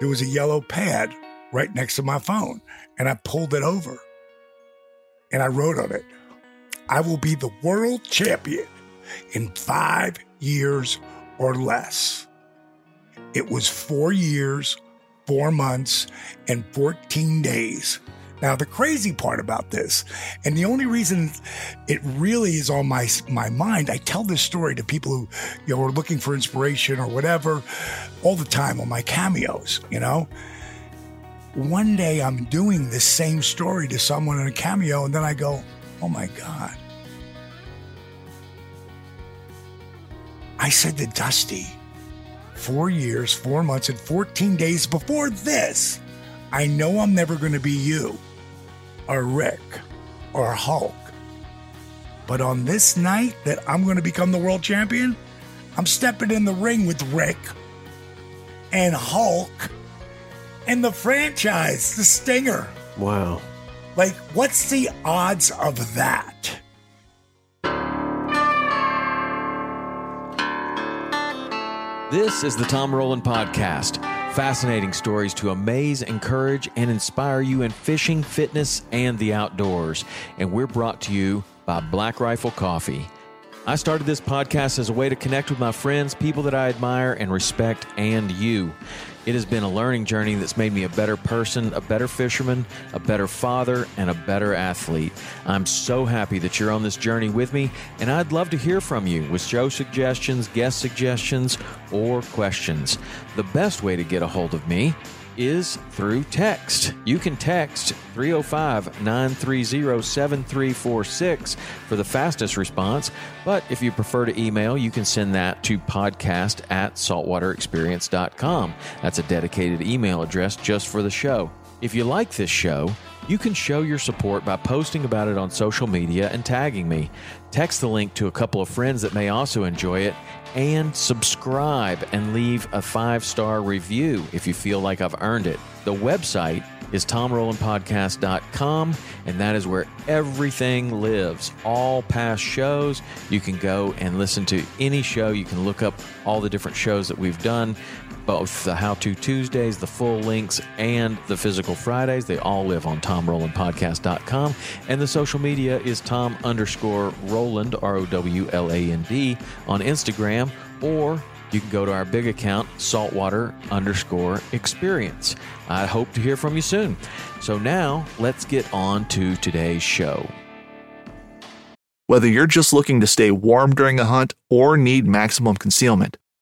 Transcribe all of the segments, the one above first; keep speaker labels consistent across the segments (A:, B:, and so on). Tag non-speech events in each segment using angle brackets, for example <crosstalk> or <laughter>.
A: There was a yellow pad right next to my phone, and I pulled it over and I wrote on it, I will be the world champion in five years or less. It was four years, four months, and 14 days. Now, the crazy part about this, and the only reason it really is on my my mind, I tell this story to people who you know are looking for inspiration or whatever all the time on my cameos, you know. One day I'm doing the same story to someone in a cameo, and then I go, oh my God. I said to Dusty, four years, four months, and 14 days before this, I know I'm never going to be you or Rick or Hulk. But on this night that I'm going to become the world champion, I'm stepping in the ring with Rick and Hulk and the franchise, the Stinger.
B: Wow.
A: Like, what's the odds of that?
C: This is the Tom Rowland Podcast. Fascinating stories to amaze, encourage, and inspire you in fishing, fitness, and the outdoors. And we're brought to you by Black Rifle Coffee. I started this podcast as a way to connect with my friends, people that I admire and respect, and you. It has been a learning journey that's made me a better person, a better fisherman, a better father, and a better athlete. I'm so happy that you're on this journey with me, and I'd love to hear from you with show suggestions, guest suggestions, or questions. The best way to get a hold of me is through text. You can text 305 930 7346 for the fastest response. But if you prefer to email, you can send that to podcast at saltwaterexperience.com. That's a dedicated email address just for the show. If you like this show, you can show your support by posting about it on social media and tagging me. Text the link to a couple of friends that may also enjoy it and subscribe and leave a five star review if you feel like I've earned it. The website is tomrowlandpodcast.com, and that is where everything lives. All past shows, you can go and listen to any show. You can look up all the different shows that we've done both the How To Tuesdays, the full links, and the physical Fridays. They all live on TomRowlandPodcast.com. And the social media is Tom underscore Rowland, R O W L A N D, on Instagram, or you can go to our big account, saltwater underscore experience. I hope to hear from you soon. So now let's get on to today's show.
D: Whether you're just looking to stay warm during a hunt or need maximum concealment,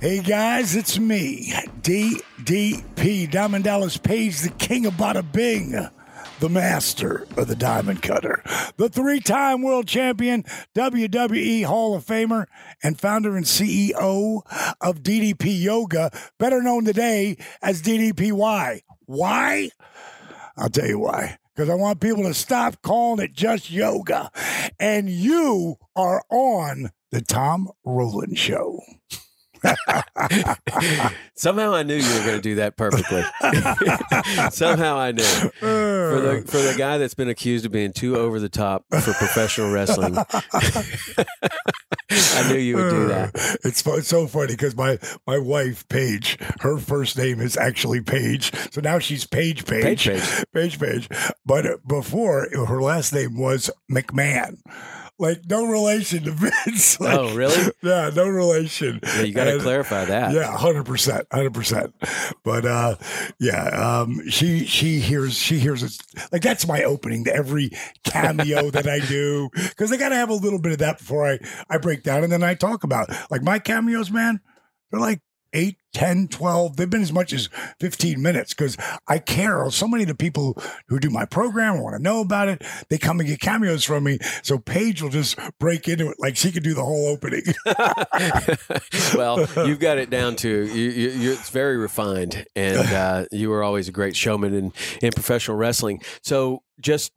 A: Hey guys, it's me, DDP, Diamond Dallas Page, the king of bada bing, the master of the diamond cutter, the three time world champion, WWE Hall of Famer, and founder and CEO of DDP Yoga, better known today as DDPY. Why? I'll tell you why. Because I want people to stop calling it just yoga. And you are on the Tom Rowland Show. <laughs>
B: Somehow I knew you were going to do that perfectly. <laughs> Somehow I knew. For the for the guy that's been accused of being too over the top for professional wrestling, <laughs> I knew you would do that.
A: It's, it's so funny because my my wife Paige, her first name is actually Paige, so now she's Paige Paige
B: Paige Paige.
A: Paige Paige. But before her last name was McMahon. Like no relation to Vince. <laughs> Like,
B: Oh, really?
A: Yeah, no relation.
B: Yeah, you got to clarify that.
A: Yeah, hundred percent, hundred percent. But uh, yeah, um, she she hears she hears it like that's my opening to every cameo <laughs> that I do because I got to have a little bit of that before I I break down and then I talk about like my cameos, man. They're like. 8, 10, 12. They've been as much as 15 minutes because I care. So many of the people who do my program want to know about it. They come and get cameos from me. So Paige will just break into it like she could do the whole opening. <laughs>
B: well, you've got it down to you, you, you, it's very refined, and uh, you were always a great showman in in professional wrestling. So just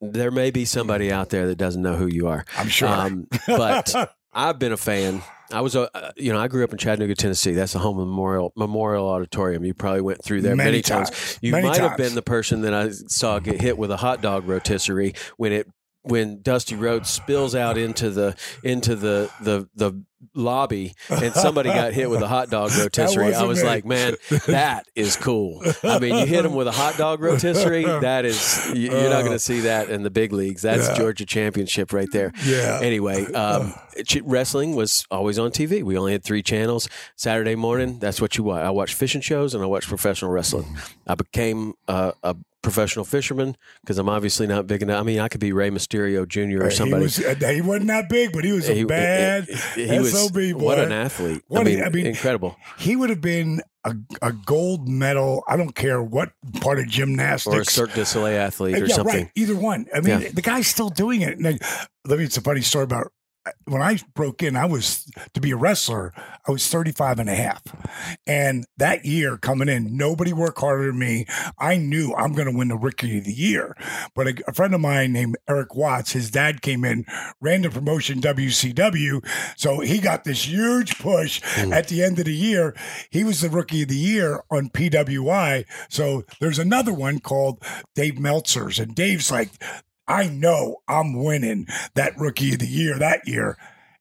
B: there may be somebody out there that doesn't know who you are.
A: I'm sure.
B: Um, but <laughs> I've been a fan. I was a, uh, you know, I grew up in Chattanooga, Tennessee. That's the home of Memorial Memorial Auditorium. You probably went through there many,
A: Many
B: times.
A: times.
B: You
A: Many
B: might have been the person that I saw get hit with a hot dog rotisserie when it when Dusty Rhodes spills out into the into the the the lobby and somebody got hit with a hot dog <laughs> rotisserie. I
A: wasn't me.
B: like, man, that is cool. I mean, you hit him with a hot dog rotisserie. That is, you- you're not going to see that in the big leagues. That's
A: Yeah.
B: Georgia championship right there.
A: Yeah.
B: Anyway, um, <clears throat> wrestling was always on TV. We only had three channels. Saturday morning, that's what you watch. I watched fishing shows and I watched professional wrestling. I became uh, a professional fisherman because I'm obviously not big enough. I mean, I could be Rey Mysterio Jr. or somebody.
A: He, was, uh, he wasn't that big, but he was a
B: He-
A: bad
B: he, he was
A: SOB boy.
B: what an athlete.
A: What
B: I mean,
A: I mean,
B: incredible.
A: He would have been a, a gold medal. I don't care what part of gymnastics.
B: Or a Cirque du Soleil athlete
A: Uh,
B: or
A: yeah,
B: something.
A: right. Either one. I mean,
B: Yeah.
A: the guy's still doing it. Let me. It's a funny story about when I broke in. I was to be a wrestler. I was 35 and a half, and that year coming in, nobody worked harder than me. I knew I'm going to win the Rookie of the Year. But a, a friend of mine named Eric Watts, his dad came in, ran the promotion WCW, so he got this huge push hmm. at the end of the year. He was the Rookie of the Year on PWI. So there's another one called Dave Meltzer's, and Dave's like, I know I'm winning that Rookie of the Year that year.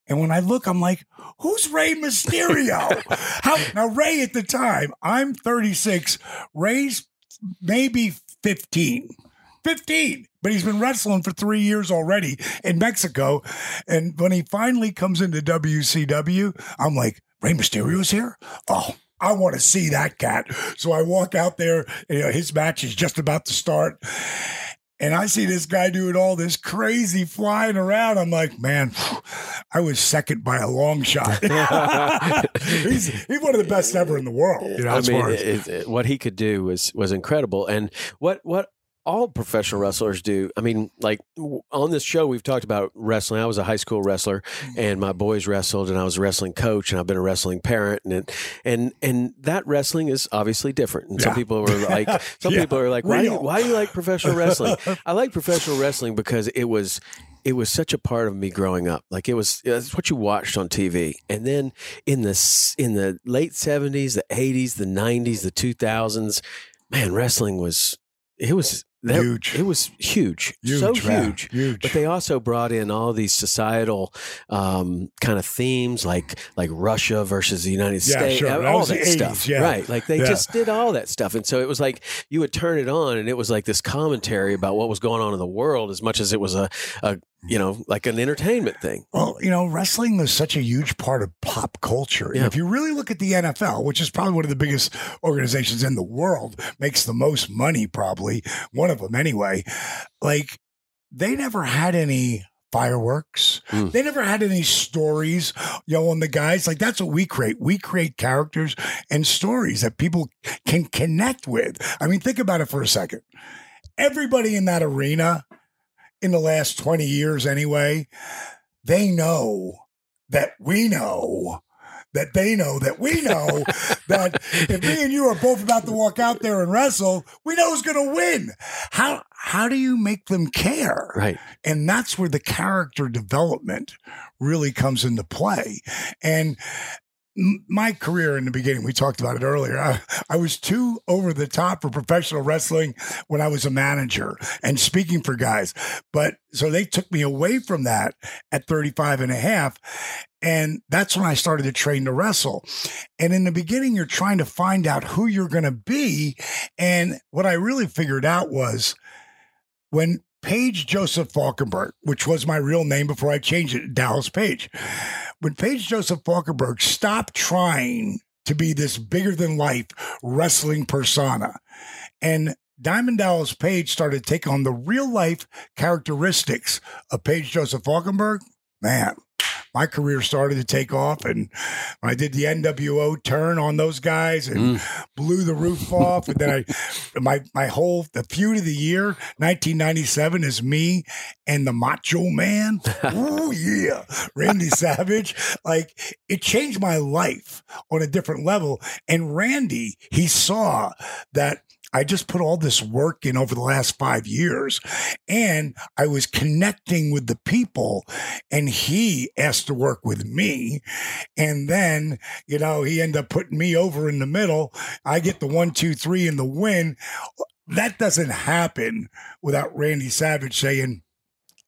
A: And when I look, I'm like, who's Rey Mysterio? <laughs> How now Rey at the time, I'm 36. Rey's maybe 15. 15. But he's been wrestling for three years already in Mexico. And when he finally comes into WCW, I'm like, Rey Mysterio's here? Oh, I want to see that cat. So I walk out there, you know, his match is just about to start. And I see this guy doing all this crazy flying around. I'm like, man, I was second by a long shot. <laughs> he's, he's one of the best ever in the world. You know,
B: I
A: as
B: mean,
A: far as-
B: it, it- what he could do was was incredible, and what what all professional wrestlers do. I mean, like on this show, we've talked about wrestling. I was a high school wrestler, mm. and my boys wrestled, and I was a wrestling coach, and I've been a wrestling parent, and it, and and that wrestling is obviously different. And some people are like, <laughs> some
A: Yeah.
B: people are like, why do, you, why do you like professional wrestling? <laughs> I like professional wrestling because it was it was such a part of me growing up. Like it was it's what you watched on TV. And then in the in the late 70s, the 80s, the 90s, the 2000s, man, wrestling was it was that,
A: Huge.
B: It was huge.
A: Huge,
B: so huge.
A: Huge.
B: But they also brought in all these societal um, kind of themes, like like Russia versus the United
A: Yeah,
B: States,
A: sure.
B: all
A: That
B: that
A: the 80s,
B: stuff.
A: yeah.
B: Right? Like they
A: Yeah.
B: just did all that stuff, and so it was like you would turn it on, and it was like this commentary about what was going on in the world, as much as it was a, a you know like an entertainment thing.
A: Well, you know, wrestling is such a huge part of pop culture. And
B: Yeah.
A: If you really look at the NFL, which is probably one of the biggest organizations in the world, makes the most money, probably one of them anyway. Like, they never had any fireworks.
B: Mm.
A: They never had any stories, you know, on the guys. Like, that's what we create. We create characters and stories that people can connect with. I mean, think about it for a second. Everybody in that arena in the last 20 years, anyway, they know that we know that they know that we know that if me and you are both about to walk out there and wrestle, we know who's going to win. How how do you make them care?
B: Right.
A: And that's where the character development really comes into play. And my career in the beginning, we talked about it earlier. I, I was too over the top for professional wrestling when I was a manager and speaking for guys. But so they took me away from that at 35 and a half. And that's when I started to train to wrestle. And in the beginning, you're trying to find out who you're going to be. And what I really figured out was when Page Joseph Falkinburg, which was my real name before I changed it, Dallas Page. When Page Joseph Falkinburg stopped trying to be this bigger than life wrestling persona and Diamond Dallas Page started taking on the real life characteristics of Page Joseph Falkinburg, man, my career started to take off. And I did the NWO turn on those guys and mm. blew the roof <laughs> off. And then I, my, my whole, the feud of the year, 1997 is me and the Macho Man. oh, yeah. Randy Savage. Like it changed my life on a different level. And Randy, he saw that I just put all this work in over the last five years and I was connecting with the people and he asked to work with me. And then, you know, he ended up putting me over in the middle. I get the one, two, three in the win. That doesn't happen without Randy Savage saying,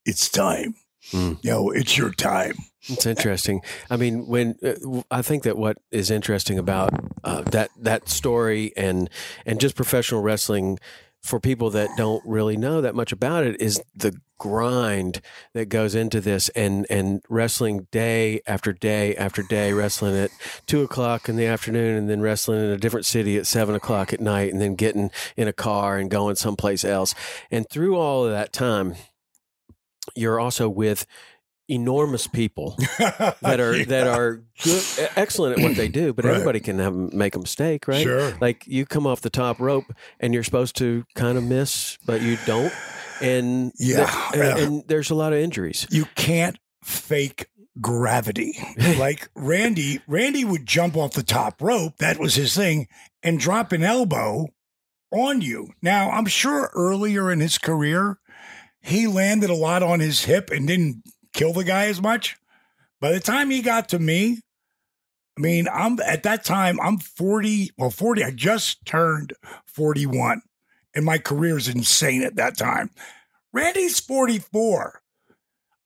A: it's time. Mm. You know, it's your time.
B: It's interesting. I mean, when uh, I think that what is interesting about uh, that that story and and just professional wrestling for people that don't really know that much about it is the grind that goes into this and and wrestling day after day after day wrestling at two o'clock in the afternoon and then wrestling in a different city at seven o'clock at night and then getting in a car and going someplace else and through all of that time you're also with enormous people <laughs> that are yeah. that are good, excellent at what they do, but right. everybody can have, make a mistake, right?
A: Sure.
B: Like you come off the top rope and you're supposed to kind of miss, but you don't, and
A: yeah,
B: and, and there's a lot of injuries.
A: You can't fake gravity. like Randy, Randy would jump off the top rope, that was his thing, and drop an elbow on you. Now, I'm sure earlier in his career, he landed a lot on his hip and didn't kill the guy as much. By the time he got to me, I mean, I'm at that time, I'm 40, well, 40, I just turned 41, and my career is insane at that time. Randy's 44.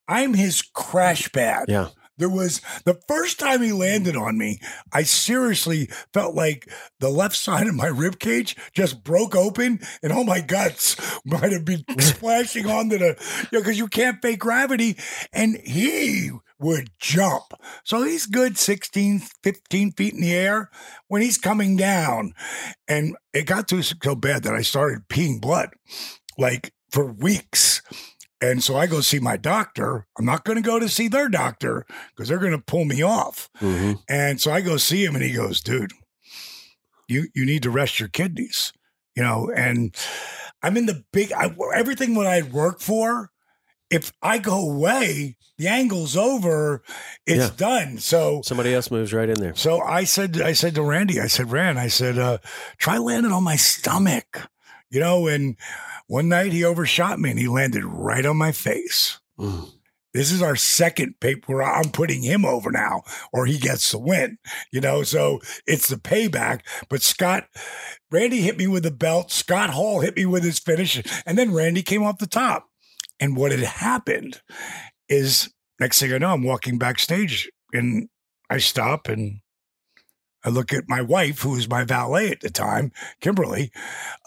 A: I'm his crash pad.
B: Yeah.
A: There was the first time he landed on me, I seriously felt like the left <laughs> side of my rib cage just broke open and all my guts <laughs> might have been <laughs> splashing onto the, you know, because you can't fake gravity. And he would jump. So he's good 16, 15 feet in the air when he's coming down. And it got to so bad that I started peeing blood like for weeks. And so I go see my doctor. I'm not going to go to see their doctor because they're going to pull me off. Mm-hmm. And so I go see him and he goes, dude, you, you need to rest your kidneys, you know, and I'm in the big, I, everything what I work for, if I go away, the angle's over, it's yeah. done. So
B: somebody else moves right in there.
A: So I said, I said to Randy, I said, Rand, I said, uh, try landing on my stomach, you know, and one night he overshot me and he landed right on my face. Mm. This is our second paper where I'm putting him over now, or he gets the win, you know. So it's the payback. But Scott, Randy hit me with the belt. Scott Hall hit me with his finish, and then Randy came off the top. And what had happened is next thing I know, I'm walking backstage and I stop and I look at my wife, who was my valet at the time, Kimberly.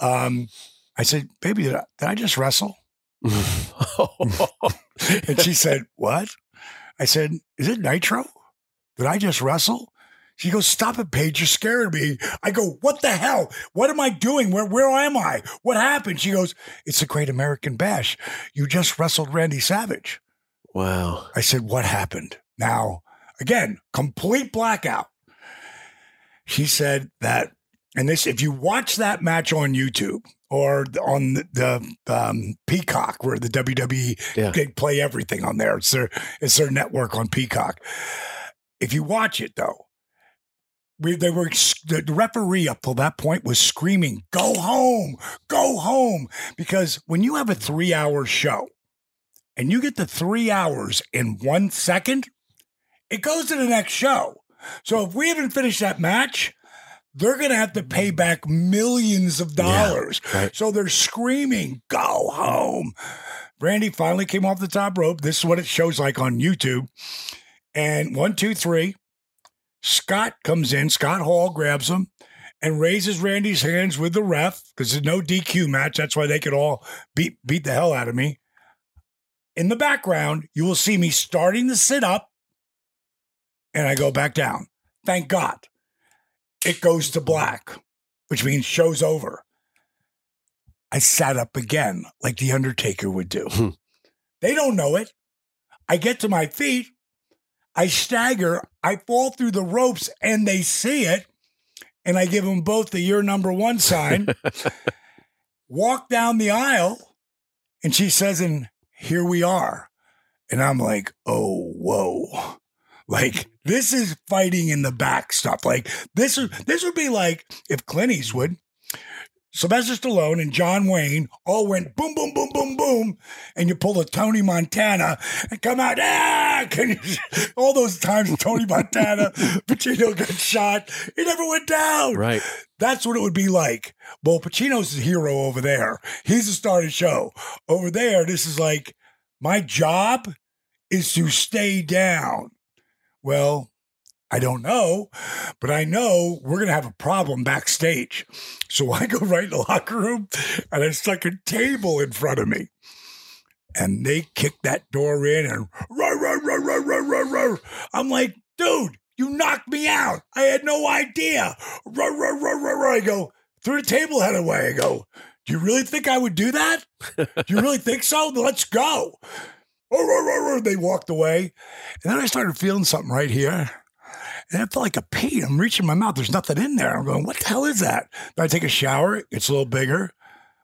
A: Um, I said, baby, did I, did I just wrestle? <laughs> and she said, what? I said, is it Nitro? Did I just wrestle? She goes, stop it, Page. You're scaring me. I go, what the hell? What am I doing? Where, where am I? What happened? She goes, it's a great American bash. You just wrestled Randy Savage.
B: Wow.
A: I said, what happened? Now, again, complete blackout. She said that, and this, if you watch that match on YouTube, or on the, um, Peacock, where the WWE yeah. they play everything on there. It's their it's their network on Peacock. If you watch it though, we they were the referee up till that point was screaming, "Go home, go home!" Because when you have a three hour show and you get the three hours in one second, it goes to the next show. So if we haven't finished that match, they're going to have to pay mm-hmm. back millions of dollars.
B: right.
A: So they're screaming, go home. Randy finally came off the top rope. This is what it shows like on YouTube. And one, two, three. Scott comes in. Scott Hall grabs him and raises Randy's hands with the ref because there's no DQ match. That's why they could all beat beat the hell out of me. In the background, you will see me starting to sit up, and I go back down. Thank God. It goes to black, which means show's over. I sat up again like the Undertaker would do.
B: Hmm.
A: they don't know it. I get to my feet. I stagger. I fall through the ropes and they see it. And I give them both the year number one sign. <laughs> walk down the aisle. And she says, and here we are. And I'm like, oh, whoa. Like this is fighting in the back stuff. Like this is this would be like if Clint Eastwood, Sylvester Stallone, and John Wayne all went boom, boom, boom, boom, boom, and you pull a Tony Montana and come out, ah, can you, <laughs> all those times Tony Montana, <laughs> Pacino got shot, he never went down.
B: Right.
A: That's what it would be like. Well, Pacino's the hero over there. He's the star of the show. Over there, this is like my job is to stay down. Well, I don't know, but I know we're going to have a problem backstage. So <laughs> I go right in the locker room and I stuck a table in front of me. And they kick that door in and roar, roar, roar, roar, roar, roar, roar. I'm like, dude, you knocked me out. I had no idea. Roar, roar, roar, roar, roar. I go, threw the table head away. I go, do you really think I would do that? Do you really think so? Let's go. They walked away. And then I started feeling something right here. And it felt like a pee. I'm reaching my mouth. There's nothing in there. I'm going, what the hell is that? I take a shower. It's a little bigger.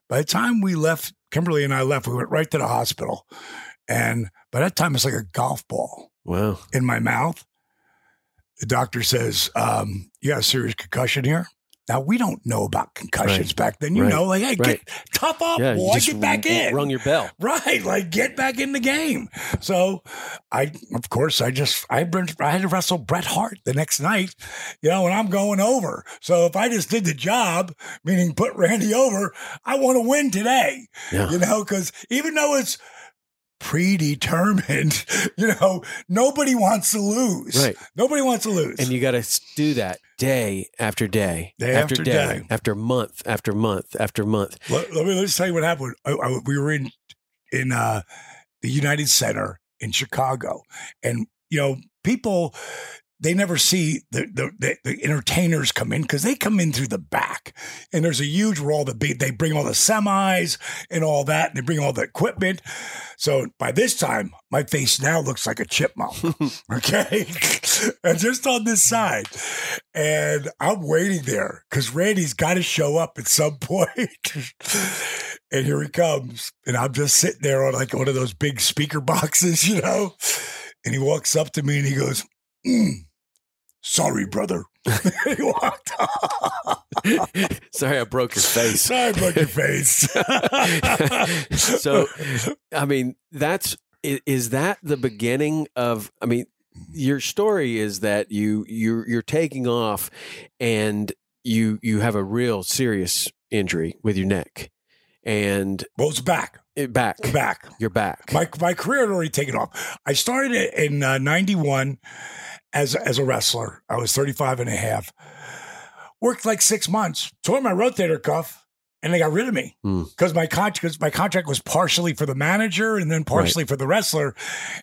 A: By the time we left, Kimberly and I left, we went right to the hospital. And by that time, it's like a golf ball
B: Wow.
A: in my mouth. The doctor says, um, you got a serious concussion here. Now, we don't know about concussions
B: Right.
A: back then. You
B: Right.
A: know, like, hey,
B: Right.
A: get tough up,
B: Yeah.
A: boy, get back
B: r-
A: in.
B: Rung your bell.
A: Right, like get back in the game. So, I of course I just I I had to wrestle Bret Hart the next night, you know, and I'm going over. So if I just did the job, meaning put Randy over, I want to win today.
B: Yeah.
A: You know, because even though it's predetermined, <laughs> you know, nobody wants to lose.
B: Right.
A: Nobody wants to lose.
B: And you got to do that day after day,
A: Day after day.
B: after month after month after month.
A: let, let me let's tell you what happened. I, I- we were in in uh, the United Center in Chicago, and you know people they never see the the, the, the entertainers come in because they come in through the back, and there's a huge wall that they bring all the semis and all that, and they bring all the equipment. So by this time, my face now looks like a chipmunk. <laughs> okay, <laughs> and just on this side, and I'm waiting there because Randy's got to show up at some <laughs> point. and here he comes. And I'm just sitting there on like one of those big speaker boxes, you know? And he walks up to me and he goes, "Mm, <clears throat> Sorry, brother. he walked off.
B: Sorry, I broke your face. <laughs>
A: Sorry I broke your face. <laughs> <laughs>
B: so, I mean, that's is that the beginning of? I mean, your story is that you you're you're taking off, and you you have a real serious injury with your neck, and
A: well, it's back.
B: it, back
A: Back.
B: You're back.
A: My my career had already taken off. I started it in uh, 91 as as a wrestler. I was 35 and a half. Worked like 6 months. Tore my rotator cuff and they got rid of me
B: Hmm.
A: because my contract my contract was partially for the manager and then partially for the wrestler.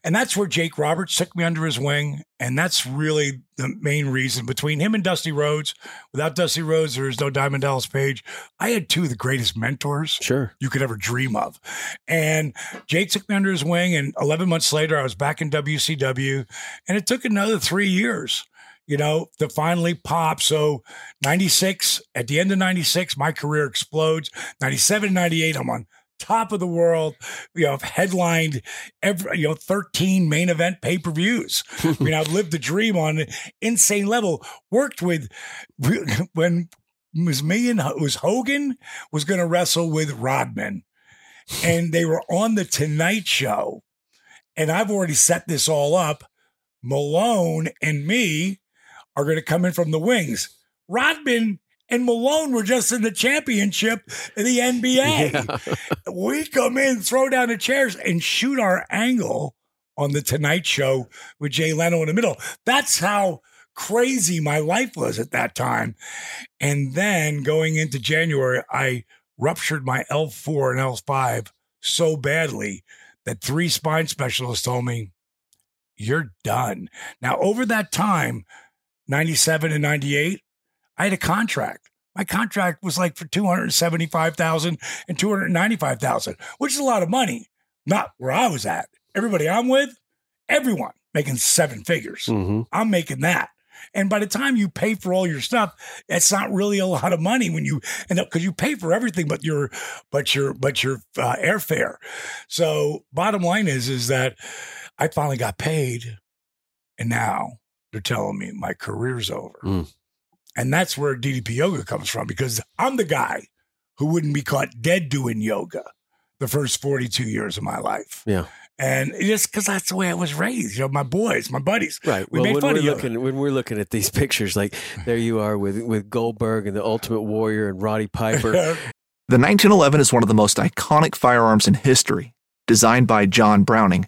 A: And that's where Jake Roberts took me under his wing and that's really the main reason between him and Dusty Rhodes. Without Dusty Rhodes there is no Diamond Dallas Page. I had two of the greatest mentors
B: Sure.
A: you could ever dream of. And Jake took me under his wing, and 11 months later, I was back in WCW, and it took another three years, you know, to finally pop. So, 96, at the end of 96, my career explodes. 97, 98, I'm on top of the world. You know, I've headlined every, you know, 13 main event pay per views. I mean, I've lived the dream on an insane level. Worked with <laughs> when was me and was Hogan was going to wrestle with Rodman, and they were on the Tonight Show, and I've already set this all up. Malone and me are going to come in from the wings. Rodman and Malone were just in the championship in the NBA. <laughs> We come in, throw down the chairs, and shoot our angle on the Tonight Show with Jay Leno in the middle. That's how crazy my life was at that time. And then going into January, I ruptured my L4 and L5 so badly that three spine specialists told me, You're done. Now, over that time, 97 and 98, I had a contract. My contract was like for 275,000 and 295,000, which is a lot of money. Not where I was at. Everybody I'm with, everyone making seven figures.
B: Mhm.
A: I'm making that. And by the time you pay for all your stuff, it's not really a lot of money when you end up because you pay for everything but your but your but your uh, airfare. So bottom line is is that I finally got paid, and now they're telling me my career's over.
B: Mm.
A: And that's where DDP yoga comes from because I'm the guy who wouldn't be caught dead doing yoga the first 42 years of my life.
B: Yeah.
A: And just because that's the way I was raised, you know, my boys, my buddies.
B: Right.
A: We
B: well,
A: made
B: when
A: fun
B: we're
A: of yoga.
B: looking when we're looking at these <laughs> pictures, like there you are with with Goldberg and the Ultimate Warrior and Roddy Piper. <laughs>
D: The 1911 is one of the most iconic firearms in history. Designed by John Browning,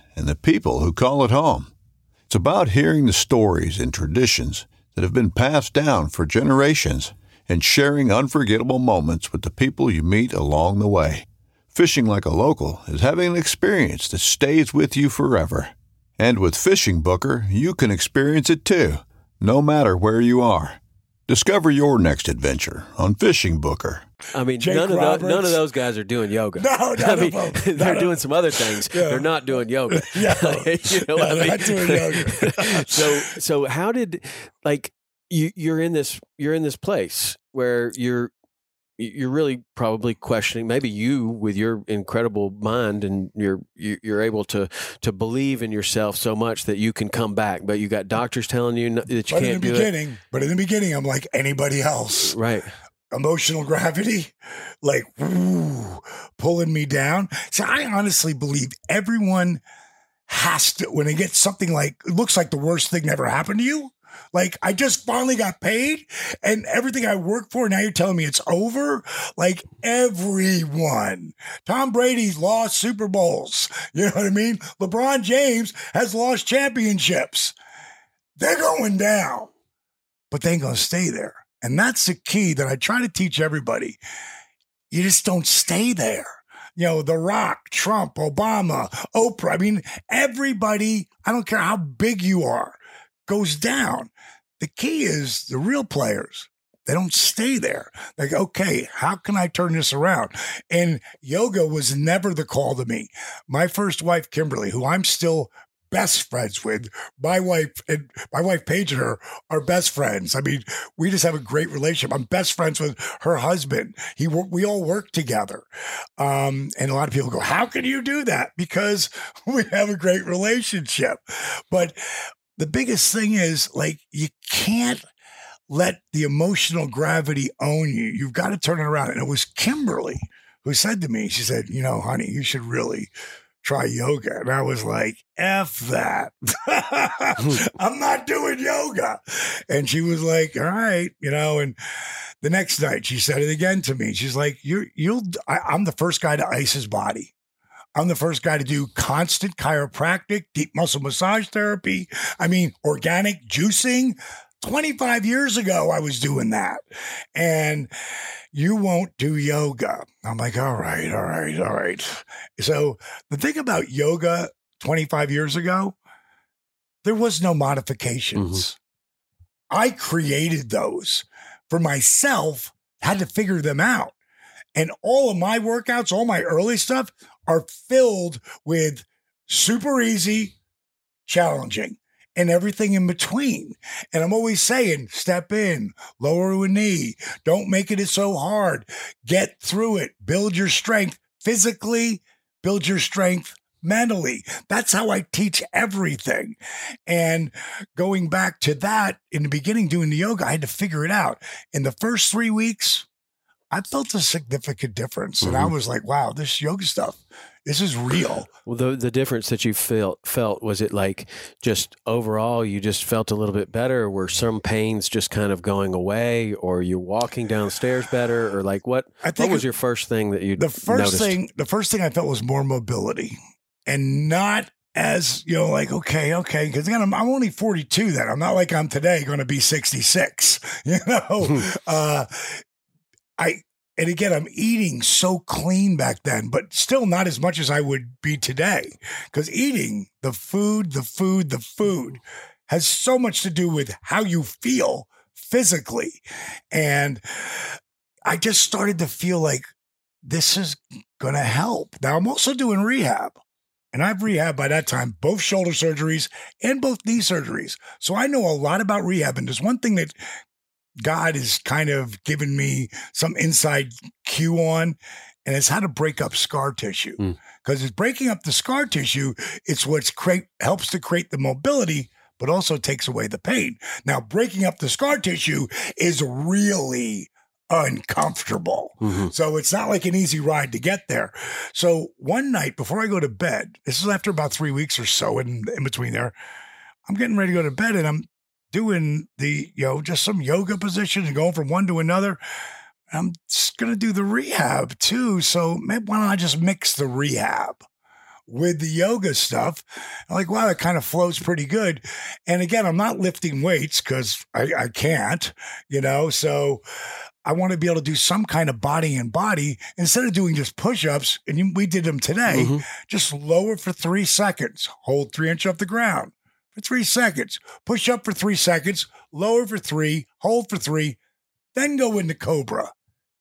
E: and the people who call it home. It's about hearing the stories and traditions that have been passed down for generations and sharing unforgettable moments with the people you meet along the way. Fishing like a local is having an experience that stays with you forever. And with Fishing Booker, you can experience it too, no matter where you are. Discover your next adventure on Fishing Booker.
B: I mean,
A: Jake
B: none of, tho- none of those guys are doing yoga.
A: No, none <laughs>
B: I
A: of
B: mean,
A: them. <laughs>
B: they're
A: of
B: doing some other things.
A: Yeah.
B: They're not doing yoga. <laughs>
A: Yeah.
B: you know
A: No,
B: I mean?
A: not doing yoga.
B: so, so how did like you? You're in this. You're in this place where you're. You're really probably questioning. Maybe you, with your incredible mind, and you're you- you're able to to believe in yourself so much that you can come back. But you got doctors telling you that you
A: But
B: can't in
A: the
B: do
A: beginning, but in the beginning, I'm like anybody else.
B: Right.
A: Emotional gravity, like woo, pulling me down. So I honestly believe everyone has to when they get something like it looks like the worst thing ever happened to you. Like I just finally got paid and everything I worked for, now you're telling me it's over? Like everyone. Tom Brady's lost Super Bowls. <laughs> You know what I mean? LeBron James has lost championships. They're going down, but they ain't to stay there. And that's the key that I try to teach everybody. You just don't stay there. You know, The Rock, Trump, Obama, Oprah. I mean, everybody, I don't care how big you are, goes down. The key is the real players. They don't stay there. Like, okay, how can I turn this around? And yoga was never the call to me. My first wife, Kimberly, who I'm still best friends with, my wife and my wife Paige and her are best friends. I mean, we just have a great relationship. I'm best friends with her husband. He we all work together. Um, and a lot of people go, "How can you do that?" Because <laughs> we have a great relationship. But the biggest thing is like you can't let the emotional gravity own you. You've got to turn it around. And it was Kimberly who said to me, she said, "You know, honey, you should really." Try yoga. And I was like, F that. <laughs> I'm not doing yoga. And she was like, all right, you know, and the next night she said it again to me. She's like, you're, you'll, I, I'm the first guy to ice his body. I'm the first guy to do constant chiropractic, deep muscle massage therapy. I mean, organic juicing. 25 years ago, I was doing that. And you won't do yoga. I'm like, all right, all right, all right. So the thing about yoga 25 years ago, there was no modifications. Mm-hmm. I created those for myself, had to figure them out. And all of my workouts, all my early stuff are filled with super easy, challenging. and everything in between. And I'm always saying, step in, lower a knee, don't make it so hard, get through it, build your strength physically, build your strength mentally. That's how I teach everything. And going back to that in the beginning, doing the yoga, I had to figure it out. In the first three weeks, I felt a significant difference. And I was like, wow, this yoga stuff, this is real.
B: Well, the the difference that you felt felt was it like just overall you just felt a little bit better? Were some pains just kind of going away, or you're walking downstairs better, or like what?
A: I
B: What
A: think
B: was your first thing that you
A: the first
B: noticed?
A: thing the first thing I felt was more mobility and not as you know like okay okay because again I'm, I'm only 42 then I'm not like I'm today going to be 66 <laughs> you know <laughs> uh I and again I'm eating so clean back then but still not as much as I would be today because eating the food the food the food has so much to do with how you feel physically and I just started to feel like this is going to help. Now, I'm also doing rehab, and I've rehab by that time both shoulder surgeries and both knee surgeries. So I know a lot about rehab. And there's one thing that God has kind of given me some inside cue on, and it's how to break up scar tissue.
B: Mm.
A: Because it's breaking up the scar tissue, it's what's create helps to create the mobility, but also takes away the pain. Now, breaking up the scar tissue is really uncomfortable.
B: Mhm.
A: So it's not like an easy ride to get there. So one night before I go to bed, this is after about three weeks or so in, in between there, I'm getting ready to go to bed and I'm doing the, you know, just some yoga positions and going from one to another. I'm just going to do the rehab too. So maybe why don't I just mix the rehab? With the yoga stuff, I'm like, wow, that kind of flows pretty good. And again, I'm not lifting weights because I, I can't, you know. So I want to be able to do some kind of body and body instead of doing just push ups. And we did them today.
B: Mhm.
A: Just lower for three seconds, hold three inch off the ground for three seconds, push up for three seconds, lower for three, hold for three, then go into cobra,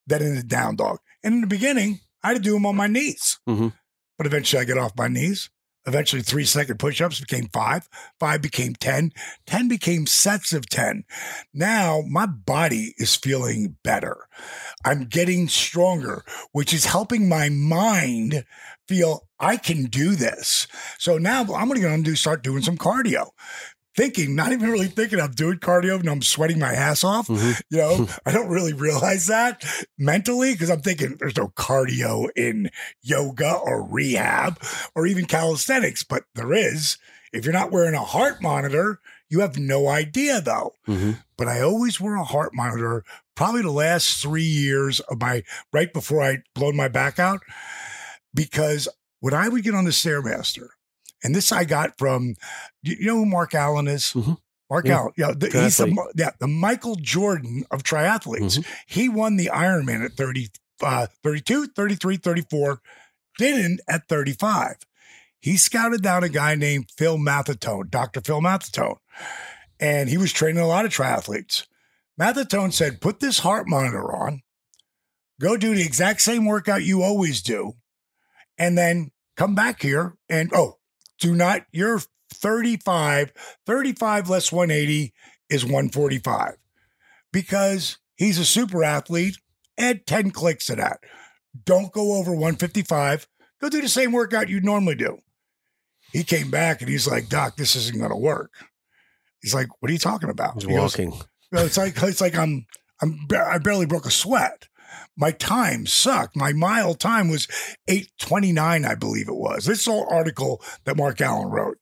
A: then into down dog. And in the beginning, I had to do them on my knees.
B: Mhm.
A: But eventually I get off my knees. Eventually, three second push ups became five, five became 10, 10 became sets of 10. Now my body is feeling better. I'm getting stronger, which is helping my mind feel I can do this. So now I'm going to go and do start doing some cardio. Thinking, not even really thinking I'm doing cardio and I'm sweating my ass off.
B: Mhm.
A: You know, I don't really realize that mentally because I'm thinking there's no cardio in yoga or rehab or even calisthenics, but there is. If you're not wearing a heart monitor, you have no idea though.
B: Mhm.
A: But I always wore a heart monitor probably the last three years of my right before I blown my back out because when I would get on the Stairmaster, and this I got from, you know who Mark Allen is?
B: Mhm.
A: Mark
B: Yeah.
A: Allen, yeah, the, he's the, yeah, the Michael Jordan of triathletes.
B: Mhm.
A: He won the Ironman at 30, uh, 32, 33, 34, didn't at 35. He scouted down a guy named Phil Maffetone, Dr. Phil Maffetone, and he was training a lot of triathletes. Maffetone said, put this heart monitor on, go do the exact same workout you always do, and then come back here and, oh, do not, you're 35, 35 less 180 is 145 because he's a super athlete. Add 10 clicks to that. Don't go over 155. Go do the same workout you'd normally do. He came back and he's like, Doc, this isn't going to work. He's like, What are you talking about?
B: He's
A: He
B: walking.
A: well, it's like it's like I'm I'm I barely broke a sweat. My time sucked. My mile time was eight twenty nine, I believe it was. This whole article that Mark Allen wrote,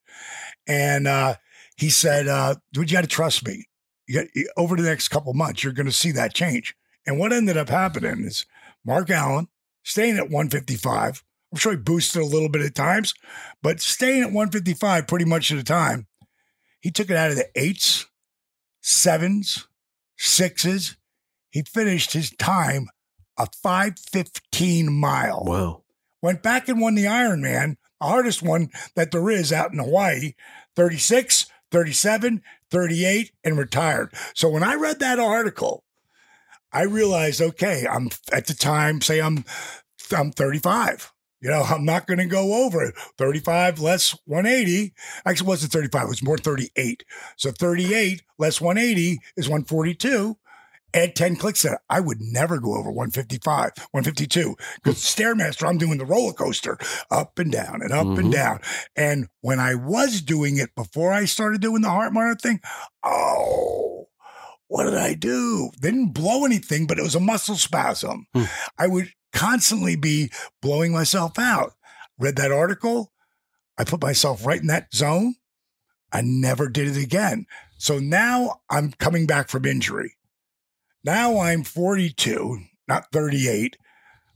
A: and uh, he said, uh, "Dude, you got to trust me. Got, over the next couple months, you're going to see that change." And what ended up happening is Mark Allen staying at one fifty five. I'm sure he boosted a little bit at times, but staying at 155 pretty much at a time. He took it out of the eights, sevens, sixes. He finished his time a 515 mile.
B: Wow.
A: Went back and won the Ironman, the hardest one that there is out in Hawaii 36, 37, 38, and retired. So when I read that article, I realized, okay, I'm at the time, say I'm I'm 35. You know, I'm not going to go over it. 35 less 180. Actually, it wasn't 35. It was more 38. So 38 less 180 is 142. Add 10 clicks to it. I would never go over 155, 152. Because Stairmaster, I'm doing the roller coaster up and down and up
B: Mhm.
A: and down. And when I was doing it before I started doing the heart monitor thing, oh, what did I do? Didn't blow anything, but it was a muscle spasm.
B: Hmm.
A: I would constantly be blowing myself out. Read that article. I put myself right in that zone. I never did it again. So now I'm coming back from injury. Now I'm 42, not 38.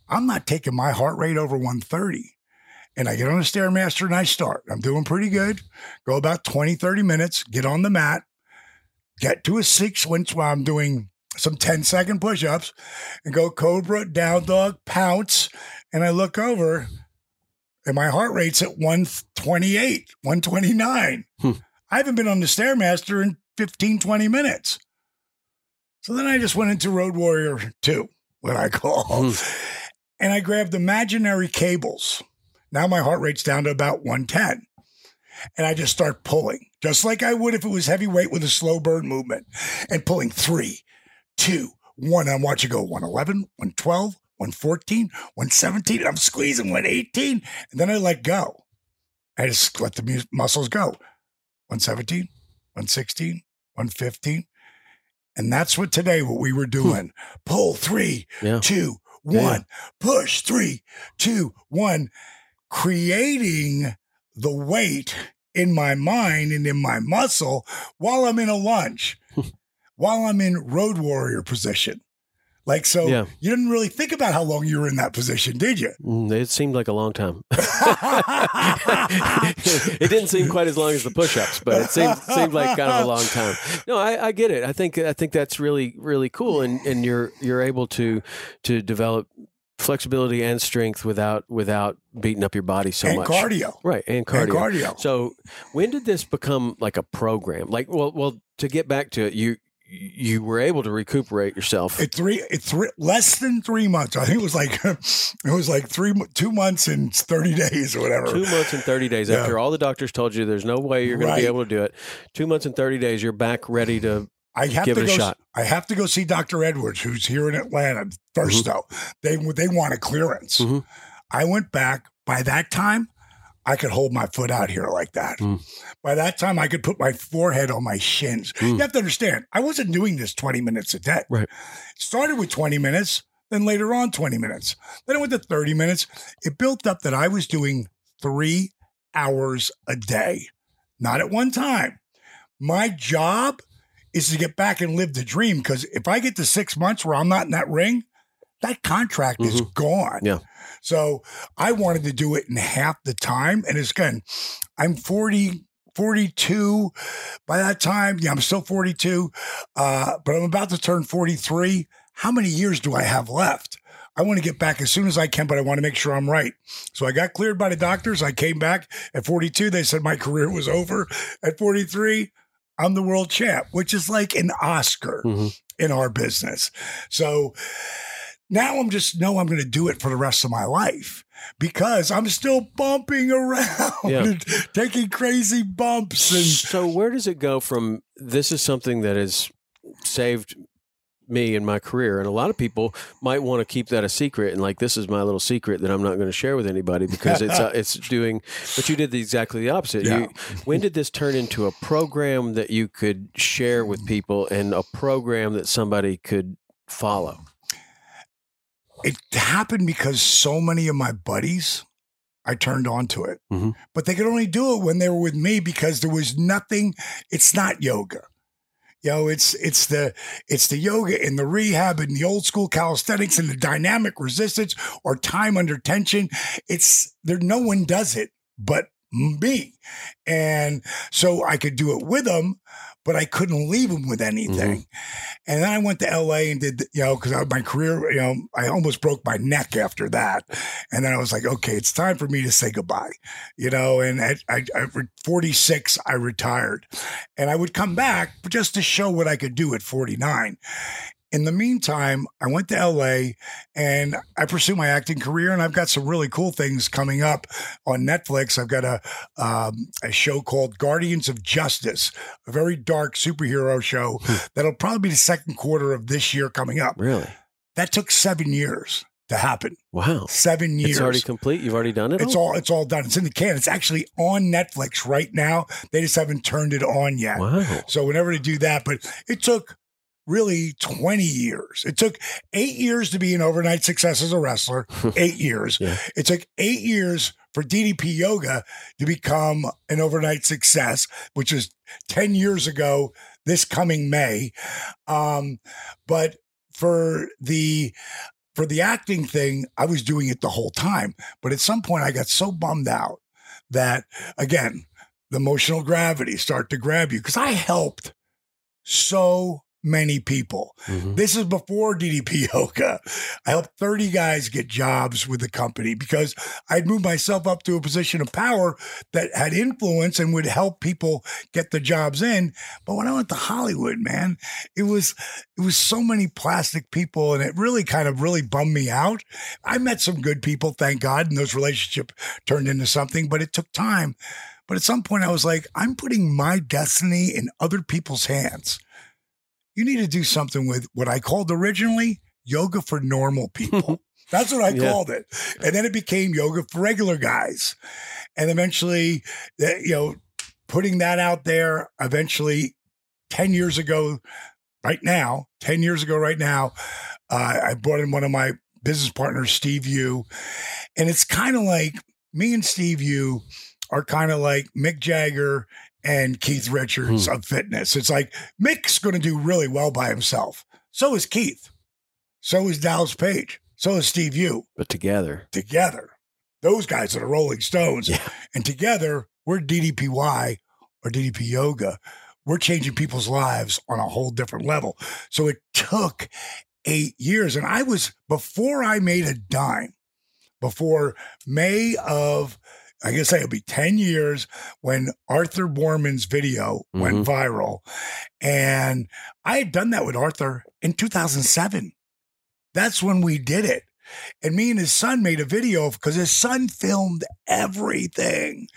A: I'm not taking my heart rate over 130. And I get on a Stairmaster and I start. I'm doing pretty good. Go about 20, 30 minutes, get on the mat, get to a six sequence while I'm doing some 10 second push ups and go Cobra, down dog, pounce. And I look over and my heart rate's at 128, 129.
B: Hmm.
A: I haven't been on the Stairmaster in 15, 20 minutes. So then I just went into Road Warrior 2, what I call,
B: Hmm.
A: and I grabbed imaginary cables. Now my heart rate's down to about 110. And I just start pulling, just like I would if it was heavyweight with a slow burn movement, and pulling three, two, one. I'm watching go 111, 112, 114, 117. And I'm squeezing 118. And then I let go. I just let the mus- muscles go. 117, 116, 115. And that's what today, what we were hmm. doing. Pull three,
B: Yeah.
A: two,
B: Yeah.
A: Push three, two, one. Creating the weight in my mind and in my muscle while I'm in a lunge, hmm. while I'm in road warrior position. Like, so
B: Yeah.
A: you didn't really think about how long you were in that position, did you?
B: Mm, It seemed like a long time. <laughs> <laughs> it didn't seem quite as long as the push-ups, but it seemed seemed like kind of a long time. No, I, I get it. I think I think that's really really cool, and and you're you're able to to develop flexibility and strength without without beating up your body so
A: and
B: much.
A: cardio.
B: Right, and
A: And
B: cardio.
A: cardio.
B: So when did this become like a program? Like, well, well, to get back to it, you you were able to recuperate yourself.
A: It three, it three, less than three months. I think it was like, <laughs> it was like three, two months and 30 days or whatever.
B: Two months and 30 days
A: Yeah.
B: after all the doctors told you there's no way you're going to be able to do it. Two months and 30 days, you're back ready to.
A: I have
B: Give
A: to
B: it a
A: go.
B: shot.
A: I have to go see Dr. Edwards, who's here in Atlanta. 1st though, they they want a clearance.
B: Mhm.
A: I went back. By that time, I could hold my foot out here like that.
B: Mm.
A: By that time, I could put my forehead on my shins.
B: Mm.
A: You have to understand, I wasn't doing this 20 minutes a day.
B: Right.
A: Started with 20 minutes, then later on 20 minutes. Then it went to 30 minutes. It built up that I was doing three hours a day, not at one time. My job is to get back and live the dream because if I get to six months where I'm not in that ring, that contract is gone.
B: Yeah.
A: So I wanted to do it in half the time. And it's again, I'm 40, 42. By that time, yeah, I'm still 42, uh, but I'm about to turn 43. How many years do I have left? I want to get back as soon as I can, but I want to make sure I'm right. So I got cleared by the doctors. I came back at 42. They said my <laughs> career was over. At 43, I'm the world champ, which is like an Oscar
B: Mhm.
A: in our business. So now I'm just know I'm going to do it for the rest of my life because I'm still bumping around
B: Yeah.
A: and taking crazy bumps and
B: So where does it go from? This is something that has saved me in my career, and a lot of people might want to keep that a secret. And like, this is my little secret that I'm not going to share with anybody because it's uh, it's <laughs> doing. But you did the, exactly the opposite.
A: Yeah.
B: You, when did this turn into a program that you could share with people and a program that somebody could follow?
A: It happened because so many of my buddies I turned on to it.
B: Mhm.
A: But they could only do it when they were with me because there was nothing it's not yoga. You know, it's it's the it's the yoga and the rehab and the old school calisthenics and the dynamic resistance or time under tension. It's there no one does it but me. And so I could do it with them, but I couldn't leave them with anything. Mm-hmm. And then I went to LA and did, you know, because my career, you know, I almost broke my neck after that. And then I was like, okay, it's time for me to say goodbye, you know. And at I, I, 46, I retired. And I would come back just to show what I could do at 49. In the meantime, I went to LA and I pursued my acting career, and I've got some really cool things coming up on Netflix. I've got a um, a show called Guardians of Justice, a very dark superhero show that'll probably be the second quarter of this year coming up.
B: Really?
A: That took seven years to happen.
B: Wow.
A: Seven years.
B: It's already complete. You've already done it.
A: It's all it's all done. It's in the can. It's actually on Netflix right now. They just haven't turned it on yet.
B: Wow.
A: So whenever they do that, but it took really 20 years. It took eight years to be an overnight success as a wrestler. <laughs> eight years.
B: Yeah.
A: It took eight years for DDP Yoga to become an overnight success, which is 10 years ago this coming May. Um, but for the for the acting thing, I was doing it the whole time. But at some point I got so bummed out that again, the emotional gravity start to grab you because I helped so many people.
B: Mhm.
A: This is before DDP <laughs> Yoga. I helped 30 guys get jobs with the company because I'd moved myself up to a position of power that had influence and would help people get the jobs in. But when I went to Hollywood, man, it was it was so many plastic people and it really kind of really bummed me out. I met some good people, thank God, and those relationships turned into something, but it took time. But at some point I was like, I'm putting my destiny in other people's hands you need to do something with what I called originally yoga for normal people. <laughs> That's what I
B: Yeah.
A: called it. And then it became yoga for regular guys. And eventually, you know, putting that out there, eventually 10 years ago, right now, 10 years ago, right now, uh, I brought in one of my business partners, Steve Yu. And it's kind of like me and Steve Yu are kind of like Mick Jagger and Keith Richards hmm. of fitness. It's like Mick's going to do really well by himself. So is Keith. So is Dallas Page. So is Steve Yu.
B: But together.
A: Together, those guys are the Rolling Stones.
B: Yeah.
A: And together, we're DDPY or DDP Yoga. We're changing people's lives on a whole different level. So it took eight years. And I was, before I made a dime, before May of, I guess it'll be 10 years when Arthur Boorman's video went viral. And I had done that with Arthur in 2007. That's when we did it. And me and his son made a video because his son filmed everything.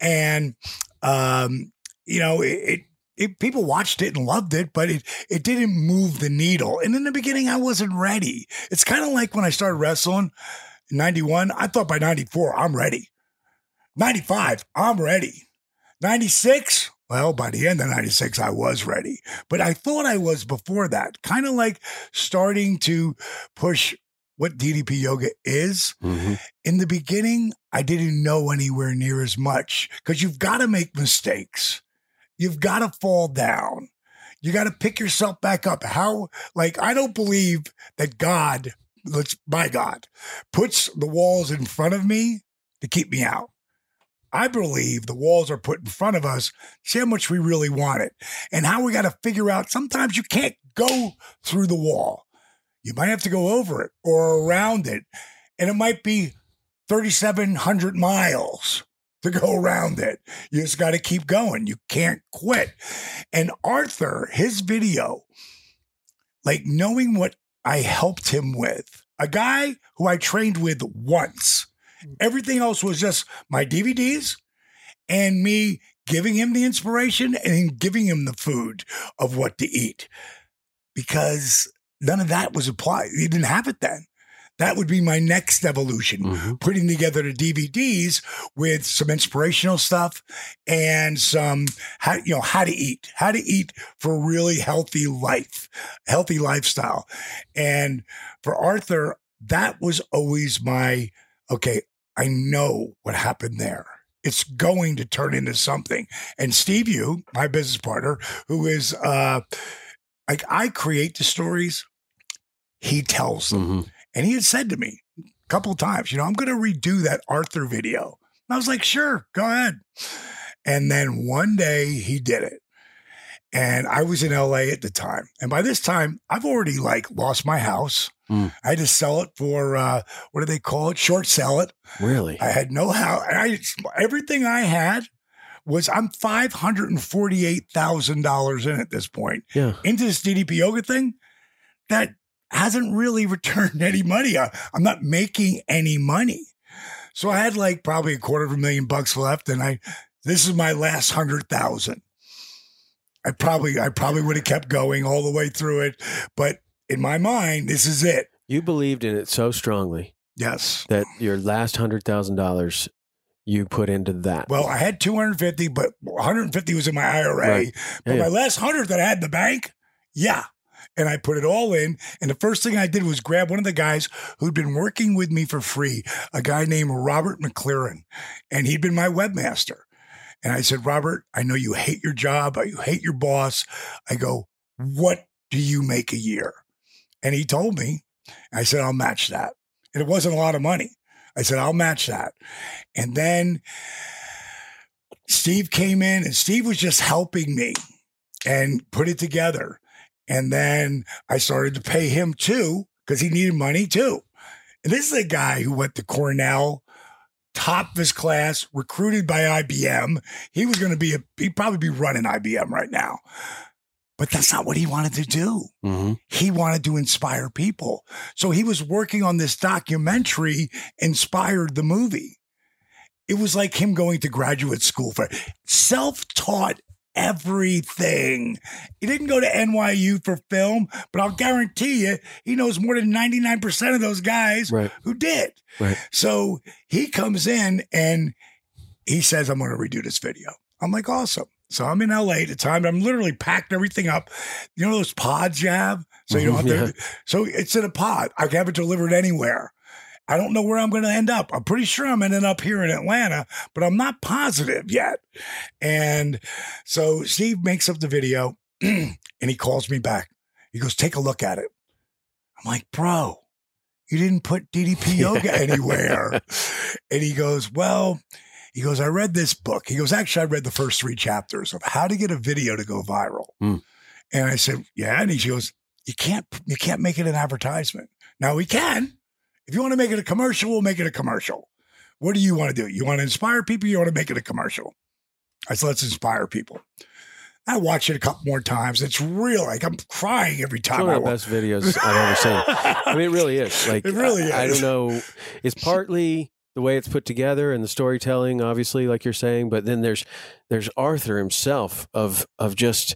A: And, um, you know, it, it, it, people watched it and loved it, but it, it didn't move the needle. And in the beginning, I wasn't ready. It's kind of like when I started wrestling in 91, I thought by 94, I'm ready. 95, I'm ready. 96, well, by the end of 96, I was ready. But I thought I was before that, kind of like starting to push what DDP yoga is.
B: Mhm.
A: In the beginning, I didn't know anywhere near as much because you've got to make mistakes. You've got to fall down. You got to pick yourself back up. How, like, I don't believe that God, let's, my God, puts the walls in front of me to keep me out. I believe the walls are put in front of us, see how much we really want it, and how we got to figure out sometimes you can't go through the wall. You might have to go over it or around it, and it might be 3,700 miles to go around it. You just got to keep going. You can't quit. And Arthur, his video, like knowing what I helped him with, a guy who I trained with once. Everything else was just my DVDs and me giving him the inspiration and giving him the food of what to eat because none of that was applied. He didn't have it then. That would be my next evolution,
B: Mhm.
A: putting together the DVDs with some inspirational stuff and some how you know how to eat, how to eat for a really healthy life, healthy lifestyle. And for Arthur, that was always my okay, I know what happened there. It's going to turn into something. And Steve Yu, my business partner, who is uh like I create the stories, he tells them.
B: Mhm.
A: And he had said to me a couple of times, you know, I'm going to redo that Arthur video. And I was like, sure, go ahead. And then one day he did it. And I was in LA at the time. And by this time, I've already like lost my house.
B: Mm.
A: I had to sell it for uh, what do they call it? Short sell it.
B: Really?
A: I had no house. I everything I had was I'm five hundred and forty eight thousand dollars in at this point
B: yeah.
A: into this DDP yoga thing. that hasn't really <laughs> returned any money. I, I'm not making any money. So I had like probably a quarter of a million bucks left, and I this is my last hundred thousand. I probably I probably would have kept going all the way through it, but in my mind, this is it.
B: You believed in it so strongly
A: Yes.
B: that your last hundred thousand dollars you put into that.
A: Well, I had 250, but 150 was in my IRA.
B: Right.
A: But
B: Yeah,
A: my last 100 that I had in the bank, yeah. And I put it all in. And the first thing I did was grab one of the guys who'd been working with me for free, a guy named Robert McLaren. And he'd been my webmaster. And I said, Robert, I know you hate your job, I you hate your boss. I go, what do you make a year? And he told me, I said, I'll match that. And it wasn't a lot of money. I said, I'll match that. And then Steve came in and Steve was just helping me and put it together. And then I started to pay him too because he needed money too. And this is a guy who went to Cornell, top of his class, recruited by IBM. He was going to be a, he'd probably be running IBM right now. But that's not what he wanted to do
B: hmm
A: he wanted to inspire people. So he was working on this documentary, inspired the movie. It was like him going to graduate school for self taught everything. He didn't go to NYU for film, but I'll guarantee you he knows more than 99% of those guys
B: Right.
A: who did.
B: Right.
A: So he comes in and he says, I'm going to redo this video. I'm like, awesome. So I'm in LA at the time. I'm literally packed everything up. You know those pods you have? So you don't have
B: Mhm,
A: to. So it's in a pod. I can have it delivered anywhere. I don't know where I'm going to end up. I'm pretty sure I'm ending up here in Atlanta, but I'm not positive yet. And so Steve makes up the video <clears throat> and he calls me back. He goes, Take a look at it. I'm like, Bro, you didn't put DDP <laughs> yoga anywhere. and he goes, Well, he goes, I read this book. He goes, Actually, I read the first three chapters of how to get a video to go viral.
B: Hmm.
A: And I said, Yeah. And he goes, You can't, you can't make it an advertisement. Now we can. If you want to make it a commercial, we'll make it a commercial. What do you want to do? You want to inspire people? You want to make it a commercial? I said, let's inspire people. I watch it a couple more times. It's real. Like I'm crying every
B: It's
A: time
B: one
A: I
B: of the best videos I've ever seen. I mean, it really is. <laughs> Like,
A: It really
B: I, I don't know. It's partly the way it's put together and the storytelling, obviously, like you're saying. But then there's there's Arthur himself of of just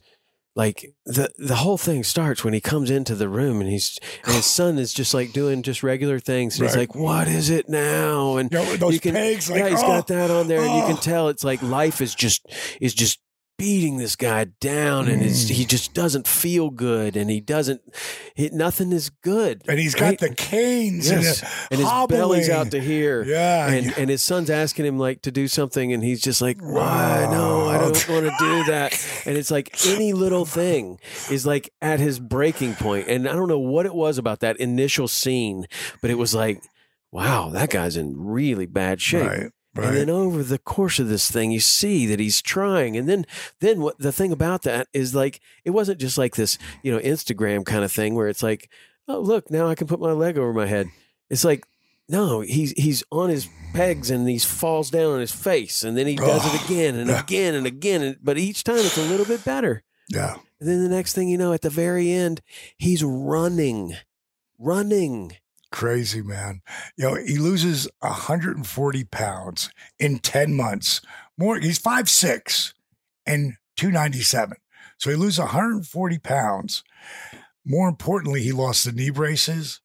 B: like the the whole thing starts when he comes into the room and he's and his <sighs> son is just like doing just regular things. And he's like, "What is it now?" And
A: know, those
B: can,
A: pegs, like,
B: yeah, he's
A: oh,
B: got that on there, and you can
A: oh. <sighs>
B: tell it's like life is just is just beating this guy down, and it's,
A: Mm.
B: he just doesn't feel good, and he doesn't, he, nothing is good.
A: and he's got
B: right?
A: the canes
B: yes,
A: and,
B: and his belly's out
A: to
B: here.
A: Yeah.
B: And, and his son's asking him like to do something, and he's just like, "Why? No, I don't want to do that." <laughs> And it's like any little thing is like at his breaking point, and I don't know what it was about that initial scene, but it was like, "Wow, that guy's in really bad shape."
A: right. Right.
B: And then over the course of this thing, you see that he's trying. And then, then what the thing about that is like, it wasn't just like this, you know, Instagram kind of thing where it's like, oh, look, now I can put my leg over my head. It's like, no, he's he's on his pegs and he falls down on his face, and then he does
A: Oh,
B: it again and
A: yeah.
B: again and again. And, but each time it's a little bit better.
A: yeah.
B: And then the next thing you know, at the very end, he's running, running.
A: Crazy man. You know, he loses 140 pounds in 10 months. More he's five six and 297. So he loses 140 pounds. More importantly, he lost the knee braces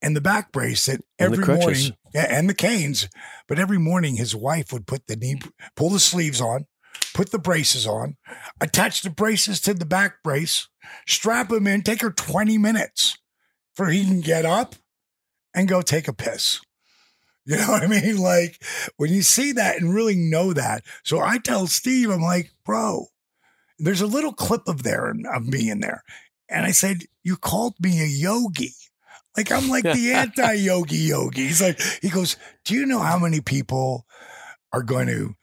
A: and the back brace that every morning, yeah, and the canes. But every morning his wife would put the knee pull the sleeves on, put the braces on, attach the braces to the back brace, strap him in, take her 20 minutes for he can get up and go take a piss. <laughs> You know what I mean? Like when you see that and really know that. So I tell Steve, I'm like, bro, there's a little clip of there of me in there. And I said, You called me a yogi. Like I'm like the <laughs> anti-yogi yogi. He's like, he goes, Do you know how many people are going to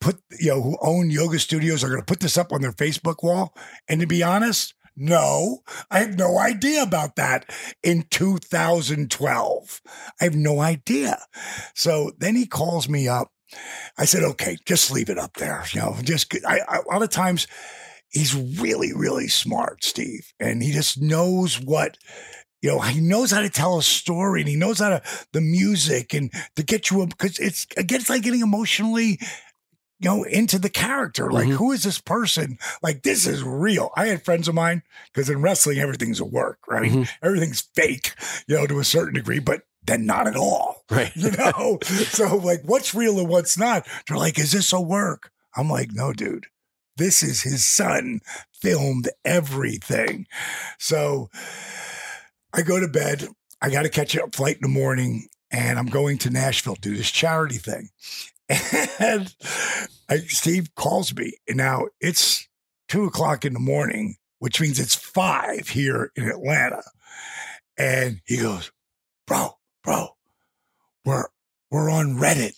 A: put, you know, who own yoga studios are going to put this up on their Facebook wall? And to be honest, no, I have no idea about that in 2012. I have no idea. So then he calls me up. I said, okay, just leave it up there. You know, just, I, I, a lot of times he's really, really smart, Steve. And he just knows what, you know, he knows how to tell a story and he knows how to, the music and to get you, because it's, again, it's like getting emotionally, you know, into the character. Like,
B: Mhm.
A: who is this person? Like, this is real. I had friends of mine, because in wrestling, everything's a work, right?
B: Mhm.
A: Everything's fake, you know, to a certain degree, but then not at all
B: Right.
A: you know? <laughs> so like what's real and what's not? They're like, is this a work? I'm like, no, dude. This is his son filmed everything. So I go to bed. I got to catch a flight in the morning and I'm going to Nashville to do this charity thing. <laughs> And I, Steve calls me. And now it's two o'clock in the morning, which means it's five here in Atlanta. And he goes, bro, bro, we're we're on Reddit.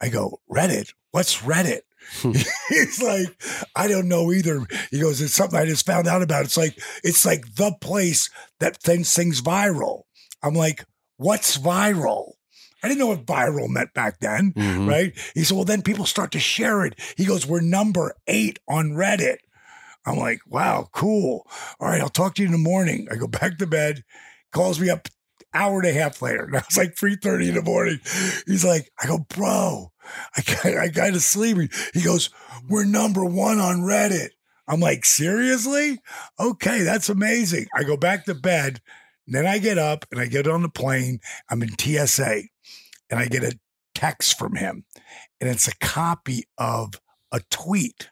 A: I go, Reddit? What's Reddit? Hmm. <laughs> He's like, I don't know either. He goes, it's something I just found out about. It's like, it's like the place that sends things viral. I'm like, what's viral? I didn't know what viral meant back then,
B: Mhm.
A: right? He said, well, then people start to share it. He goes, we're number eight on Reddit. I'm like, wow, cool. All right, I'll talk to you in the morning. I go back to bed, calls me up hour and a half later. <laughs> Now it's like 3.30 in the morning. He's like, I go, bro, I got, I got to sleep. He goes, we're number one on Reddit. I'm like, seriously? Okay, that's amazing. I go back to bed. And then I get up and I get on the plane. I'm in TSA and I get a text from him. And it's a copy of a tweet.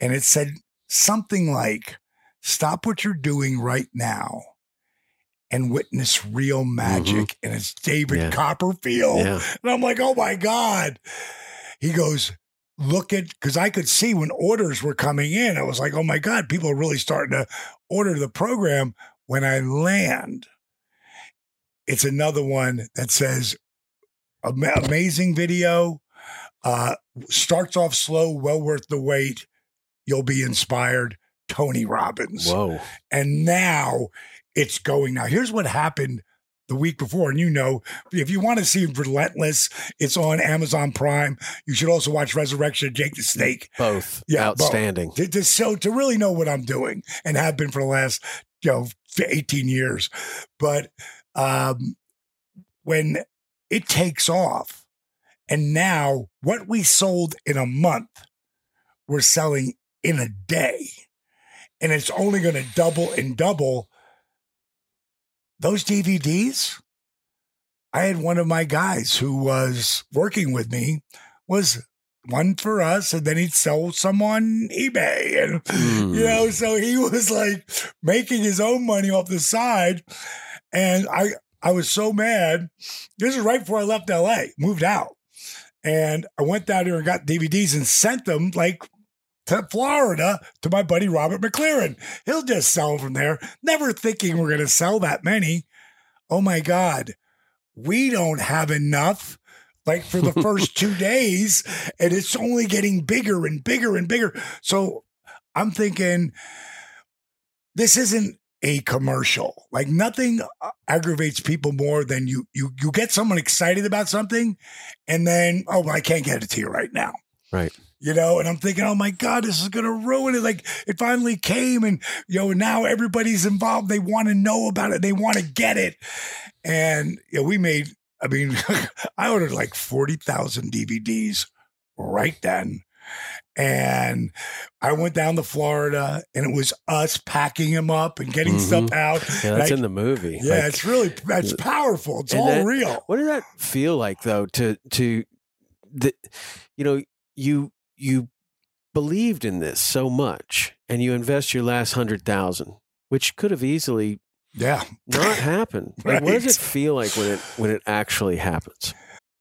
A: And it said something like, stop what you're doing right now and witness real mm-hmm. magic. And it's David
B: Yeah.
A: Copperfield.
B: Yeah.
A: And I'm like, oh my God. He goes, look at, because I could see when orders were coming in, I was like, oh my God, people are really starting to order the program. When I land, it's another one that says, "Ama- amazing video, uh, starts off slow, well worth the wait. You'll be inspired. Tony Robbins
B: Whoa.
A: and now it's going now here's what happened the week before and you know if you want to see relentless it's on amazon prime you should also watch resurrection of jake the snake
B: Both.
A: Yeah, both.
B: Outstanding.
A: to, to, so to really know what i'm doing and have been for the last you know 18 years but um when it takes off and now what we sold in a month we're selling in a day and it's only going to double and double those DVDs. I had one of my guys who was working with me was one for us, and then he'd sell some on eBay, and
B: Mm.
A: you know, so he <laughs> was like making his own money off the side, and I I was so mad. This is right before I left LA, moved out, and I went down there and got DVDs and sent them like to Florida to my buddy Robert McLaren. He'll just sell them from there, never thinking we're going to sell that many. Oh my God, we don't have enough. Like for the first two <laughs> days, and it's only getting bigger and bigger and bigger. So I'm thinking this isn't a commercial. Like nothing uh, aggravates people more than you you you get someone excited about something, and then oh I can't get it to you right now
B: Right.
A: you know, and I'm thinking, oh my God, this is gonna ruin it. Like it finally came, and you know, now everybody's involved. They want to know about it, they want to get it. And you know, we made, I mean, <laughs> I ordered like 40,000 DVDs right then. And I went down to Florida and it was us packing him up and getting
B: Mhm.
A: stuff out.
B: Yeah, that's
A: Like,
B: in the movie.
A: Yeah,
B: Like,
A: it's really that's powerful. It's all
B: that-
A: real.
B: What does that feel like though to to the you know you you believed in this so much and you invest your last 100,000 which could have easily
A: Yeah.
B: not happened. Like, what does it feel like when it when it actually happens?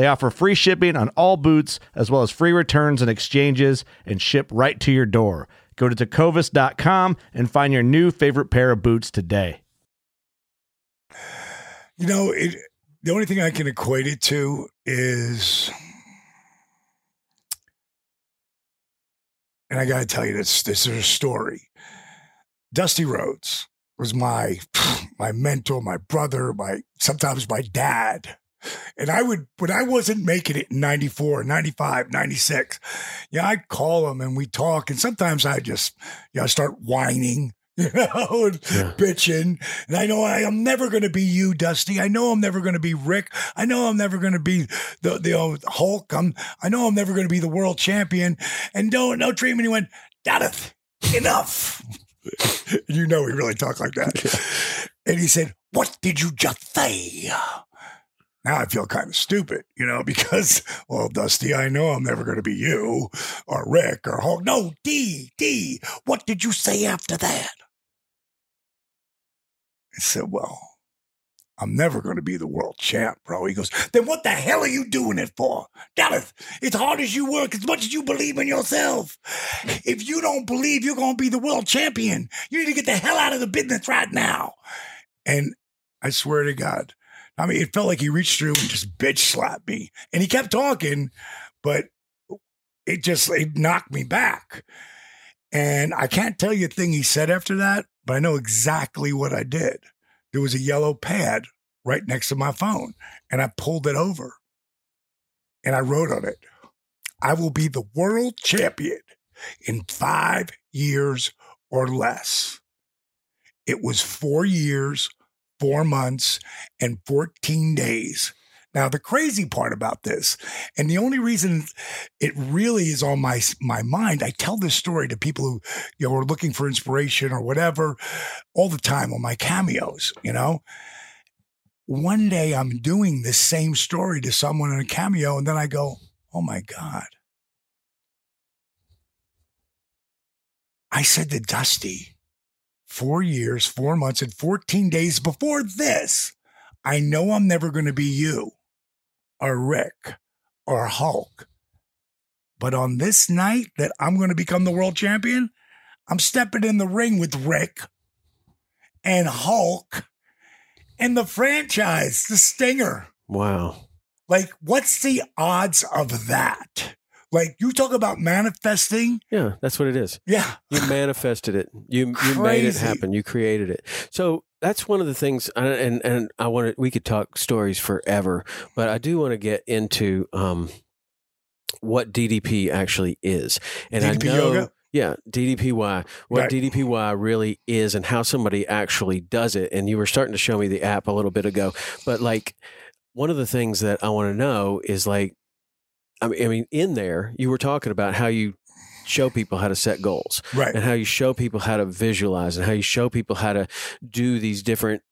F: They offer free shipping on all boots, as well as free returns and exchanges, and ship right to your door. Go to tecovas.com and find your new favorite pair of boots today.
A: You know, it, the only thing I can equate it to is, and I got to tell you this: this is a story. Dusty Rhodes was my <sighs> my mentor, my brother, my sometimes my dad. And I would, when I wasn't making it in 94, 95, 96, yeah, I'd call him and we'd talk. And sometimes I just, you know, start whining, <laughs> you know, and
B: Yeah.
A: bitching. And I know I am never going to be you, Dusty. I know I'm never going to be Ric. I know I'm never going to be the, the old Hulk. I'm, I know I'm never going to be the world champion. And don't, no treatment. He went, Dareth, enough. <laughs> you know, he really talked like that. And he said, What did you just say? Now I feel kind of stupid, you know, <laughs> because, well, Dusty, I know I'm never going to be you or Ric or Hulk. No, D, D, what did you say after that? I said, Well, I'm never going to be the world champ, bro. He goes, Then what the hell are you doing it for? Dallas, it's hard as you work, as much as you believe in yourself. If you don't believe you're going to be the world champion, you need to get the hell out of the business right now. And I swear to God, I mean, it felt like he reached through and just bitch slapped me. And he kept talking, but it just it knocked me back. And I can't tell you a thing he said after that, but I know exactly what I did. There was a yellow pad right next to my phone, and I pulled it over and I wrote on it, I will be the world champion in five years or less. It was four years, four months, and 14 days. Now, the crazy part about this, and the only reason it really is on my my mind, I tell this story to people who you know are looking for inspiration or whatever all the time on my cameos, you know. One day I'm doing this same story to someone in a cameo, and then I go, Oh my God. I said to Dusty, four years, four months, and 14 days before this, I know I'm never going to be you or Ric or Hulk. But on this night that I'm going to become the world champion, I'm stepping in the ring with Rick and Hulk and the franchise, the Stinger.
B: Wow.
A: Like, what's the odds of that? Like, you talk about manifesting.
B: Yeah, that's what it is.
A: Yeah.
B: You <laughs> manifested it. You you made it happen. You created it. So that's one of the things. And and, I want to. We could talk stories forever, but I do want to get into um, what DDP actually is. And I
A: DDP
B: know.
A: yoga?
B: Yeah, DDPY. What
A: Right.
B: DDPY really is and how somebody actually does it. And you were starting to show me the app a little bit ago. But like one of the things that I want to know is like I mean, I mean in there you were talking about how you show people how to set goals
A: Right.
B: and how you show people how to visualize and how you show people how to do these different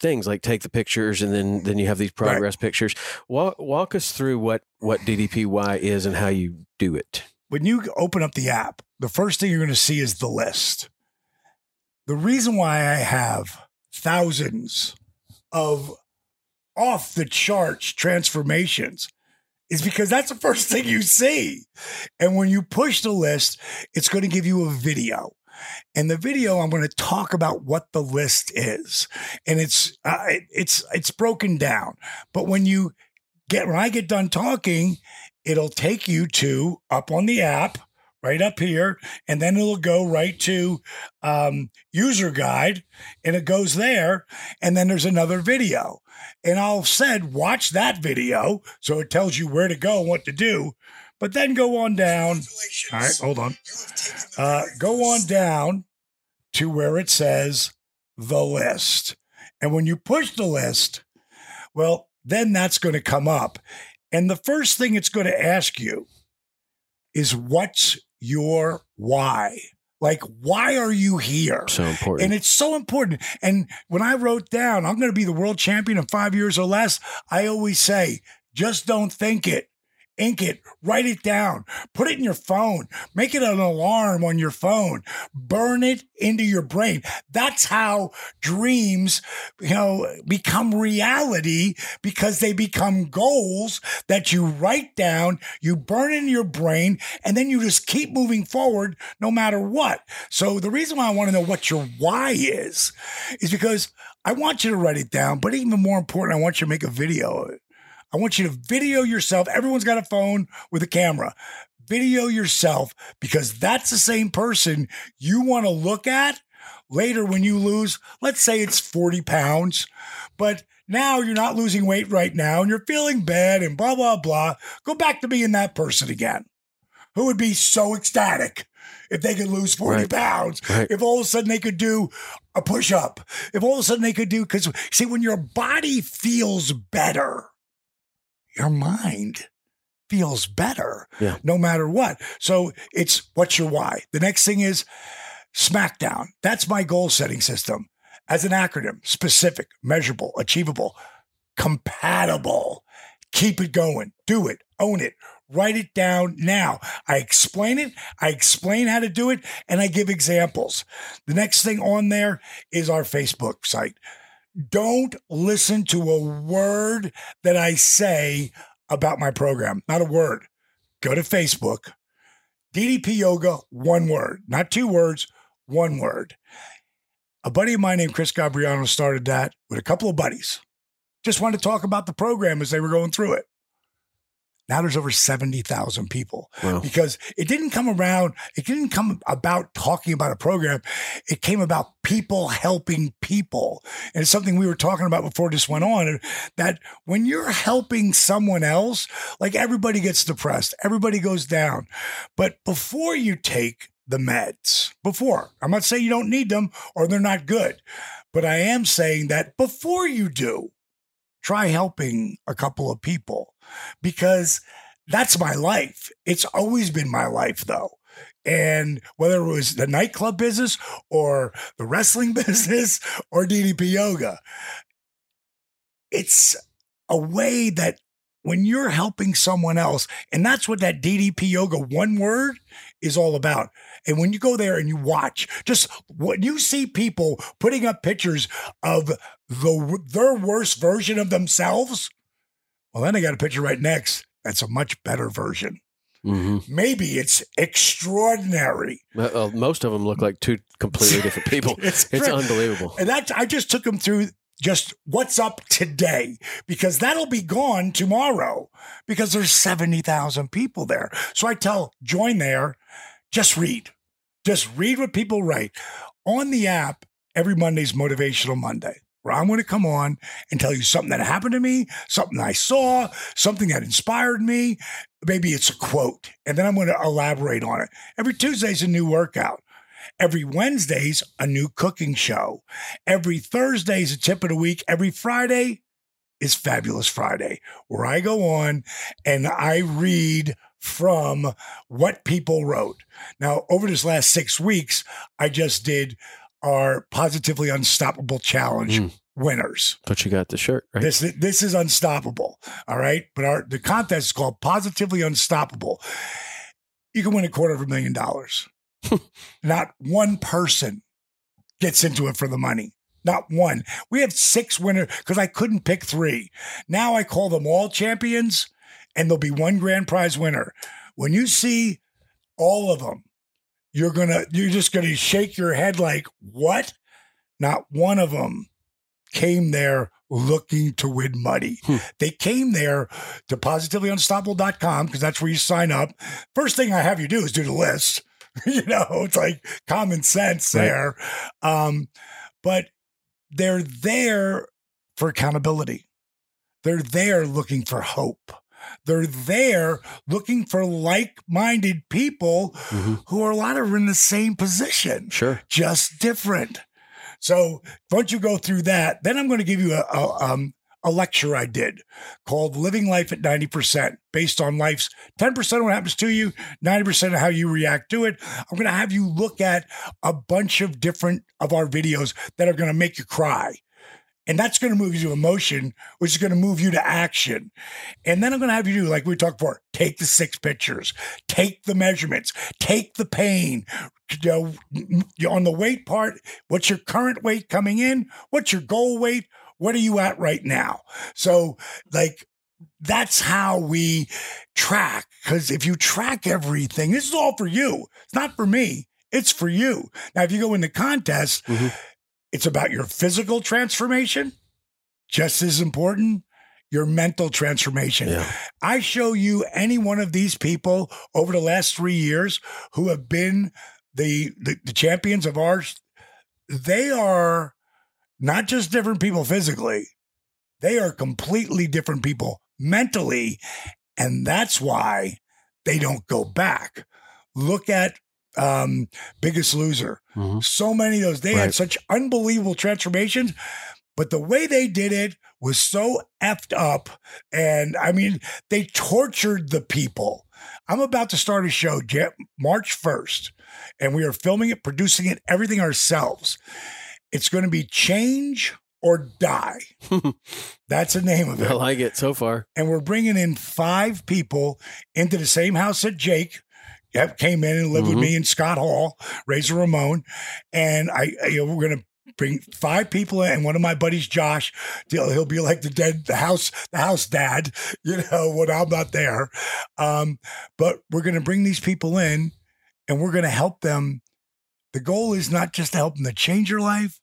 B: things like take the pictures and then then you have these
A: Right.
B: progress pictures walk walk us through what what ddpy is and how you do it
A: when you open up the app, the first thing you're going to see is the list. The reason why I have thousands of off the charts transformations is because that's the first thing you see. And when you push the list, it's going to give you a video. And the video, I'm going to talk about what the list is, and it's uh, it- it's it's broken down. But when you get when I get done talking, it'll take you to up on the app right up here, and then it'll go right to um, user guide, and it goes there, and then there's another video, and I'll said watch that video, so it tells you where to go and what to do, but then go on down. All right, hold on. Uh, go on down to where it says the list, and when you push the list, well, then that's going to come up, and the first thing it's going to ask you is what's your why? Like, why are you here?
B: So important.
A: And it's so important. And when I wrote down, I'm going to be the world champion in five years or less, I always say, just don't think it ink it, write it down, put it in your phone, make it an alarm on your phone, burn it into your brain. That's how dreams, you know, become reality because they become goals that you write down, you burn in your brain, and then you just keep moving forward no matter what. So the reason why I want to know what your why is, is because I want you to write it down, but even more important, I want you to make a video of it. I want you to video yourself. Everyone's got a phone with a camera. Video yourself because that's the same person you want to look at later when you lose, let's say it's 40 pounds, but now you're not losing weight right now and you're feeling bad and blah, blah, blah. Go back to being that person again who would be so ecstatic if they could lose 40
B: Right.
A: pounds,
B: Right.
A: if all of a sudden they could do a push up, if all of a sudden they could do, because see, when your body feels better, your mind feels better
B: Yeah.
A: no matter what. So it's what's your why? The next thing is SmackDown. That's my goal setting system as an acronym specific, measurable, achievable, compatible. Keep it going, do it, own it, write it down now. I explain it, I explain how to do it, and I give examples. The next thing on there is our Facebook site. Don't listen to a word that I say about my program, not a word. Go to Facebook, DDP Yoga, one word, not two words, one word. A buddy of mine named Chris Gabriano started that with a couple of buddies. Just wanted to talk about the program as they were going through it. Now there's over 70,000 people
B: Wow.
A: because it didn't come around, it didn't come about talking about a program. It came about people helping people. And it's something we were talking about before this went on that when you're helping someone else, like everybody gets depressed, everybody goes down. But before you take the meds, before, I'm not saying you don't need them or they're not good, but I am saying that before you do, try helping a couple of people because that's my life. It's always been my life, though. And whether it was the nightclub business or the wrestling <laughs> business or DDP yoga, it's a way that when you're helping someone else, and that's what that DDP yoga one word is all about. And when you go there and you watch, just when you see people putting up pictures of the their worst version of themselves, well, then I got a picture right next. That's a much better version.
B: hmm
A: Maybe it's extraordinary.
B: Uh, most of them look like two completely different <laughs> people.
A: It's
B: it's unbelievable.
A: And that I just took them through just what's up today because that'll be gone tomorrow because there's 70,000 people there. So I tell join there, just read. Just read what people write. On the app, every Monday's motivational Monday. Where I'm going to come on and tell you something that happened to me, something I saw, something that inspired me. Maybe it's a quote, and then I'm going to elaborate on it. Every Tuesday's a new workout. Every Wednesday's a new cooking show. Every Thursday's a tip of the week. Every Friday is Fabulous Friday, where I go on and I read from what people wrote. Now, over this last six weeks, I just did our Positively Unstoppable Challenge
B: Mm.
A: winners.
B: But you got the shirt, right?
A: This this is unstoppable. All right. But our the contest is called Positively Unstoppable. You can win a quarter of a million dollars. <laughs> Not one person gets into it for the money. Not one. We have six winners because I couldn't pick three. Now I call them all champions, and there'll be one grand prize winner. When you see all of them, you're gonna you're just gonna shake your head like, what? Not one of them came there looking to win money. They came there to positivelyunstoppable.com because that's where you sign up. First thing I have you do is do the list. <laughs> you know, it's like common sense
B: Right.
A: there. Um, but they're there for accountability. They're there looking for hope. They're there looking for like minded people
B: Mhm.
A: who are a lot of in the same position
B: Sure.
A: just different. So once you go through that, then I'm going to give you a, a, um, a lecture I did called Living Life at 90%, based on life's 10% of what happens to you, 90% of how you react to it. I'm going to have you look at a bunch of different of our videos that are going to make you cry. And that's going to move you to emotion, which is going to move you to action. And then I'm going to have you do, like we talked before, take the six pictures, take the measurements, take the pain. You know, on the weight part, what's your current weight coming in? What's your goal weight? What are you at right now? So, like, that's how we track. Because if you track everything, this is all for you. It's not for me. It's for you. Now, if you go in the contest,
B: Mhm.
A: It's about your physical transformation, just as important, your mental transformation.
B: Yeah.
A: I show you any one of these people over the last three years who have been the, the, the champions of ours. They are not just different people physically, they are completely different people mentally. And that's why they don't go back. Look at um, Biggest Loser.
B: Mhm.
A: So many of those, they had such unbelievable transformations, but the way they did it was so effed up. And I mean, they tortured the people. I'm about to start a show March 1st, and we are filming it, producing it, everything ourselves. It's going to be Change or Die. <laughs> That's the name of it
B: I like it so far.
A: and we're bringing in five people into the same house that Jake yep, came in and lived with
B: Mhm.
A: me in Scott Hall, Razor Ramon, and I, I- you know, we're gonna bring five people in, and one of my buddies, Josh, he'll, be like the dead, the house, the house dad, <laughs> you know, when I'm not there. Um, but we're gonna bring these people in, and we're gonna help them. The goal is not just to help them to change their life;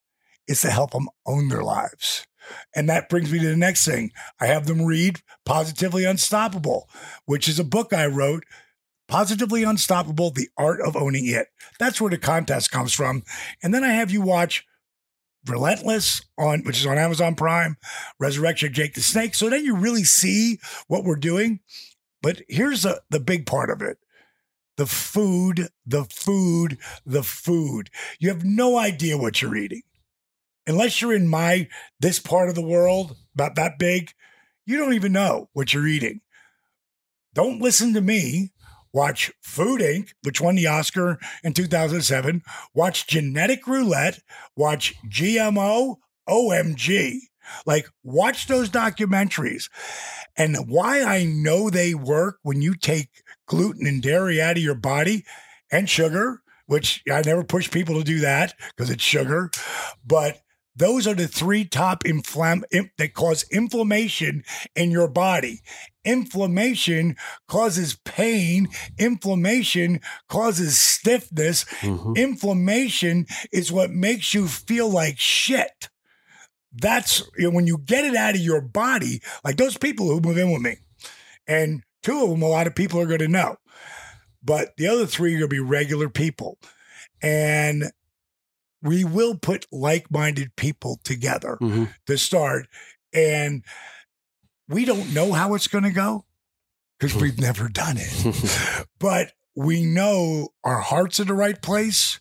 A: it's to help them own their lives. And that brings me to the next thing. I have them read Positively Unstoppable, which is a book I wrote. Positively Unstoppable, The Art of Owning It. That's where the contest comes from. And then I have you watch Relentless on which is on Amazon Prime, Resurrection Jake the Snake. So then you really see what we're doing. But here's the, the big part of it. The food, the food, the food. You have no idea what you're eating. Unless you're in my this part of the world, about that big, you don't even know what you're eating. Don't listen to me. Watch Food Inc., which won the Oscar in 2007. Watch Genetic Roulette. Watch GMO, OMG. Like, watch those documentaries. And why I know they work when you take gluten and dairy out of your body and sugar, which I never push people to do that because it's sugar. But those are the three top inflam- im- that cause inflammation in your body. Inflammation causes pain. Inflammation causes stiffness.
B: Mhm.
A: Inflammation is what makes you feel like shit. That's you know, when you get it out of your body, like those people who move in with me. And two of them, a lot of people are going to know. But the other three are going to be regular people. And we will put like minded people together
B: Mhm.
A: to start. And we don't know how it's going to go because we've <laughs> never done it. but we know our heart's in the right place,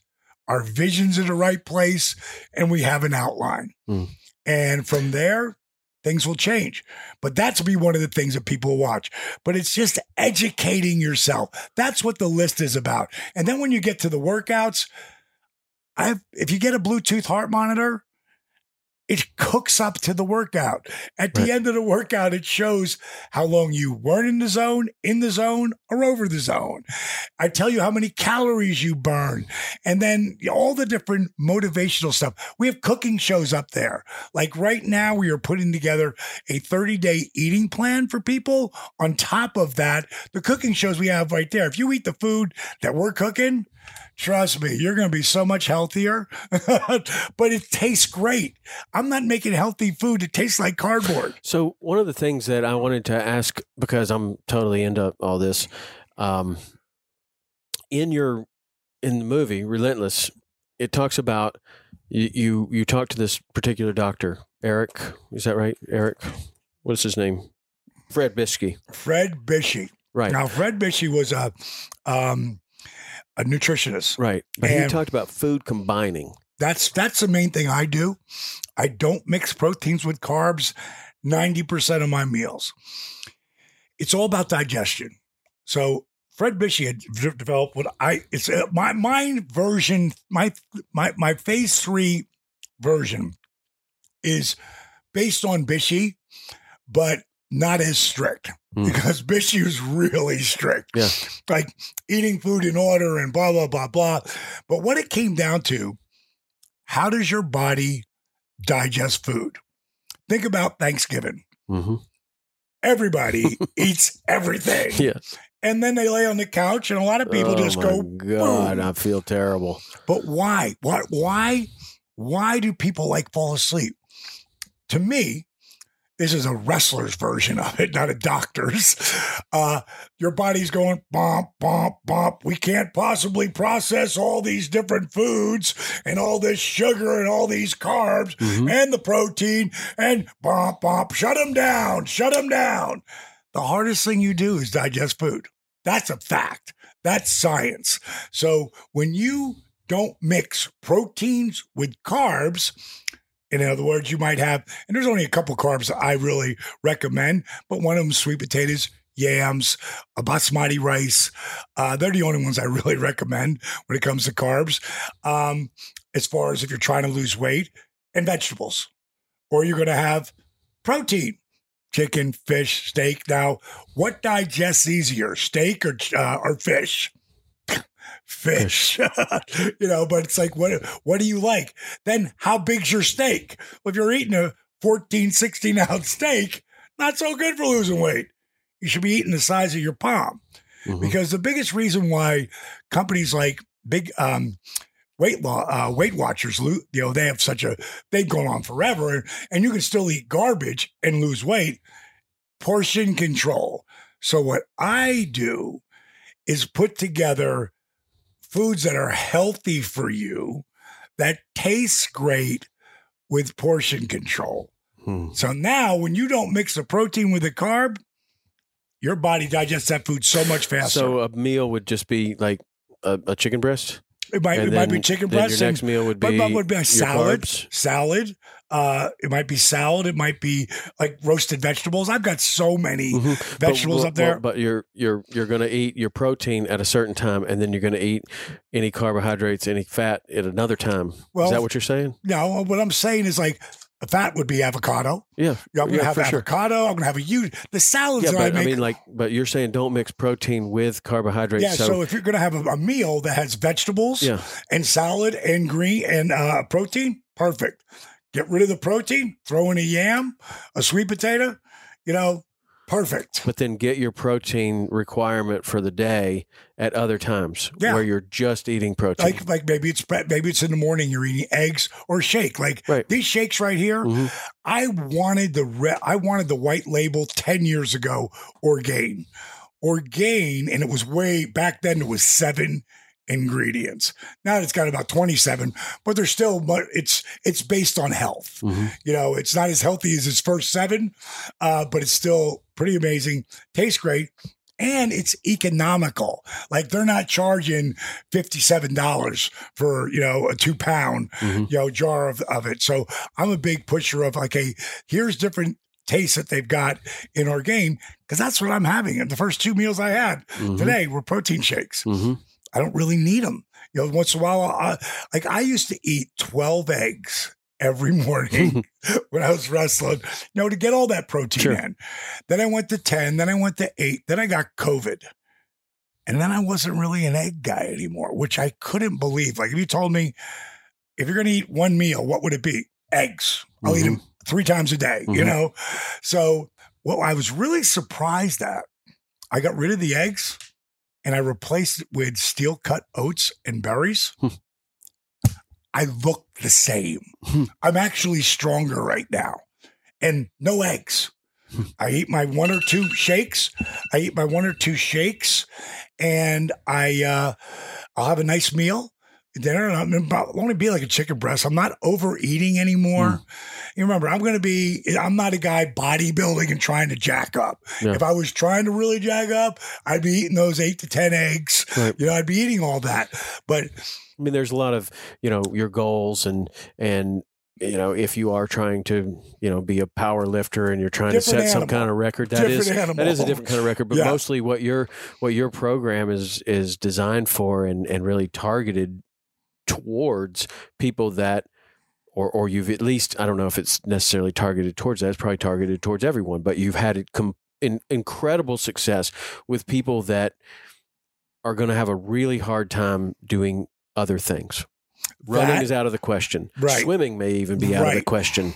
A: our vision's in the right place, and we have an outline.
B: Mm.
A: And from there, things will change. But that's be one of the things that people watch. But it's just educating yourself. That's what the list is about. And then when you get to the workouts, I've if you get a Bluetooth heart monitor, it cooks up to the workout. At the
B: Right.
A: end of the workout, it shows how long you weren't in the zone, in the zone, or over the zone. I tell you how many calories you burn, and then all the different motivational stuff. We have cooking shows up there. Like right now, we are putting together a 30 day eating plan for people. On top of that, the cooking shows we have right there. If you eat the food that we're cooking, Trust me, you're going to be so much healthier, <laughs> but it tastes great. I'm not making healthy food. It tastes like cardboard.
B: So one of the things that I wanted to ask because I'm totally into all this, um, in your in the movie Relentless, it talks about you you, you talk to this particular doctor, Eric. Is that right, Eric? What's his name? Fred Bisci.
A: Fred Bisci.
B: Right.
A: Now, Fred Bisci was a um, a nutritionist.
B: Right. But
A: And-
B: talked about food combining.
A: That's that's the main thing I do. I don't mix proteins with carbs 90% of my meals. It's all about digestion. So Fred Bisci had developed what I it's uh, my my version my my my phase 3 version is based on Bisci but not as strict
B: Hmm.
A: because <laughs> Bisci was really strict.
B: Yeah.
A: Like eating food in order and blah blah blah blah. But what it came down to how does your body digest food? Think about Thanksgiving.
B: hmm
A: Everybody <laughs> eats everything.
B: Yeah.
A: And then they lay on the couch, and a lot of people
B: oh
A: just go,
B: God,
A: boom.
B: I feel terrible.
A: But why? What? Why? Why do people like fall asleep? To me, this is a wrestler's version of it, not a doctor's. Uh, your body's going bump, bump, bump. We can't possibly process all these different foods and all this sugar and all these carbs
B: Mhm.
A: and the protein and bump, bump. Shut them down. Shut them down. The hardest thing you do is digest food. That's a fact. That's science. So when you don't mix proteins with carbs, in other words, you might have, and there's only a couple carbs I really recommend, but one of them sweet potatoes, yams, basmati rice. Uh, they're the only ones I really <laughs> recommend when it comes to carbs. Um, as far as if you're trying to lose weight, and vegetables, or you're going to have protein, chicken, fish, steak. Now, what digests easier, steak or uh, or fish? Fish, <laughs> you know, but it's like, what, what do you like? Then how big's your steak? Well, if you're eating a 14, 16 ounce steak, not so good for losing weight. You should be eating the size of your palm
B: Mhm.
A: because the biggest reason why companies like big um, weight law uh, Weight Watchers, you know, they have such a they've gone on forever, and, and you can still eat garbage and lose weight. Portion control. So what I do is put together foods that are healthy for you, that taste great with portion control.
B: Hmm.
A: So now, when you don't mix the protein with the carb, your body digests that food so much faster.
B: So a meal would just be like a, a chicken breast.
A: It might,
B: and
A: it might be chicken breast.
B: Your next meal would be
A: but would be salad.
B: carbs.
A: Salad. Uh, it might be salad. It might be like roasted vegetables. I've got so many
B: Mhm.
A: vegetables
B: but,
A: up there.
B: But, but you're you're you're going to eat your protein at a certain time, and then you're going to eat any carbohydrates, any fat at another time.
A: Well,
B: Is that what you're saying?
A: no, what I'm saying is like a fat would be avocado.
B: Yeah,
A: I'm gonna
B: Yeah,
A: have
B: for sure.
A: avocado. I'm gonna have a huge the salads
B: Yeah, but
A: I
B: I,
A: make.
B: mean, like, but you're saying don't mix protein with carbohydrates.
A: yeah, so, if you're gonna have a, a meal that has vegetables
B: yeah,
A: and salad and green and uh, protein, perfect. Get rid of the protein, throw in a yam, a sweet potato, you know, perfect.
B: but then get your protein requirement for the day at other times
A: Yeah.
B: where you're just eating protein.
A: Like like maybe it's maybe it's in the morning you're eating eggs or shake. Like
B: Right.
A: these shakes right here,
B: Mhm.
A: I wanted the re- I wanted the white label 10 years ago Orgain. Orgain and it was way back then it was 7 ingredients. Now it's got about 27, but there's still but it's it's based on health.
B: Mhm.
A: You know, it's not as healthy as its first 7, uh, but it's still pretty amazing. Tastes great. And it's economical. Like they're not charging $57 for, you know, a two pound,
B: Mhm.
A: you know, jar of, of it. So I'm a big pusher of like, hey, here's different tastes that they've got in Orgain because that's what I'm having. And the first two meals I had
B: Mhm.
A: today were protein shakes.
B: Mhm.
A: I don't really need them. You know, once in a while, I, like I used to eat 12 eggs every <laughs> morning <laughs> when I was wrestling, you know, to get all that protein
B: Sure.
A: in. Then I went to 10, then I went to eight, then I got COVID. And then I wasn't really an egg guy anymore, which I couldn't believe. Like if you told me, if you're going to eat one meal, what would it be? Eggs. I'll eat 'em eat them three times a day, you
B: Mhm.
A: know? So what I was really surprised at, I got rid of the eggs and I replaced it with steel cut oats and berries,
B: Hmm.
A: I look the same.
B: Hmm.
A: I'm actually stronger right now. And no eggs.
B: Hmm.
A: I eat my one or two shakes. I eat my one or two shakes and I uh I'll have a nice meal. Dinner and I'm about only be like a chicken breast. I'm not overeating anymore.
B: Hmm.
A: You remember, I'm gonna be I'm not a guy bodybuilding and trying to jack up.
B: Yeah.
A: If I was trying to really jack up, I'd be eating those eight to ten eggs.
B: Right.
A: You know, I'd be eating all that. But
B: I mean, there's a lot of you know your goals and and you know if you are trying to you know be a power lifter and you're trying
A: Different
B: to set some kind of record, that is
A: Different
B: that is a different kind of record. But
A: Yeah.
B: mostly what your what your program is is designed for and and really targeted towards people that. Or, or you've at least I don't know if it's necessarily targeted towards that. It's probably targeted towards everyone, but you've had it com- in, incredible success with people that are going to have a really hard time doing other things. Running
A: That-
B: is out of the question.
A: Right.
B: Swimming may even be out of the question.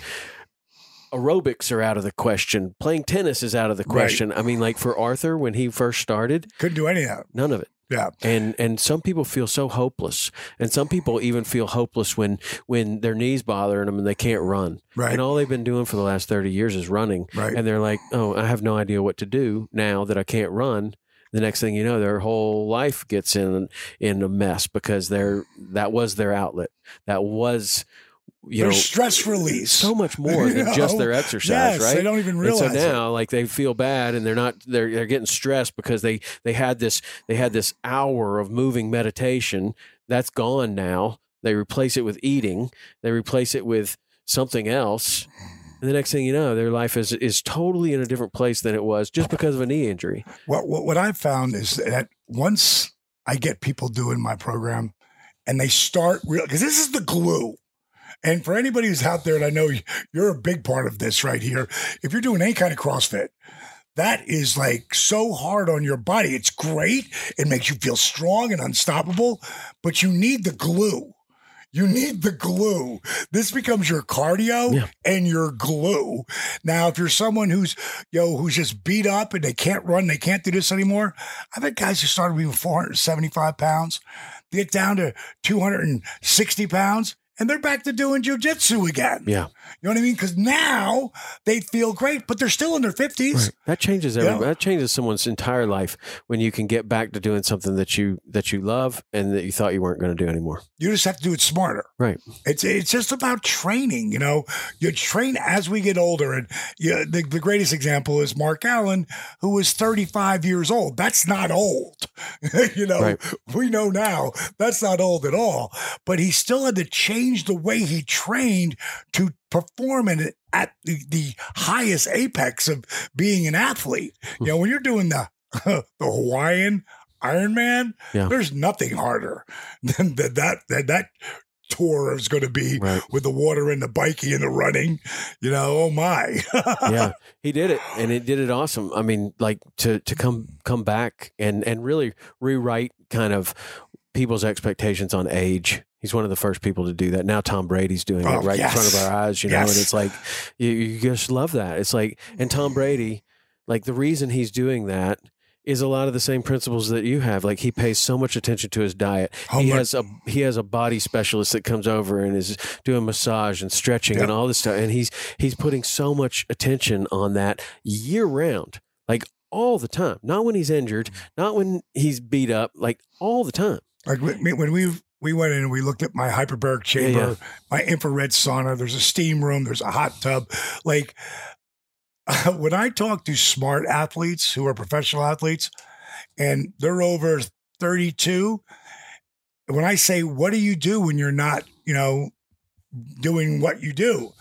B: Aerobics are out of the question. Playing tennis is out of the
A: Right.
B: question. I mean, like for Arthur when he first started,
A: couldn't do any of that.
B: none of it.
A: Yeah.
B: And and some people feel so hopeless, and some people even feel hopeless when when their knees bothering them and they can't run.
A: Right.
B: And all they've been doing for the last thirty years is running.
A: Right.
B: And they're like, oh, I have no idea what to do now that I can't run. The next thing you know, their whole life gets in in a mess because they're that was their outlet. That was you
A: Their
B: know
A: stress release.
B: so much more <laughs> than just their exercise,
A: Yes,
B: right?
A: they don't even realize And
B: so
A: it.
B: now, like they feel bad, and they're not they're they're getting stressed because they they had this they had this hour of moving meditation that's gone now. They replace it with eating. They replace it with something else. And the next thing you know, their life is is totally in a different place than it was just because of a knee injury.
A: What, what what I've found is that once I get people doing my program and they start real because this is the glue. And for anybody who's out there, and I know you're a big part of this right here, if you're doing any kind of CrossFit, that is like so hard on your body. It's great. It makes you feel strong and unstoppable, but you need the glue. You need the glue. This becomes your cardio
B: Yeah.
A: and your glue. Now, if you're someone who's yo who's just beat up and they can't run, they can't do this anymore. I've had guys who started being 475 pounds, get down to 260 pounds, and they're back to doing jujitsu again.
B: Yeah,
A: You know what I mean? Because now they feel great, but they're still in their 50s.
B: that changes every,
A: Yeah.
B: that changes someone's entire life when you can get back to doing something that you that you love and that you thought you weren't going to do anymore.
A: You just have to do it smarter.
B: Right.
A: It's it's just about training. You know, you train as we get older. And you, the, the greatest example is Mark Allen, who was 35 years old. That's not old. <laughs> you know,
B: Right.
A: we know now that's not old at all. But he still had to change the way he trained to perform in it at the, the highest apex of being an athlete. You know, when you're doing the <laughs> the Hawaiian Ironman,
B: Yeah.
A: there's nothing harder than that that that, that tour is going to be
B: Right.
A: with the water and the biking and the running. You know, oh my. <laughs>
B: yeah, he did it, and it did it awesome. I mean, like to to come come back and and really rewrite kind of people's expectations on age. He's one of the first people to do that. Now Tom Brady's doing
A: Oh,
B: it right in front of our eyes, you know,
A: Yes.
B: and it's like you, you just love that. It's like, and Tom Brady, like the reason he's doing that is a lot of the same principles that you have. Like he pays so much attention to his diet. Oh,
A: he
B: has a he has a body specialist that comes over and is doing massage and stretching and all this stuff. And he's he's putting so much attention on that year round, like all the time. Not when he's injured, mm. not when he's beat up, like all the time.
A: like when when we we went in and we looked at my hyperbaric chamber,
B: yeah.
A: my infrared sauna. There's a steam room. There's a hot tub. Like <laughs> when I talk to smart athletes who are professional athletes, and they're over 32. When I say, "What do you do when you're not, you know, doing what you do?"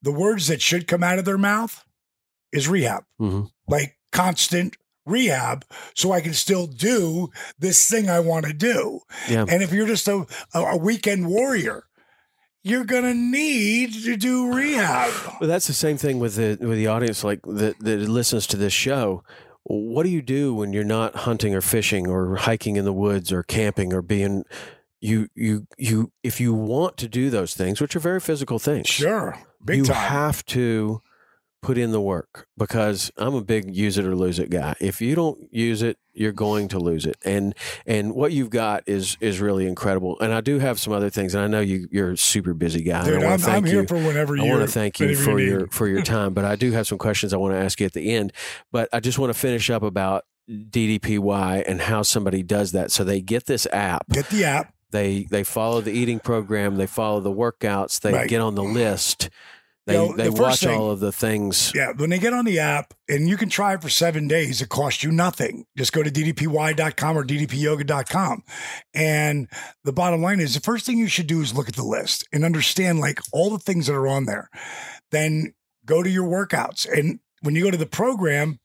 A: The words that should come out of their mouth is rehab
B: hmm
A: like constant rehab so I can still do this thing I want to do.
B: Yeah.
A: And if you're just a, a weekend warrior, you're going to need to do rehab.
B: Well, that's the same thing with the with the audience, like that that listens to this show. What do you do when you're not hunting or fishing or hiking in the woods or camping or being you you you if you want to do those things, which are very physical things,
A: Sure. Big
B: you
A: time.
B: have to put in the work because I'm a big use it or lose it guy. If you don't use it, you're going to lose it. And and what you've got is is really incredible. And I do have some other things. And I know you you're a super busy guy.
A: Dude,
B: I
A: I'm,
B: want to thank
A: I'm here
B: you.
A: for whenever you
B: I want to thank you for
A: need.
B: your for your <laughs> time, but I do have some questions I want to ask you at the end. But I just want to finish up about DDPY and how somebody does that. So they get this app,
A: Get the app.
B: they they follow the eating program, they follow the workouts, they
A: Right.
B: get on the list, they
A: You know,
B: they
A: the
B: watch
A: thing-
B: all of the things.
A: Yeah, when they get on the app and you can try it for seven days, it costs you nothing. Just go to ddpy.com or ddpyoga.com. And the bottom line is the first thing you should do is look at the list and understand like all the things that are on there. Then go to your workouts. And when you go to the program,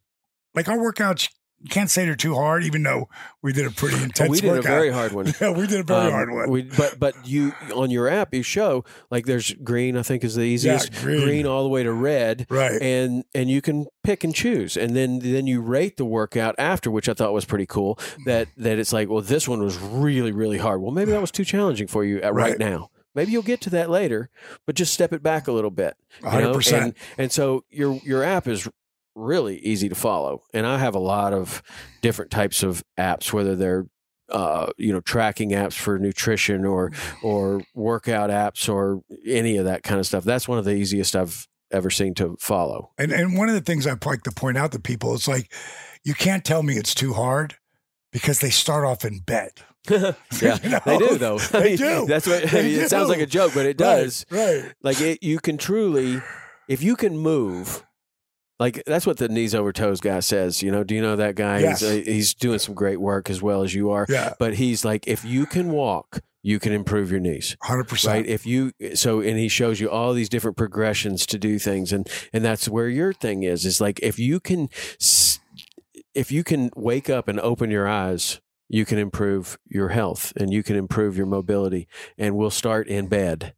A: like our workouts, you can't say they're too hard, even though we did a pretty <laughs> intense
B: we did
A: workout.
B: a very hard one. <laughs>
A: yeah, we did a very
B: Um,
A: hard one.
B: We, but but you on your app you show like there's green I think is the easiest
A: green.
B: all the way to red
A: right.
B: and and you can pick and choose and then then you rate the workout after which I thought was pretty cool that that it's like well this one was really really hard well maybe that was too challenging for you at right,
A: Right.
B: now maybe you'll get to that later but just step it back a little bit
A: 100%.
B: and and so your your app is really easy to follow and I have a lot of different types of apps whether they're uh, you know, tracking apps for nutrition or or workout apps or any of that kind of stuff. That's one of the easiest I've ever seen to follow.
A: And and one of the things I like to point out to people is like, you can't tell me it's too hard because they start off in bed. <laughs> <laughs>
B: yeah,
A: You know?
B: they do though. I <laughs>
A: They
B: mean,
A: do.
B: That's what I mean, it sounds like a joke, but it
A: Right,
B: does.
A: Right.
B: Like it, you can truly, if you can move. Like that's what the knees over toes guy says. You know, do you know that guy?
A: Yes.
B: He's, uh, he's doing some great work as well as you are.
A: Yeah.
B: But he's like, if you can walk, you can improve your knees.
A: 100%.
B: right
A: percent.
B: if you so and he shows you all these different progressions to do things and and that's where your thing is is like if you can s- if you can wake up and open your eyes you can improve your health and you can improve your mobility and we'll start in bed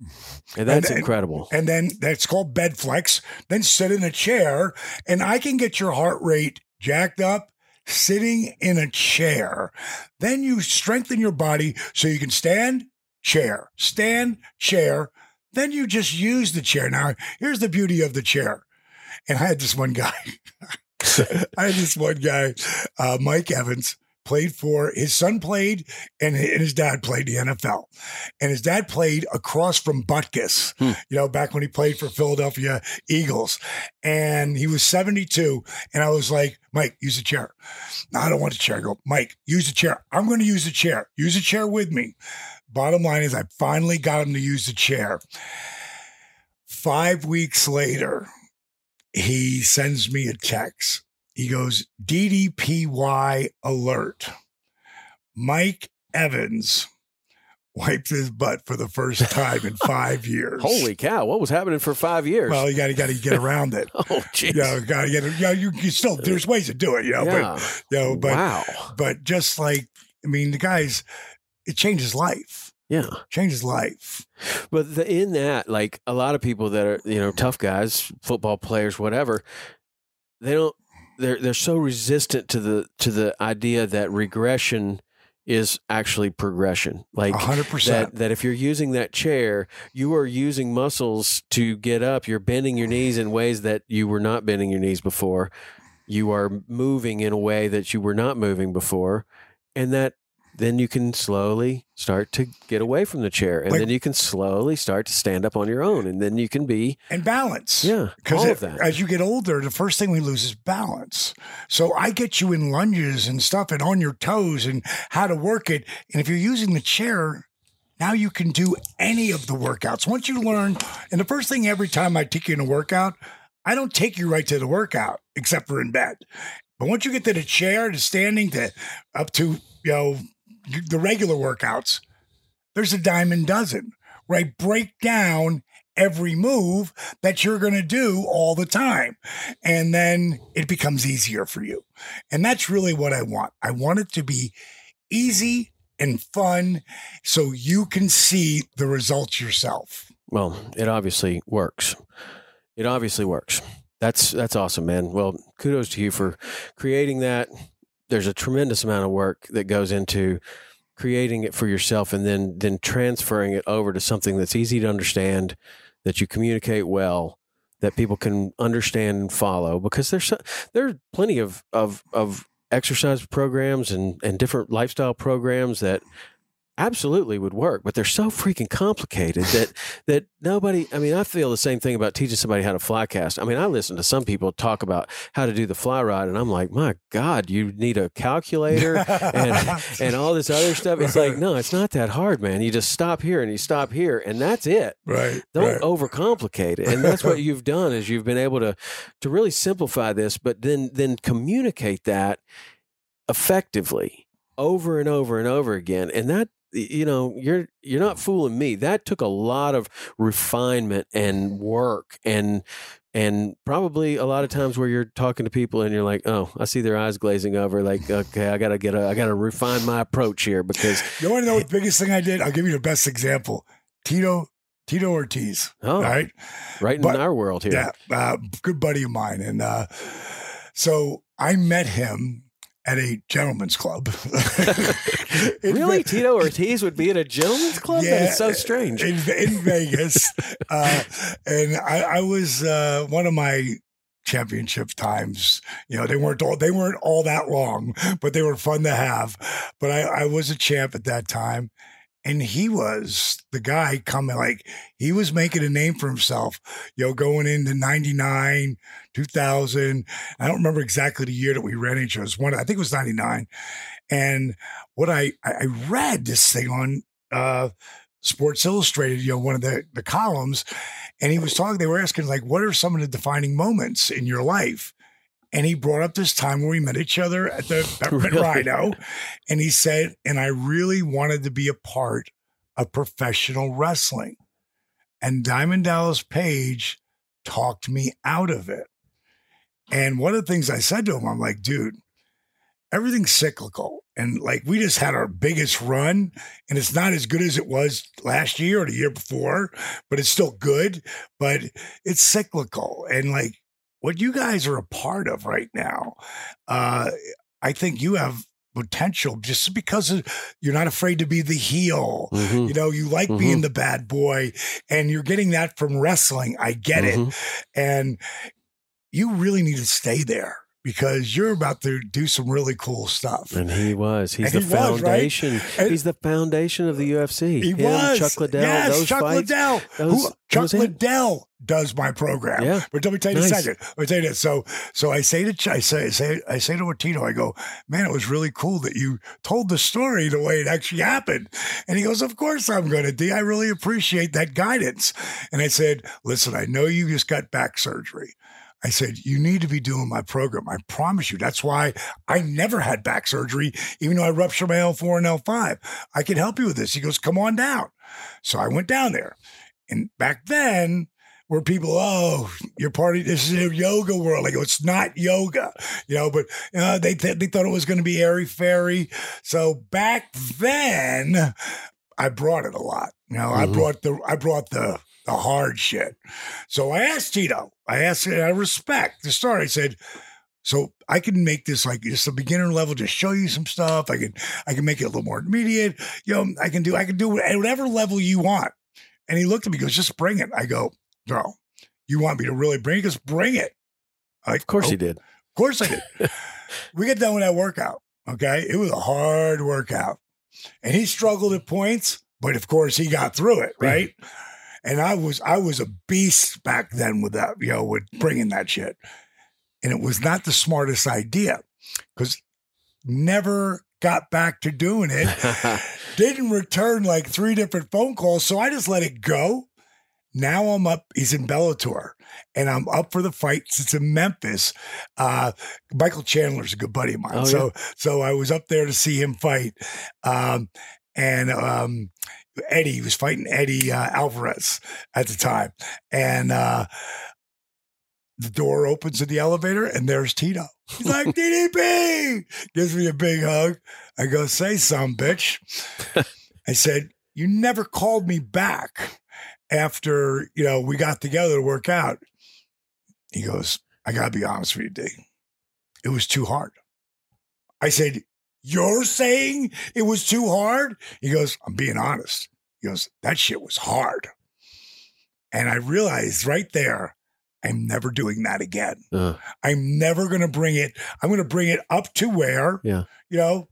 B: and that's
A: And-
B: incredible
A: And then that's called bed flex. Then sit in a chair, and I can get your heart rate jacked up sitting in a chair. Then you strengthen your body so you can stand, chair, stand, chair. Then you just use the chair. Now, here's the beauty of the chair. And I had this one guy. <laughs> I had this one guy, uh, Mike Evans, played for his son played and, his dad played the NFL. And his dad played across from Butkus,
B: Hmm.
A: you know, back when he played for Philadelphia Eagles. And he was 72. And I was like, Mike, use the chair. No, I don't want the chair. I go, Mike, use the chair. I'm going to use the chair. Use the chair with me. Bottom line is, I finally got him to use the chair. Five weeks later, he sends me a text. He goes, DDPY alert. Mike Evans wiped his butt for the first time in <laughs> five years.
B: holy cow what was happening for five years
A: Well, you got to got to get around it. <laughs>
B: oh jeez
A: You know, got to get. You, know, you, you still there's uh, ways to do it. You know,
B: yeah.
A: but you know, but
B: wow
A: but just like I mean, the guys, it changes life.
B: yeah
A: Changes life.
B: But the, in that, like a lot of people that are, you know, tough guys, football players, whatever, they don't. They're they're so resistant to the to the idea that regression is actually progression. Like
A: A hundred
B: that
A: percent.
B: that if you're using that chair, you are using muscles to get up. You're bending your knees in ways that you were not bending your knees before. You are moving in a way that you were not moving before, and that then you can slowly start to get away from the chair, and
A: Like-
B: then you can slowly start to stand up on your own, and then you can be
A: And balance.
B: yeah,
A: Because
B: all of that.
A: as you get older, the first thing we lose is balance. So I get you in lunges and stuff and on your toes and how to work it. And if you're using the chair, now you can do any of the workouts. Once you learn, and the first thing every time I take you in a workout, I don't take you right to the workout, except for in bed. But once you get to the chair, to standing, to up to, you know, the regular workouts, there's a diamond dozen I break down every move that you're going to do all the time. And then it becomes easier for you. And that's really what I want. I want it to be easy and fun so you can see the results yourself.
B: Well, it obviously works. It obviously works. That's that's awesome, man. Well, kudos to you for creating that. There's a tremendous amount of work that goes into creating it for yourself and then then transferring it over to something that's easy to understand, that you communicate well, that people can understand and follow because there's there are plenty of of of exercise programs and and different lifestyle programs that absolutely would work, but they're so freaking complicated that that nobody. I mean, I feel the same thing about teaching somebody how to fly cast. I mean, I listen to some people talk about how to do the fly ride, and I'm like, my God, you need a calculator and <laughs> and all this other stuff. It's like, no, it's not that hard, man. You just stop here and you stop here, and that's it.
A: Right.
B: Don't
A: right.
B: overcomplicate it. And that's what you've done is you've been able to to really simplify this, but then then communicate that effectively over and over and over again. And that you know you're you're not fooling me that took a lot of refinement and work and and probably a lot of times where you're talking to people and you're like oh i see their eyes glazing over like okay i gotta get a i gotta refine my approach here because <laughs>
A: You want to know the biggest thing I did? I'll give you the best example. Tito Tito Ortiz.
B: Oh,
A: right.
B: right in our world here
A: Yeah, uh, good buddy of mine, and uh, so I met him at a gentleman's club. <laughs>
B: Really
A: Ve-
B: tito ortiz would be at a gentleman's club that is so strange
A: in, in Vegas, <laughs> uh, and I, I was uh, one of my championship times. You know, they weren't all they weren't all that long, but they were fun to have. But I, I was a champ at that time. And he was the guy coming like he was making a name for himself, you know, going into 99, 2000. I don't remember exactly the year that we ran each other. It was one, I think it was 99. And what I, I I read this thing on uh, Sports Illustrated, you know, one of the, the columns, and he was talking, they were asking, like, what are some of the defining moments in your life? And he brought up this time where we met each other at the <laughs> Peppermint
B: Really?
A: Rhino. And he said, and I really wanted to be a part of professional wrestling. And Diamond Dallas Page talked me out of it. And one of the things I said to him, I'm like, dude, everything's cyclical. And like we just had our biggest run, and it's not as good as it was last year or the year before, but it's still good. But it's cyclical. And like what you guys are a part of right now, uh, I think you have potential just because of, you're not afraid to be the heel.
B: Mhm.
A: You know, you like
B: Mhm.
A: being the bad boy, and you're getting that from wrestling. I get it.
B: Mhm.
A: And you really need to stay there because you're about to do some really cool stuff.
B: And he was. He's
A: And
B: the
A: he was, right?
B: foundation. He's the foundation of the UFC.
A: He
B: Him,
A: was
B: Chuck Liddell.
A: Yes,
B: those
A: Chuck
B: fights.
A: Liddell.
B: those-
A: Who, Chuck. Liddell does my program.
B: Yeah.
A: But let me tell you
B: Nice.
A: a second. Let me tell you this. So, so I say to I say, I say I say to Tito, I go, man, it was really cool that you told the story the way it actually happened. And he goes, of course I'm going to. D. I really appreciate that guidance. And I said, listen, I know you just got back surgery. I said, you need to be doing my program. I promise you. That's why I never had back surgery, even though I ruptured my L4 and L5. I can help you with this. He goes, come on down. So I went down there. And back then, where people, oh, you're part of this is a yoga world. I go, it's not yoga, you know, but uh, they, th- they thought it was going to be airy fairy. So back then, I brought it a lot. You know, I
B: Mhm.
A: brought the, I brought the, the hard shit. So I asked Tito, I asked, I respect the story. I said, so I can make this like just a beginner level, just show you some stuff. I can, I can make it a little more immediate. You know, I can do, I can do at whatever level you want. And he looked at me, goes, just bring it. I go, no, you want me to really bring it? He goes, bring it. Like,
B: Of course
A: "Oh,
B: he did.
A: Of course I did. we get done with that workout. Okay. It was a hard workout. And he struggled at points, but of course he got through it, right? And I was I was a beast back then with that, you know, with bringing that shit. And it was not the smartest idea because never got back to doing it. <laughs> Didn't return like three different phone calls, so I just let it go. Now I'm up. He's in Bellator, and I'm up for the fight. It's in Memphis. Uh, Michael Chandler's a good buddy of mine,
B: Oh,
A: so so I was up there to see him fight. Um, and um, Eddie he was fighting Eddie uh, Alvarez at the time, and uh, the door opens in the elevator, and there's Tito. He's like <laughs> DDP, gives me a big hug. I go, say some, bitch. I said, you never called me back after you know we got together to work out. He goes, I gotta be honest with you, D. It was too hard. I said, You're saying it was too hard? He goes, I'm being honest. He goes, That shit was hard. And I realized right there, I'm never doing that again.
B: Uh,
A: I'm never going to bring it. I'm going to bring it up to where,
B: Yeah.
A: you know,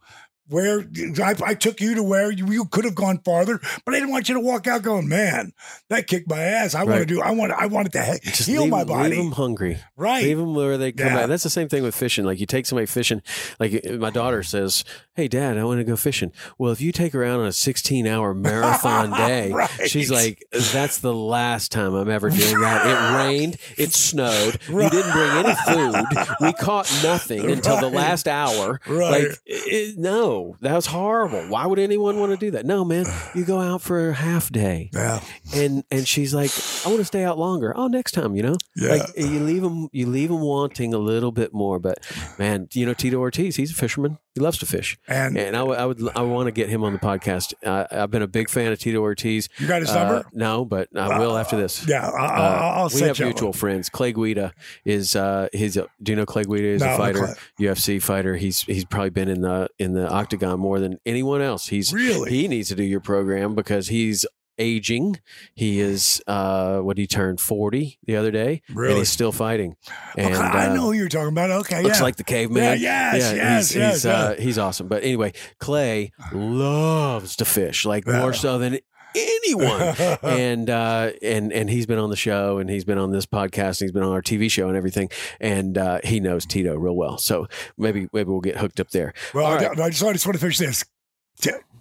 A: where I, I took you to where you, you could have gone farther, but I didn't want you to walk out going, man, that kicked my ass. I want to do, I want, I wanted to he-
B: just
A: heal
B: leave,
A: my body.
B: leave them hungry.
A: right.
B: Leave them where they come
A: Yeah.
B: back. That's the same thing with fishing. Like you take somebody fishing. Like my daughter says, "Hey, Dad, I want to go fishing." Well, if you take her out on a 16-hour marathon <laughs> day,
A: Right.
B: she's like, "That's the last time I'm ever doing that." It <laughs> rained. It snowed.
A: Right.
B: didn't bring any food. We caught <laughs> nothing until the last hour.
A: Right.
B: Like, it, no, that was horrible. Why would anyone want to do that? No, man. You go out for a half day
A: yeah.
B: and and she's like, I want to stay out longer. Oh, next time, you know,
A: Yeah.
B: like you leave them, you leave them wanting a little bit more. But man, you know, Tito Ortiz, he's a fisherman. He loves to fish,
A: And
B: and I, would- I would, I want to get him on the podcast. I, I've been a big fan of Tito Ortiz.
A: you got his
B: Uh,
A: number?
B: no, but I will after this.
A: Yeah. I,
B: Uh,
A: I, I'll
B: we have
A: you up.
B: mutual friends. Clay Guida is uh he's a, do you know Clay Guida is
A: No,
B: a fighter. UFC fighter. He's he's probably been in the in the octagon more than anyone else. He's
A: Really?
B: he needs to do your program because he's aging. He is uh what he turned 40 the other day and
A: Really?
B: he's still fighting. And
A: okay, I
B: uh,
A: know who you're talking about. Okay.
B: looks
A: yeah.
B: like the caveman.
A: Yeah, yes, yes,
B: he's,
A: yes,
B: he's, uh, he's awesome. But anyway, Clay loves to fish, like
A: Yeah.
B: more so than anyone. <laughs> and uh, and and he's been on the show, and he's been on this podcast, and he's been on our TV show, and everything. And uh, he knows Tito real well. So maybe maybe we'll get hooked up there.
A: Well, I,
B: right.
A: I just, I just want to finish this.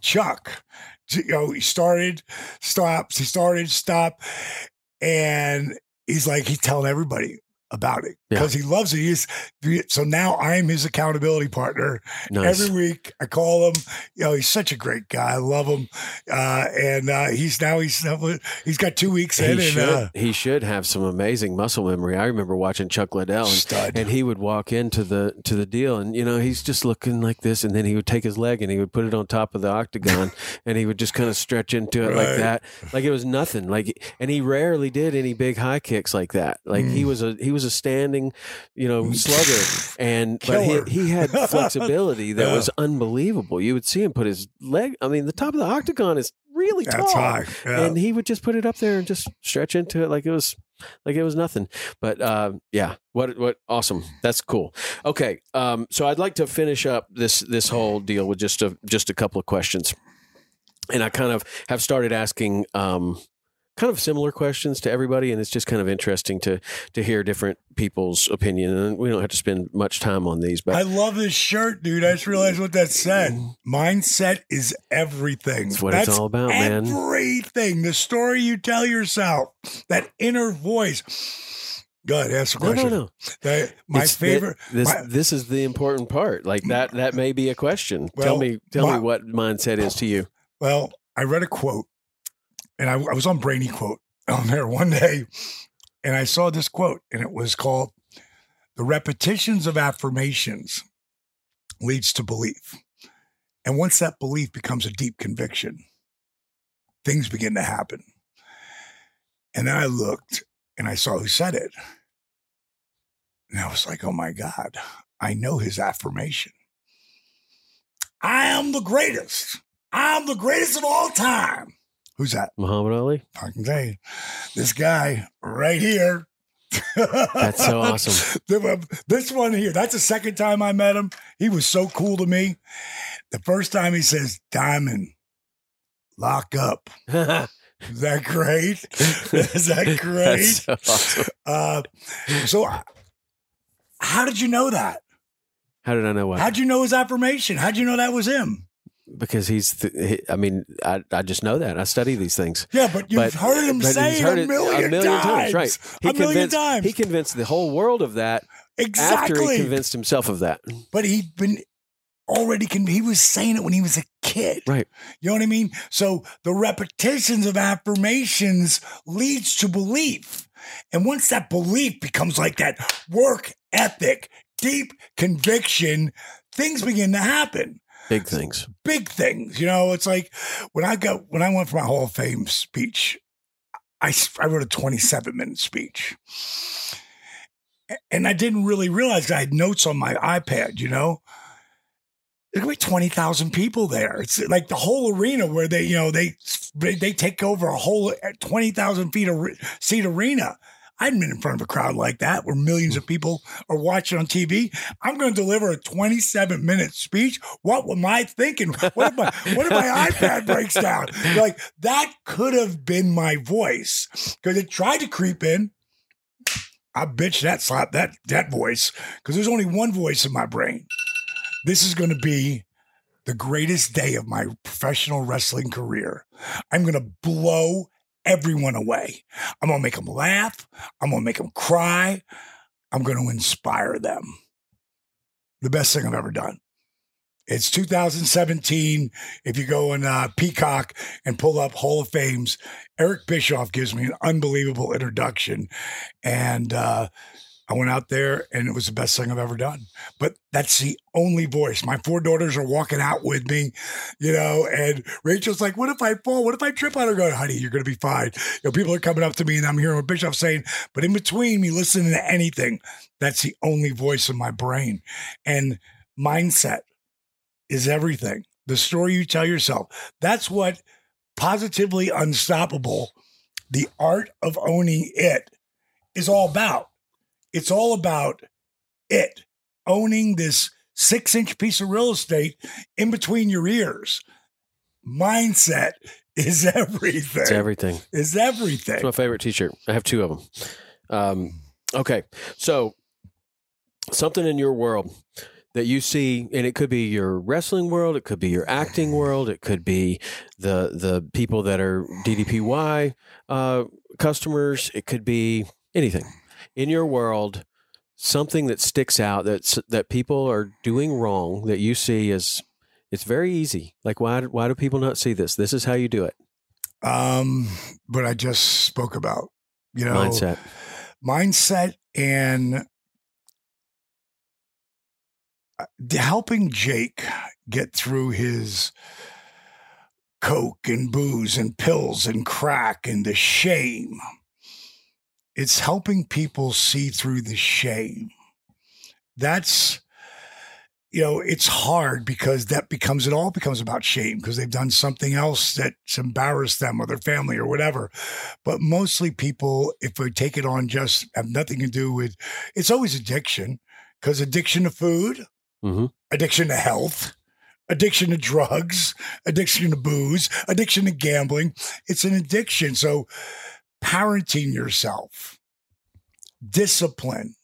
A: Chuck, you know, he started, stops, he started, stop, and he's like, he's telling everybody about it
B: Yeah.
A: because he loves it. He's, so now I'm his accountability partner.
B: Nice.
A: Every week I call him. You know, he's such a great guy. I love him. Uh, and uh, he's now he's he's got two weeks in,
B: he
A: and
B: should
A: uh,
B: he should have some amazing muscle memory. I remember watching Chuck Liddell and and he would walk into the to the deal and you know he's just looking like this and then he would take his leg and he would put it on top of the octagon <laughs> and he would just kind of stretch into it like that like it was nothing like and he rarely did any big high kicks like that like
A: Mm.
B: he was a he was a standing you know slugger and but he, he had <laughs> flexibility that
A: Yeah.
B: was unbelievable you would see him put his leg i mean the top of the octagon is really tall
A: That's high. Yeah.
B: and he would just put it up there and just stretch into it like it was like it was nothing but uh, yeah what what awesome that's cool okay um, so i'd like to finish up this this whole deal with just a just a couple of questions and i kind of have started asking um, kind of similar questions to everybody and it's just kind of interesting to to hear different people's opinion and we don't have to spend much time on these but
A: I love this shirt, dude. I just realized what that said. Mindset is everything.
B: That's what it's all about, man.
A: Everything. The story you tell yourself, that inner voice. Go ahead, ask a
B: no
A: question.
B: no no
A: That- my
B: It's-
A: favorite.
B: This
A: my-
B: this is the important part. Like that that may be a question. tell me tell
A: my-
B: me what mindset is to you.
A: well, I read a quote, and I, I was on Brainy quote <laughs> on there one day, and I saw this quote, and it was called "The repetitions of affirmations leads to belief, and once that belief becomes a deep conviction, things begin to happen." And then I looked, and I saw who said it, and I was like, "Oh my God, I know his affirmation." I am the greatest. I'm the greatest of all time. Who's that?
B: Muhammad Ali.
A: I can. This guy right here. <laughs>
B: That's so awesome.
A: This one here, that's the second time I met him. He was so cool to me. The first time he says, Diamond, lock up. <laughs> Is that great? <laughs> Is that great?
B: That's so awesome.
A: Uh, so, how did you know that?
B: How did I know what?
A: How'd you know his affirmation? How'd you know that was him?
B: Because he's. I mean, I I just know that I study these things.
A: Yeah, but you've
B: But-
A: heard him say
B: he's
A: it
B: heard
A: a million, times.
B: right? He
A: a million times.
B: He convinced the whole world of that
A: Exactly.
B: after he convinced himself of that.
A: but he'd been already con- he was saying it when he was a kid
B: Right.
A: you know what i mean so the repetitions of affirmations leads to belief and once that belief becomes like that work ethic deep conviction things begin to happen
B: Big things.
A: big things. You know, it's like when I got when I went for my Hall of Fame speech, I I wrote a 27 minute speech, and I didn't really realize I had notes on my iPad. You know. There's gonna be twenty thousand people there. It's like the whole arena where they, you know, they they, take over a whole uh, twenty thousand feet of seat arena. I hadn't been in front of a crowd like that where millions of people are watching on TV. I'm going to deliver a 27 minute speech. What am I thinking? What if my, what if my <laughs> iPad breaks down? Like that could have been my voice because it tried to creep in. I bitch that slap that that voice because there's only one voice in my brain. This is going to be the greatest day of my professional wrestling career. I'm going to blow everyone away. I'm going to make them laugh. I'm going to make them cry. I'm going to inspire them. The best thing I've ever done. It's 2017. If you go in uh, Peacock and pull up Hall of Fames, Eric Bischoff gives me an unbelievable introduction. And uh, I went out there and it was the best thing I've ever done. But that's the only voice. My four daughters are walking out with me, you know, and Rachel's like, What if I fall? What if I trip on her? Go, honey, you're going to be fine. You know, people are coming up to me and I'm hearing what Bischoff saying, but in between me listening to anything, that's the only voice in my brain. And mindset is everything. The story you tell yourself. That's what positively unstoppable, the art of owning it is all about. It's all about it owning this six inch piece of real estate in between your ears. Mindset is <laughs> everything.
B: It's everything.
A: Is everything.
B: It's my favorite T-shirt. I have two of them. Um, okay, so something in your world that you see, and it could be your wrestling world, it could be your acting <laughs> world, it could be the the people that are DDPY uh, customers, it could be anything in your world. Something that sticks out that that people are doing wrong that you see is it's very easy. Like why why do people not see this? This is how you do it.
A: Um, but I just spoke about, you know,
B: Mindset.
A: mindset and uh, helping Jake get through his coke and booze and pills and crack and the shame. It's helping people see through the shame. That's you know, it's hard because that becomes it all becomes about shame because they've done something else that's embarrassed them or their family or whatever. But mostly people, if we take it on, just have nothing to do with it's always addiction because addiction to food,
B: Mm-hmm.
A: addiction to health, addiction to drugs, addiction to booze, addiction to gambling. It's an addiction. So, parenting yourself, discipline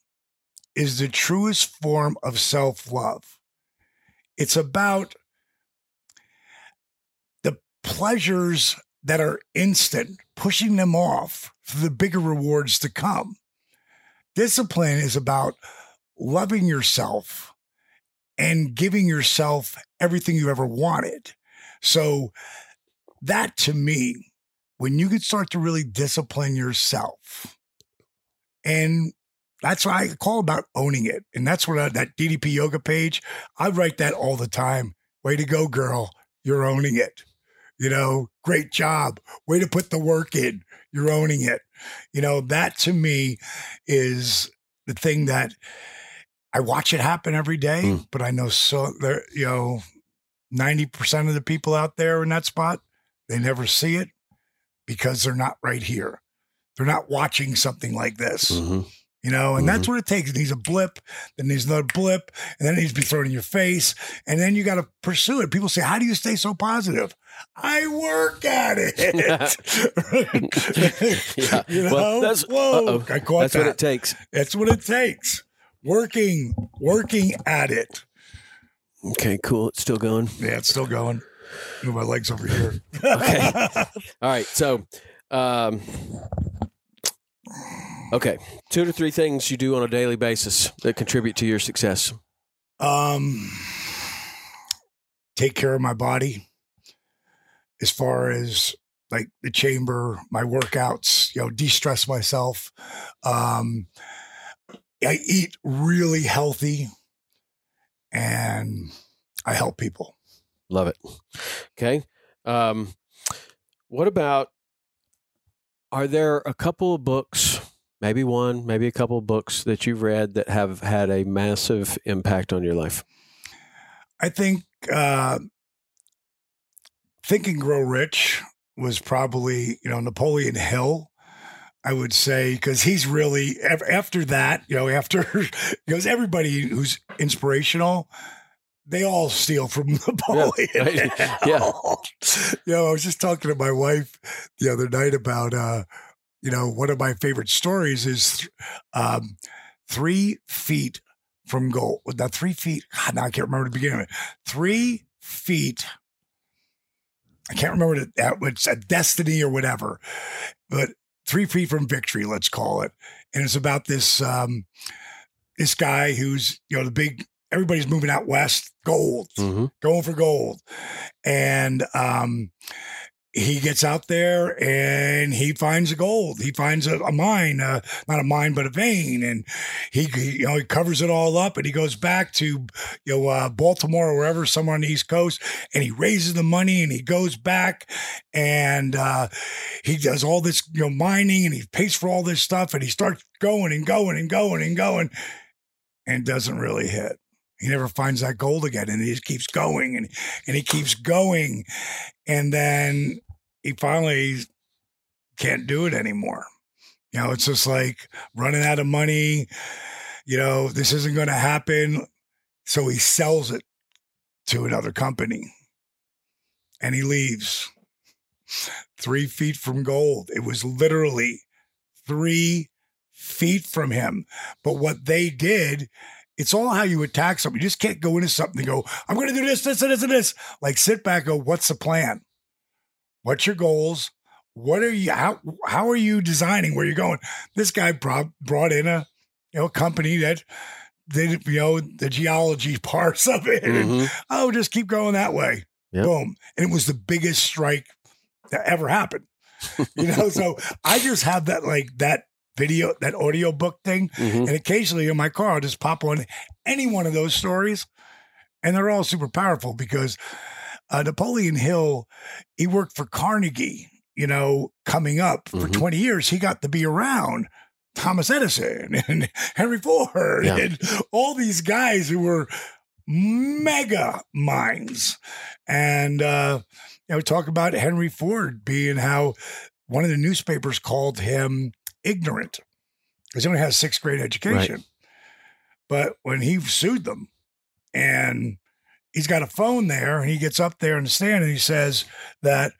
A: is the truest form of self love. It's about the pleasures that are instant, pushing them off for the bigger rewards to come. Discipline is about loving yourself and giving yourself everything you ever wanted. So, that to me, when you can start to really discipline yourself, and that's what I call about owning it. And that's what I, that DDP yoga page, I write that all the time. Way to go, girl. You're owning it. You know, great job. Way to put the work in. You're owning it. You know, that to me is the thing that I watch it happen every day,
B: Mm.
A: but I know so there, you know, 90% of the people out there in that spot, they never see it because they're not right here. They're not watching something like this,
B: Mm-hmm.
A: you know, and that's what it takes. It needs a blip, then there's another blip, and then it needs to be thrown in your face. And then you got to pursue it. People say, How do you stay so positive? I work at it. <laughs>
B: Yeah.
A: You know?
B: Well, that's
A: Whoa. I caught
B: that's what it takes.
A: That's what it takes. Working, working at it.
B: Okay, cool. It's still going.
A: Yeah, it's still going. Move my legs over here. <laughs>
B: Okay. All right. So, um, okay, two to three things you do on a daily basis that contribute to your success.
A: um, take care of my body as far as like the chamber, my workouts, you know, de-stress myself. Um, I eat really healthy and I help people.
B: Love it. Okay. Um, what about? Are there a couple of books, maybe one, maybe a couple of books that you've read that have had a massive impact on your life?
A: I think uh, Think and Grow Rich was probably, you know, Napoleon Hill I would say because he's really after that, you know, after <laughs> because everybody who's inspirational, they all steal from <laughs> Napoleon.
B: right. Yeah.
A: you know, I was just talking to my wife the other night about, uh, you know, one of my favorite stories is um, three feet from goal. Now, three feet. God, now I can't remember the beginning of it. Three feet. I can't remember that. It's a destiny or whatever, but three feet from victory, let's call it. And it's about this um, this guy who's you know the big. Everybody's moving out west, gold
B: hmm
A: going for gold. And um, he gets out there and he finds a gold. He finds a, a mine, uh, not a mine, but a vein. And he, he, you know, he covers it all up and he goes back to, you know, uh, Baltimore or wherever, somewhere on the East Coast. And he raises the money and he goes back and uh, he does all this, you know, mining and he pays for all this stuff and he starts going and going and going and going and doesn't really hit he never finds that gold again and he just keeps going and, and he keeps going. And then he finally can't do it anymore. You know it's just like running out of money. You know this isn't going to happen. So he sells it to another company. And he leaves. Three feet from gold. It was literally three feet from him. But what they did it's all how you attack something. You just can't go into something and go, I'm going to do this, this, and this, and this. Like sit back, go, what's the plan? What's your goals? What are you, how, how are you designing where you're going? This guy brought, brought in a, you know, company that did, you know, the geology <laughs> parts of it. And,
B: hmm
A: oh, just keep going that way.
B: Yep.
A: Boom. And it was the biggest strike that ever happened. You know, so I just have that, like that video, that audio book thing.
B: hmm
A: And occasionally in my car, I'll just pop on any one of those stories. And they're all super powerful because uh, Napoleon Hill, he worked for Carnegie, you know, coming up for
B: Mhm.
A: 20 years. He got to be around Thomas Edison <laughs> and Henry Ford
B: Yeah.
A: and all these guys who were mega minds. And, uh, you know, talk about Henry Ford being how one of the newspapers called him ignorant because he only has sixth grade education. But when he sued them and he's got a phone there and he gets up there in the stand and he says that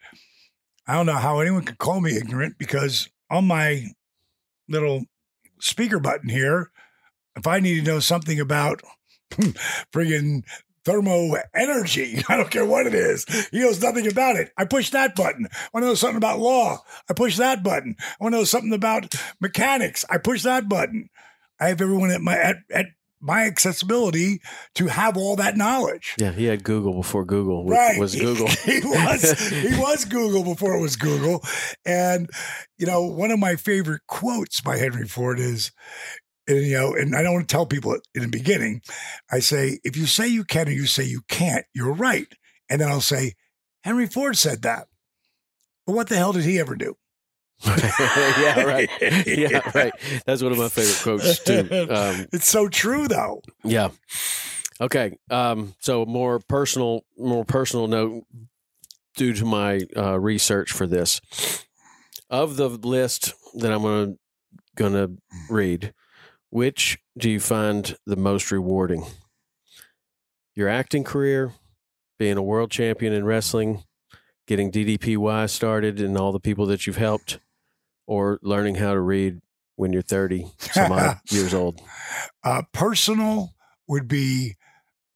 A: I don't know how anyone could call me ignorant because on my little speaker button here, if I need to know something about <laughs> friggin' thermo energy, <laughs> I don't care what it is. He knows nothing about it. I push that button. I want to know something about law. I push that button. I want to know something about mechanics. I push that button. I have everyone at my at, at my accessibility to have all that knowledge.
B: Yeah, he had Google before Google
A: Right.
B: was Google. <laughs>
A: he was he <laughs> was Google before it was Google. And you know, one of my favorite quotes by Henry Ford is and, you know, and I don't want to tell people in the beginning. I say, if you say you can or you say you can't, you're right. And then I'll say, Henry Ford said that. But what the hell did he ever do? <laughs>
B: yeah, right. <laughs> Yeah, right. That's one of my favorite quotes too. Um,
A: it's so true though.
B: yeah. Okay. Um, so more personal, more personal note due to my uh, research for this. Of the list that I'm gonna gonna read, which do you find the most rewarding? Your acting career, being a world champion in wrestling, getting DDPY started, and all the people that you've helped, or learning how to read when you're 30 some odd <laughs> years old.
A: Uh, personal would be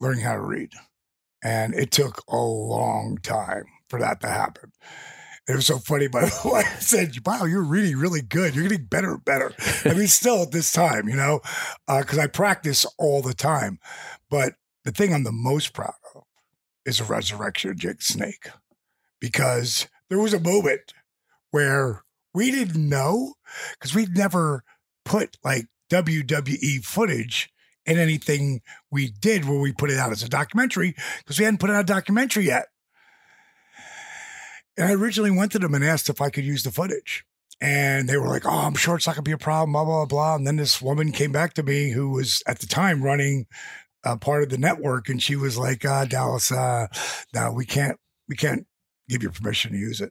A: learning how to read. And it took a long time for that to happen. It was so funny. By <laughs> My wife said, Wow, you're really, really good. You're getting better and better. I mean, <laughs> still at this time, you know, uh, because I practice all the time. But the thing I'm the most proud of is the resurrection of Jake Snake because there was a moment where we didn't know because we'd never put like WWE footage in anything we did where we put it out as a documentary because we hadn't put out a documentary yet. And I originally went to them and asked if I could use the footage. And they were like, oh, I'm sure it's not going to be a problem, blah, blah, blah. And then this woman came back to me who was at the time running uh, part of the network. And she was like, uh, Dallas, uh, no, we can't, we can't give you permission to use it.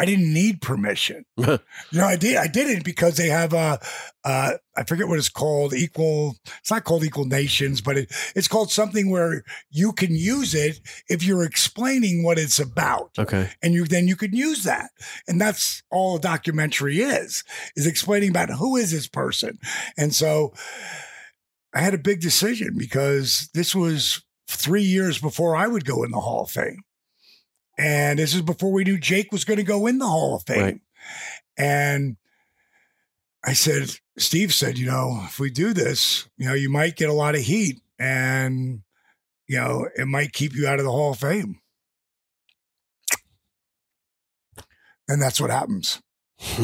A: I didn't need permission. <laughs> you know, I did. I did it because they have a, uh, I forget what it's called. Equal. It's not called Equal Nations, but it, it's called something where you can use it if you're explaining what it's about,
B: Okay.
A: and you then you can use that, and that's all a documentary is is explaining about who is this person, and so I had a big decision because this was three years before I would go in the Hall of Fame. And this is before we knew Jake was going to go in the Hall of Fame.
B: Right.
A: And I said, Steve said, you know, if we do this, you know, you might get a lot of heat and, you know, it might keep you out of the Hall of Fame. And that's what happens. <laughs>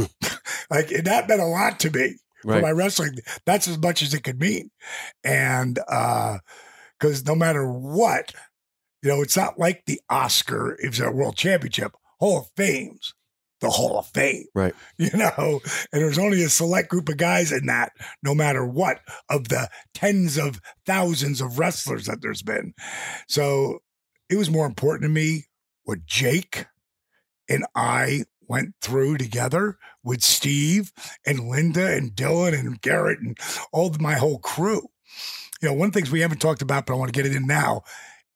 A: like, that meant a lot to me for my wrestling. That's as much as it could mean. And uh because no matter what, you know, it's not like the Oscar, it's a world championship, Hall of Fame's the Hall of Fame.
B: Right. <laughs>
A: You know, and there's only a select group of guys in that, no matter what, of the tens of thousands of wrestlers that there's been. So it was more important to me what Jake and I went through together with Steve and Linda and Dylan and Garrett and all of my whole crew. You know, one of the things we haven't talked about, but I want to get it in now.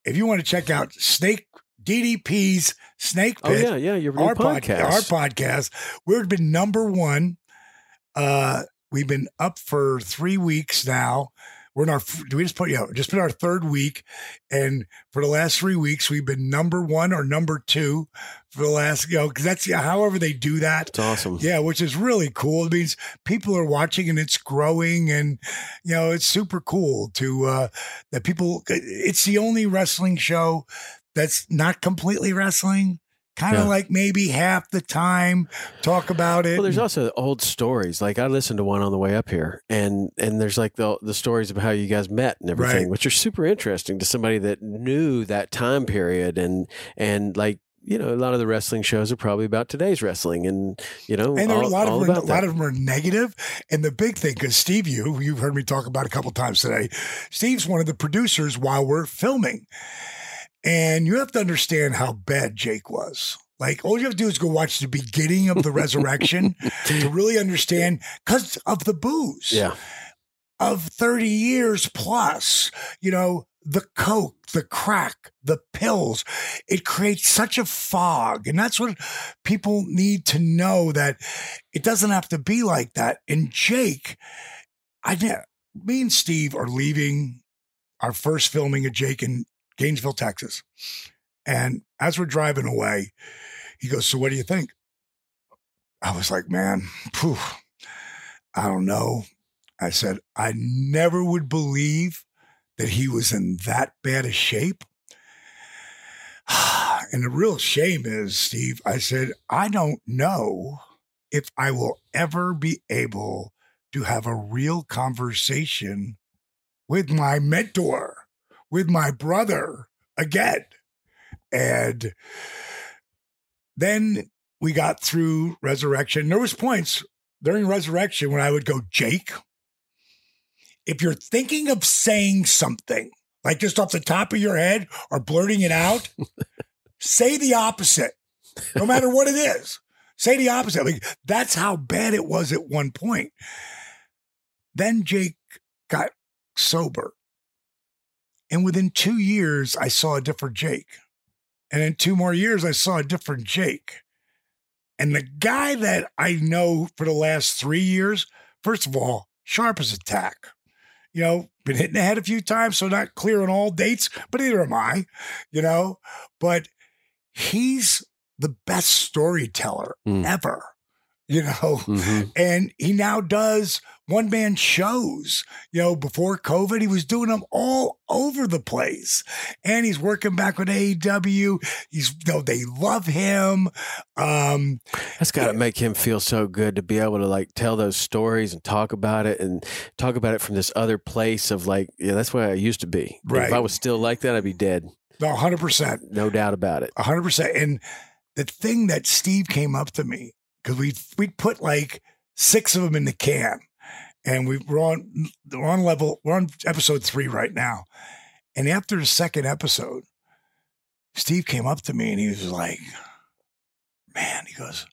A: If you want to check out Snake DDP's Snake Pit, Oh
B: yeah, yeah. Your
A: our pod-
B: podcast.
A: our podcast, we've been number one. Uh, we've been up for three weeks now. We're in our do we just put yeah just put our third week, and for the last three weeks we've been number one or number two for the last you know because that's yeah, however they do that.
B: it's awesome.
A: Yeah, which is really cool. It means people are watching and it's growing, and you know it's super cool to uh that people. It's the only wrestling show that's not completely wrestling. Kind of
B: Yeah.
A: like maybe half the time talk about it.
B: Well, there's also old stories. Like I listened to one on the way up here, and and there's like the the stories of how you guys met and everything,
A: Right.
B: which are super interesting to somebody that knew that time period and and like you know a lot of the wrestling shows are probably about today's wrestling, and you know
A: and there are
B: all,
A: a lot of them, are, a lot of them are negative. And the big thing, because Steve, you you've heard me talk about a couple times today, Steve's one of the producers while we're filming, and you have to understand how bad Jake was. Like all you have to do is go watch the beginning of the resurrection to <laughs> really understand because of the booze
B: yeah,
A: of 30 years plus, you know, the coke, the crack, the pills, it creates such a fog. And that's what people need to know that it doesn't have to be like that. And Jake, I me and Steve are leaving our first filming of Jake in Gainesville, Texas. And as we're driving away, he goes, So what do you think? I was like, Man, phew, I don't know. I said, I never would believe that he was in that bad a shape. <sighs> And the real shame is, Steve, I said, I don't know if I will ever be able to have a real conversation with my mentor, with my brother again. And then we got through resurrection. There was points during resurrection when I would go, Jake, if you're thinking of saying something, like just off the top of your head or blurting it out, <laughs> say the opposite, no matter what it is. Say the opposite. Like that's how bad it was at one point. Then Jake got sober. And within two years, I saw a different Jake. And in two more years, I saw a different Jake. And the guy that I know for the last three years, first of all, sharp as a tack. You know, been hitting the head a few times, so not clear on all dates, but neither am I, you know. But he's the best storyteller
B: Mm.
A: ever, you <laughs> know.
B: Mhm.
A: And he now does one man shows. You know, before COVID, he was doing them all over the place. And he's working back with AEW. He's, you know, they love him. Um,
B: That's got to make him feel so good to be able to like tell those stories and talk about it and talk about it from this other place of like, yeah, that's where I used to be. And If I was still like that, I'd be dead.
A: no, 100%.
B: No doubt about it.
A: A hundred percent. And the thing that Steve came up to me because we we put like six of them in the can, and we we're on we're on level we're on episode three right now. And after the second episode, Steve came up to me and he was like, man, he goes,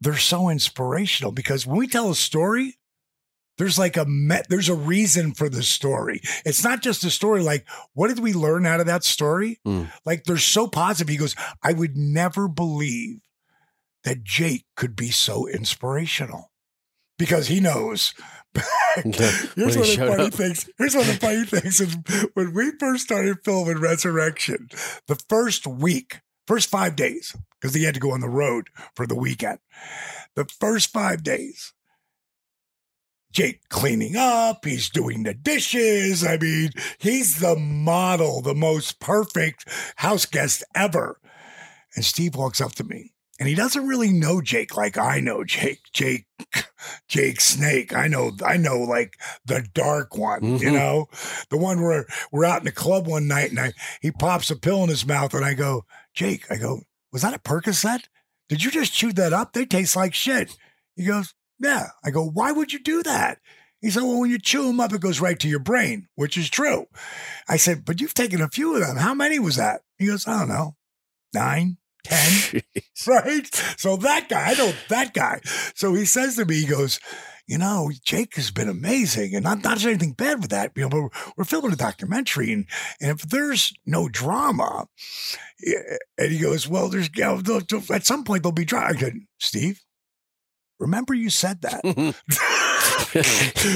A: they're so inspirational because when we tell a story, there's like a met, there's a reason for the story. It's not just a story like what did we learn out of that story?
B: Mm.
A: Like they're so positive. He goes, I would never believe that Jake could be so inspirational because he knows. <laughs> Here's
B: he
A: one of the funny
B: up.
A: things. Here's one of the funny things is when we first started filming Resurrection, the first week, first five days, because he had to go on the road for the weekend. The first five days, Jake cleaning up, he's doing the dishes. I mean, he's the model, the most perfect house guest ever. And Steve walks up to me and he doesn't really know Jake like I know Jake. Jake, Jake Snake. I know, I know like the dark one, you
B: Mhm.
A: know, the one where we're out in the club one night and I, he pops a pill in his mouth and I go, Jake, I go, was that a Percocet? Did you just chew that up? They taste like shit. He goes, yeah. I go, why would you do that? He said, well, when you chew them up, it goes right to your brain, which is true. I said, but you've taken a few of them. How many was that? He goes, I don't know, nine, ten,
B: Jeez.
A: right? So that guy, I know that guy. So he says to me, he goes, you know, Jake has been amazing, and not not saying anything bad with that, you know, but we're, we're filming a documentary, and and if there's no drama, and he goes, well, there's you know, at some point there'll be drama. I go, Steve, remember you said that. <laughs>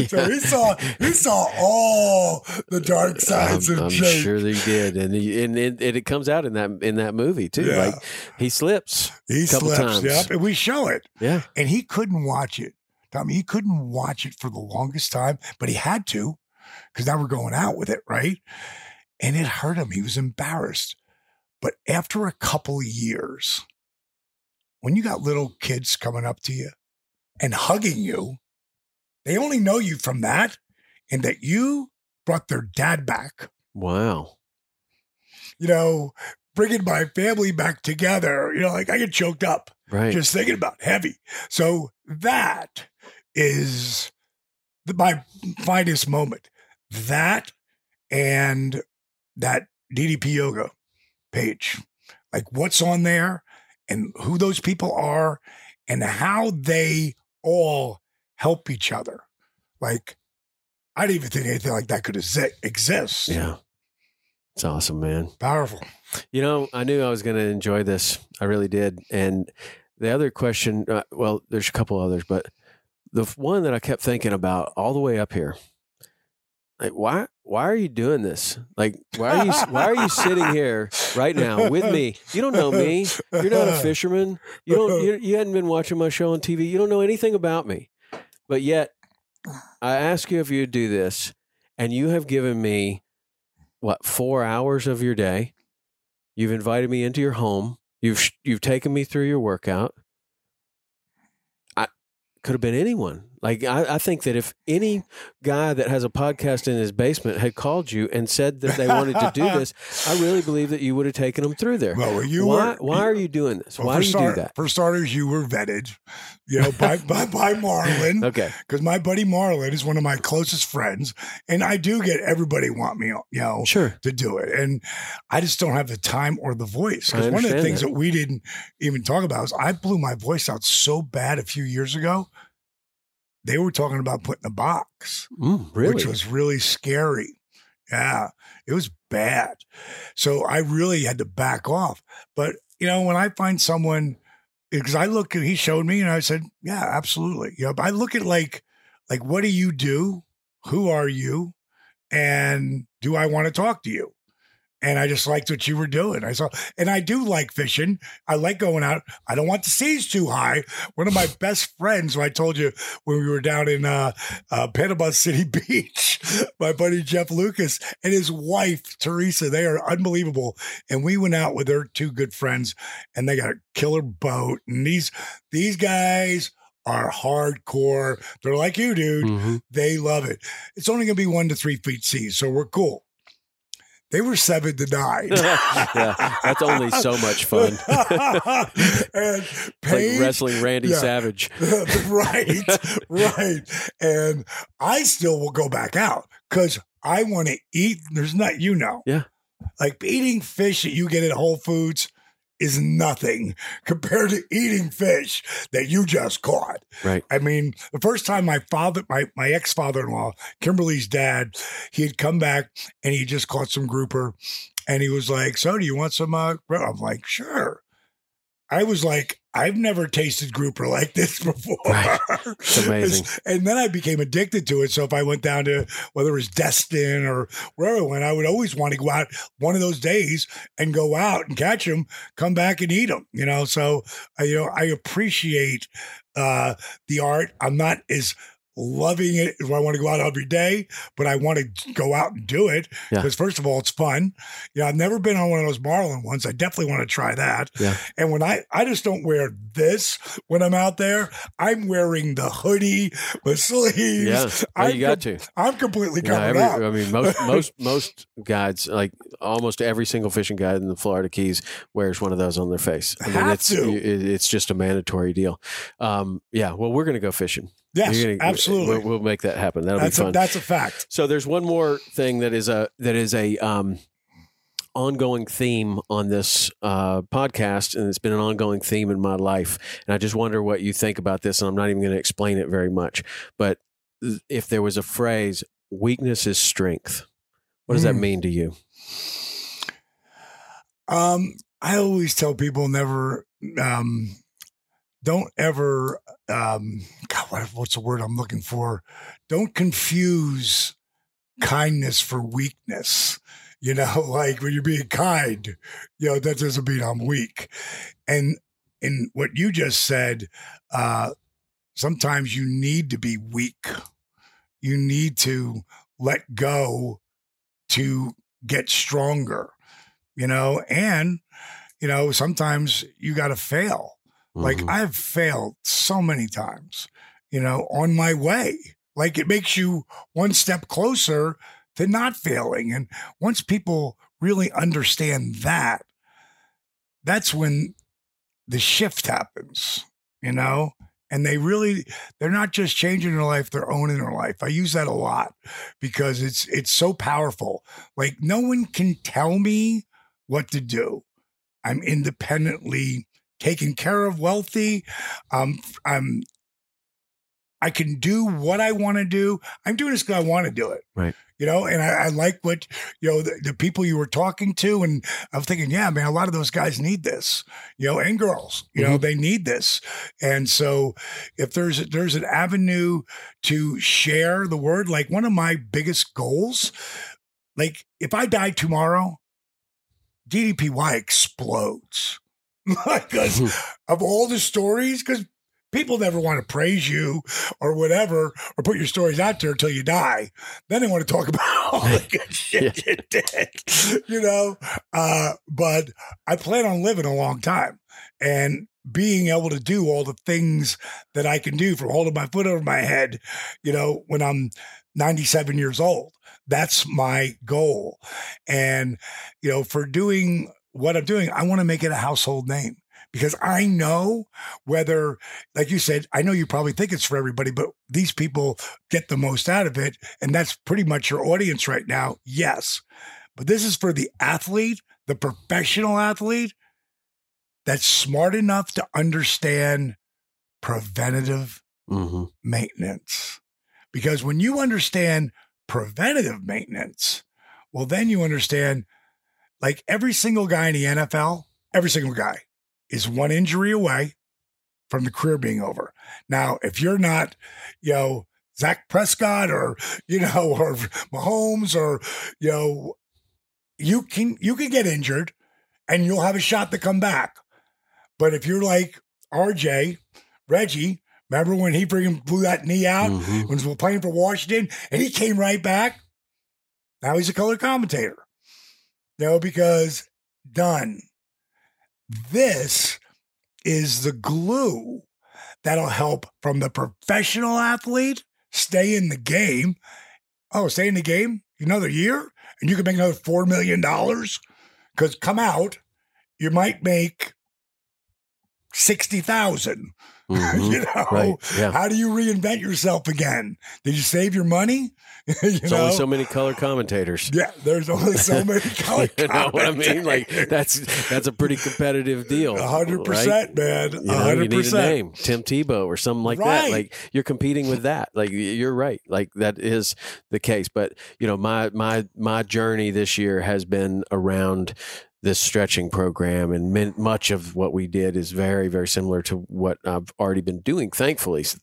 A: so he saw he saw all the dark sides
B: I'm,
A: of
B: I'm
A: Jake.
B: sure he did, and he, and, it, and it comes out in that in that movie too.
A: Yeah.
B: Like he slips.
A: he slips,
B: times.
A: yep, and we show it.
B: Yeah,
A: and he couldn't watch it. Tommy, he couldn't watch it for the longest time, but he had to because now we're going out with it, right? And it hurt him. He was embarrassed. But after a couple of years, when you got little kids coming up to you and hugging you, they only know you from that and that you brought their dad back.
B: wow.
A: You know, bringing my family back together. You know, like I get choked up
B: Right.
A: just thinking about heavy. So that is the, my finest moment. That and that DDP yoga page, like what's on there and who those people are and how they all help each other. Like, I didn't even think anything like that could exi- exist.
B: yeah. It's awesome, man.
A: Powerful.
B: You know, I knew I was going to enjoy this. I really did. And the other question, uh, well, there's a couple others, but the one that I kept thinking about all the way up here, like why why are you doing this? Like why are you why are you sitting here right now with me? You don't know me. You're not a fisherman. You don't you, you hadn't been watching my show on TV. You don't know anything about me. But yet I ask you if you'd do this and you have given me what 4 hours of your day. You've invited me into your home. You've you've taken me through your workout. I could have been anyone. Like I, I think that if any guy that has a podcast in his basement had called you and said that they wanted to do <laughs> this, I really believe that you would have taken them through there.
A: Well, you
B: why?
A: were.
B: why are you doing this?
A: well,
B: why do you
A: start-
B: do that?
A: For starters, you were vetted, you know, by, by, by Marlon. <laughs>
B: Okay.
A: because my buddy Marlin is one of my closest friends, and I do get everybody want me, you know,
B: Sure.
A: to do it, and I just don't have the time or the voice. Because one of the things
B: that.
A: that. we didn't even talk about is I blew my voice out so bad a few years ago. They were talking about putting a box,
B: Mm, really?
A: which was really scary. Yeah, it was bad. So I really had to back off. But you know, when I find someone, because I look at, he showed me, and I said, yeah, absolutely. You know, but I look at like, like, what do you do? Who are you? And do I want to talk to you? And I just liked what you were doing. I saw, and I do like fishing. I like going out. I don't want the seas too high. One of my <laughs> best friends, who I told you when we were down in uh, uh, Panama City <laughs> Beach, my buddy Jeff Lucas and his wife Teresa, they are unbelievable. And we went out with their two good friends, and they got a killer boat. And these these guys are hardcore. They're like you, dude.
B: Mhm.
A: They love it. It's only going to be one to three feet seas, so we're cool. They were seven to nine. <laughs>
B: yeah, that's only so much fun. <laughs>
A: and
B: It's like wrestling Randy
A: yeah.
B: Savage. <laughs>
A: right, right. And I still will go back out because I want to eat. There's not, you know,
B: Yeah.
A: like eating fish that you get at Whole Foods is nothing compared to eating fish that you just caught.
B: Right.
A: I mean, the first time my father, my, my ex father in law, Kimberly's dad, he had come back and he just caught some grouper and he was like, So do you want some? Uh, I'm like, Sure. I was like, I've never tasted grouper like this <laughs> before.
B: Right. It's amazing.
A: and then I became addicted to it. So if I went down to whether it was Destin or wherever I went, I would always want to go out one of those days and go out and catch them, come back and eat them. You know, so I, you know, I appreciate uh, the art. I'm not as loving it if I want to go out every day, but I want to go out and do it
B: Yeah.
A: because first of all, it's fun. You know, I've never been on one of those Marlin ones. I definitely want to try that.
B: Yeah.
A: And when I, I just don't wear this when I'm out there. I'm wearing the hoodie, my sleeves.
B: Yeah. Well, you got
A: com-
B: to.
A: I'm completely
B: Yeah,
A: covered
B: every,
A: up.
B: I mean, most <laughs> most most guides, like almost every single fishing guide in the Florida Keys, wears one of those on their face. I mean,
A: Have
B: it's
A: to.
B: it's just a mandatory deal. Um, yeah. Well, we're gonna go fishing.
A: Yes,
B: gonna-
A: absolutely.
B: We'll, we'll make that happen. That'll
A: that's
B: be
A: a,
B: fun.
A: that's a fact.
B: So there's one more thing that is a that is a um, ongoing theme on this uh, podcast, and it's been an ongoing theme in my life. And I just wonder what you think about this. And I'm not even going to explain it very much. But if there was a phrase, "weakness is strength," what does that
A: Mm.
B: mean to you?
A: Um, I always tell people never, um, don't ever, um, God, what, what's the word I'm looking for? Don't confuse kindness for weakness. You know, <laughs> like when you're being kind, you know, that doesn't mean I'm weak. And in what you just said, uh, sometimes you need to be weak. You need to let go to get stronger you know, and you know, sometimes you got to fail. Like
B: Mhm.
A: I've failed so many times, you know, on my way. Like it makes you one step closer to not failing. And once people really understand that, that's when the shift happens, you know? And they really, they're not just changing their life, they're owning their life. I use that a lot because it's it's so powerful. Like no one can tell me what to do. I'm independently taken care of, wealthy. Um, I'm I can do what I want to do. I'm doing this because I want to do it.
B: Right.
A: You know, and I, I like what, you know, the, the people you were talking to. And I'm thinking, yeah, man, a lot of those guys need this, you know, and girls, you know, they need this. And so if there's, there's an avenue to share the word, like one of my biggest goals, like if I die tomorrow, DDPY explodes. <laughs> Because of all the stories, because people never want to praise you or whatever, or put your stories out there until you die. Then they want to talk <laughs> about all the <laughs> good shit you did, you know? Uh, but I plan on living a long time and being able to do all the things that I can do from holding my foot over my head, you know, when I'm 97 years old. That's my goal. And, you know, for doing what I'm doing, I want to make it a household name because I know whether, like you said, I know you probably think it's for everybody, but these people get the most out of it. And that's pretty much your audience right now. Yes. But this is for the athlete, the professional athlete that's smart enough to understand preventative
B: hmm
A: maintenance. Because when you understand preventative maintenance, well, then you understand like every single guy in the NFL, every single guy is one injury away from the career being over. Now, if you're not, you know, Dak Prescott or, you know, <laughs> or Mahomes or, you know, you can you can get injured and you'll have a shot to come back. But if you're like RJ, Reggie, remember when he freaking blew that knee out
B: Mhm.
A: when he was playing for Washington and he came right back? Now he's a color commentator. Know, because done. This is the glue that'll help from the professional athlete stay in the game. Oh, stay in the game another year and you can make another $4 million? Because come out, you might make 60,000.
B: Mhm. <laughs>
A: you know,
B: Right. Yeah.
A: how do you reinvent yourself again? Did you save your money? <laughs> you
B: There's
A: know?
B: only so many color commentators.
A: yeah, there's only so <laughs> many color
B: you know what I mean? Like that's that's a pretty competitive deal.
A: A hundred percent, man.
B: You know, you need a name, Tim Tebow or something like
A: Right.
B: that. Like you're competing with that. Like you're right. Like that is the case. But you know, my my my journey this year has been around this stretching program, and min- much of what we did is very very similar to what I've already been doing. Thankfully, so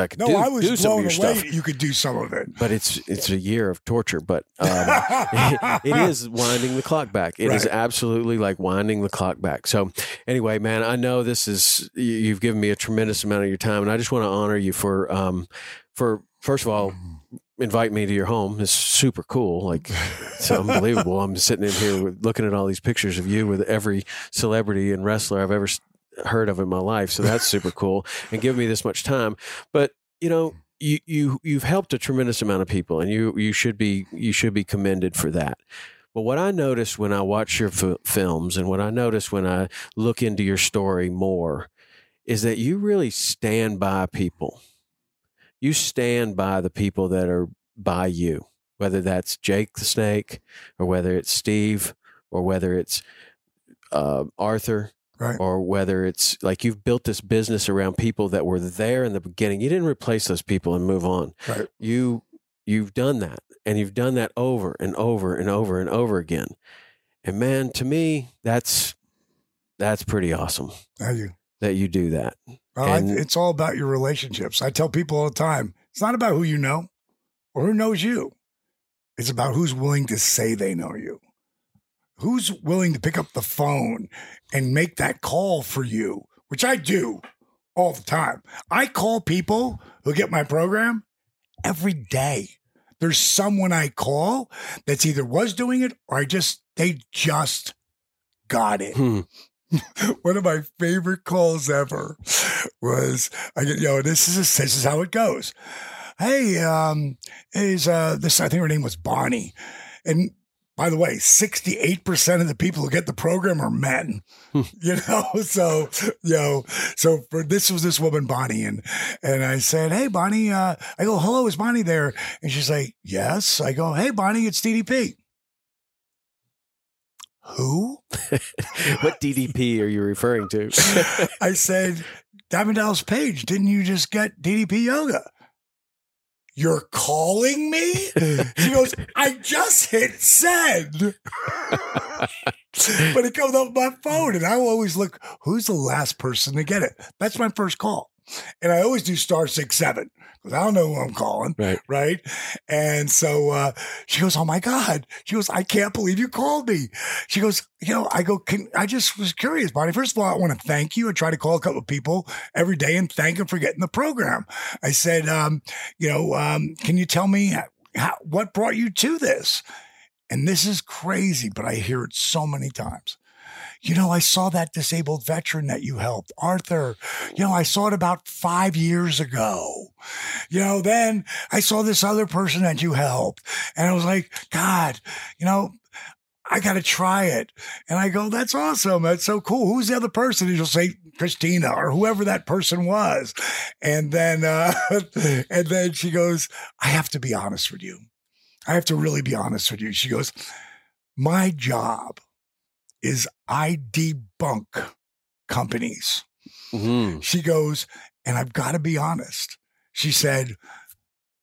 B: I could
A: No,
B: do,
A: I was
B: do some of your
A: away.
B: stuff.
A: You could do some of it.
B: But it's it's a year of torture. But um, <laughs> it is winding the clock back. It is
A: Right.
B: absolutely like winding the clock back. So, anyway, man, I know this is you- you've given me a tremendous amount of your time, and I just want to honor you for um for first of all invite me to your home. It's super cool. Like it's unbelievable. I'm sitting in here with, looking at all these pictures of you with every celebrity and wrestler I've ever heard of in my life. So that's super cool, and giving me this much time. But you know, you you you've helped a tremendous amount of people, and you you should be you should be commended for that. But what I noticed when I watch your f- films, and what I notice when I look into your story more, is that you really stand by people. You stand by the people that are by you, whether that's Jake the Snake, or whether it's Steve, or whether it's uh, Arthur,
A: Right.
B: or whether it's like you've built this business around people that were there in the beginning. You didn't replace those people and move on.
A: Right.
B: You you've done that, and you've done that over and over and over and over again. And man, to me, that's that's pretty awesome
A: Thank you.
B: that you do that.
A: Well, I- it's all about your relationships. I tell people all the time it's not about who you know or who knows you, it's about who's willing to say they know you. Who's willing to pick up the phone and make that call for you, which I do all the time. I call people who get my program every day. There's someone I call that's either was doing it or I just, they just got it
B: Hmm. <laughs>
A: one of my favorite calls ever was I get yo this is this is how it goes. Hey, um, is uh this I think her name was Bonnie, and by the way, sixty eight percent of the people who get the program are men. <laughs> you know, so you know, so for this was this woman Bonnie, and and I said, hey Bonnie, uh, I go hello, is Bonnie there? And she's like, yes. I go, hey Bonnie, it's DDP. Who? <laughs>
B: what DDP are you referring to? <laughs>
A: I said, Diamond Dallas Page, didn't you just get DDP yoga? You're calling me? <laughs> She goes, I just hit send. but it comes up my phone, and I will always look, who's the last person to get it? That's my first call. And I always do star six seven because I don't know who I'm calling
B: right.
A: right? And so uh, she goes, "Oh my god!" She goes, "I can't believe you called me." She goes, "You know," I go, Can, "I just was curious, Bonnie. First of all, I want to thank you. I try to call a couple of people every day and thank them for getting the program." I said, um, "You know, um, can you tell me how, what brought you to this?" And this is crazy, but I hear it so many times. You know, I saw that disabled veteran that you helped, Arthur. You know, I saw it about five years ago. You know, then I saw this other person that you helped, and I was like, God, you know, I got to try it. And I go, that's awesome. That's so cool. Who's the other person? And you'll say Christina or whoever that person was. And then, uh, <laughs> and then she goes, I have to be honest with you. I have to really be honest with you. She goes, my job is I debunk companies.
B: Mhm.
A: She goes, and I've got to be honest. She said,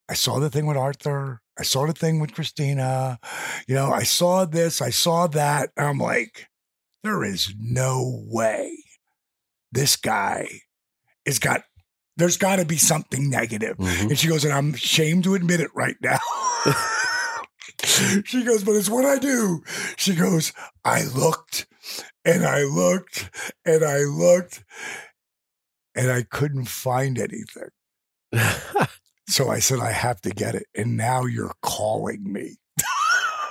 A: I saw the thing with Arthur. I saw the thing with Christina. You know, I saw this, I saw that. And I'm like, there is no way this guy is got, there's got to be something negative.
B: Mhm.
A: And she goes, and I'm ashamed to admit it right now. <laughs> <laughs> she goes, but it's what I do. She goes, I looked and I looked and I looked and I couldn't find anything. <laughs> So I said, I have to get it. And now you're calling me.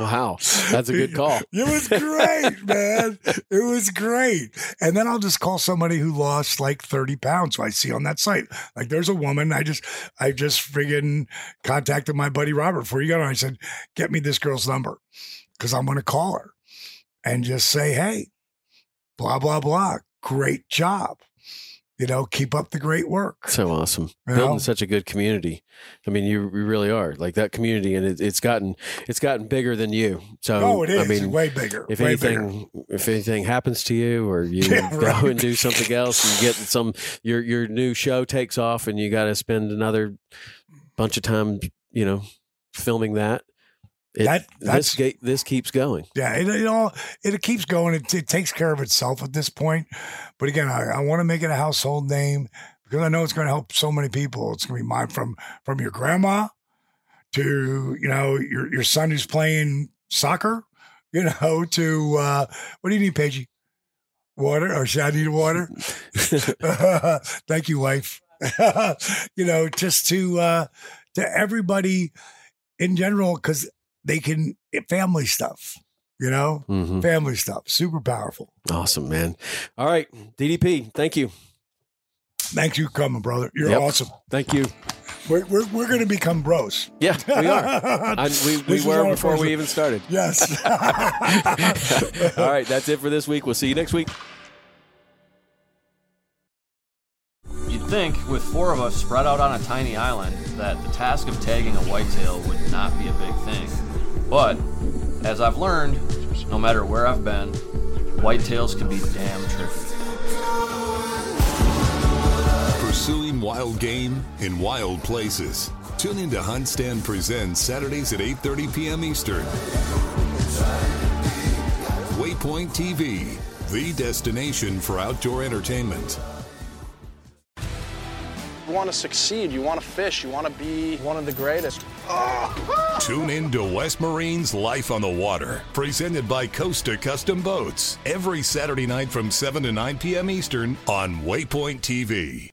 B: Wow, that's a good call.
A: It was great, <laughs> man. It was great. And then I'll just call somebody who lost like 30 pounds who I see on that site. Like there's a woman, I just I just friggin' contacted my buddy Robert before you got on. I said, get me this girl's number. Cause I'm gonna call her and just say, hey, blah, blah, blah. Great job. You know, keep up the great work.
B: So awesome.
A: You
B: Building
A: know?
B: such a good community. I mean, you, you really are like that community, and it, it's gotten it's gotten bigger than you. So
A: Oh, it is
B: I mean,
A: way bigger.
B: if
A: way bigger.
B: anything if anything happens to you or <laughs> you
A: Yeah,
B: go
A: right.
B: and do something else and get some your your new show takes off and you got to spend another bunch of time you know filming that it,
A: That-
B: this this keeps going
A: Yeah, it, it all it keeps going. It, it takes care of itself at this point. But again, I, I want to make it a household name because I know it's going to help so many people. It's going to be mine from from your grandma to you know your your son who's playing soccer. <laughs> You know to uh, what do you need, Paigey? Water or should I need water? <laughs> <laughs> Thank you, wife. you know, just to uh, to everybody in general because they can family stuff. You know,
B: hmm
A: family stuff, super powerful.
B: awesome man all right ddp thank you
A: Thank you for coming, brother. You're
B: Yep.
A: awesome.
B: thank you
A: We're we're, we're going to become bros.
B: yeah we are <laughs> I, we, we were before we even started
A: Yes. <laughs> <laughs>
B: all right that's it for this week we'll see you next week
G: You'd think, with four of us spread out on a tiny island, that the task of tagging a whitetail would not be a big thing. But, as I've learned, no matter where I've been, whitetails can be damn tricky.
H: Pursuing wild game in wild places. Tune in to Hunt Stand Presents Saturdays at 8:30 p.m. Eastern. Waypoint TV, the destination for outdoor entertainment.
I: You want to succeed, you want to fish, you want to be one of the greatest. Oh.
H: Tune in to West Marine's Life on the Water, presented by Costa Custom Boats, every Saturday night from 7 to 9 p.m. Eastern on Waypoint TV.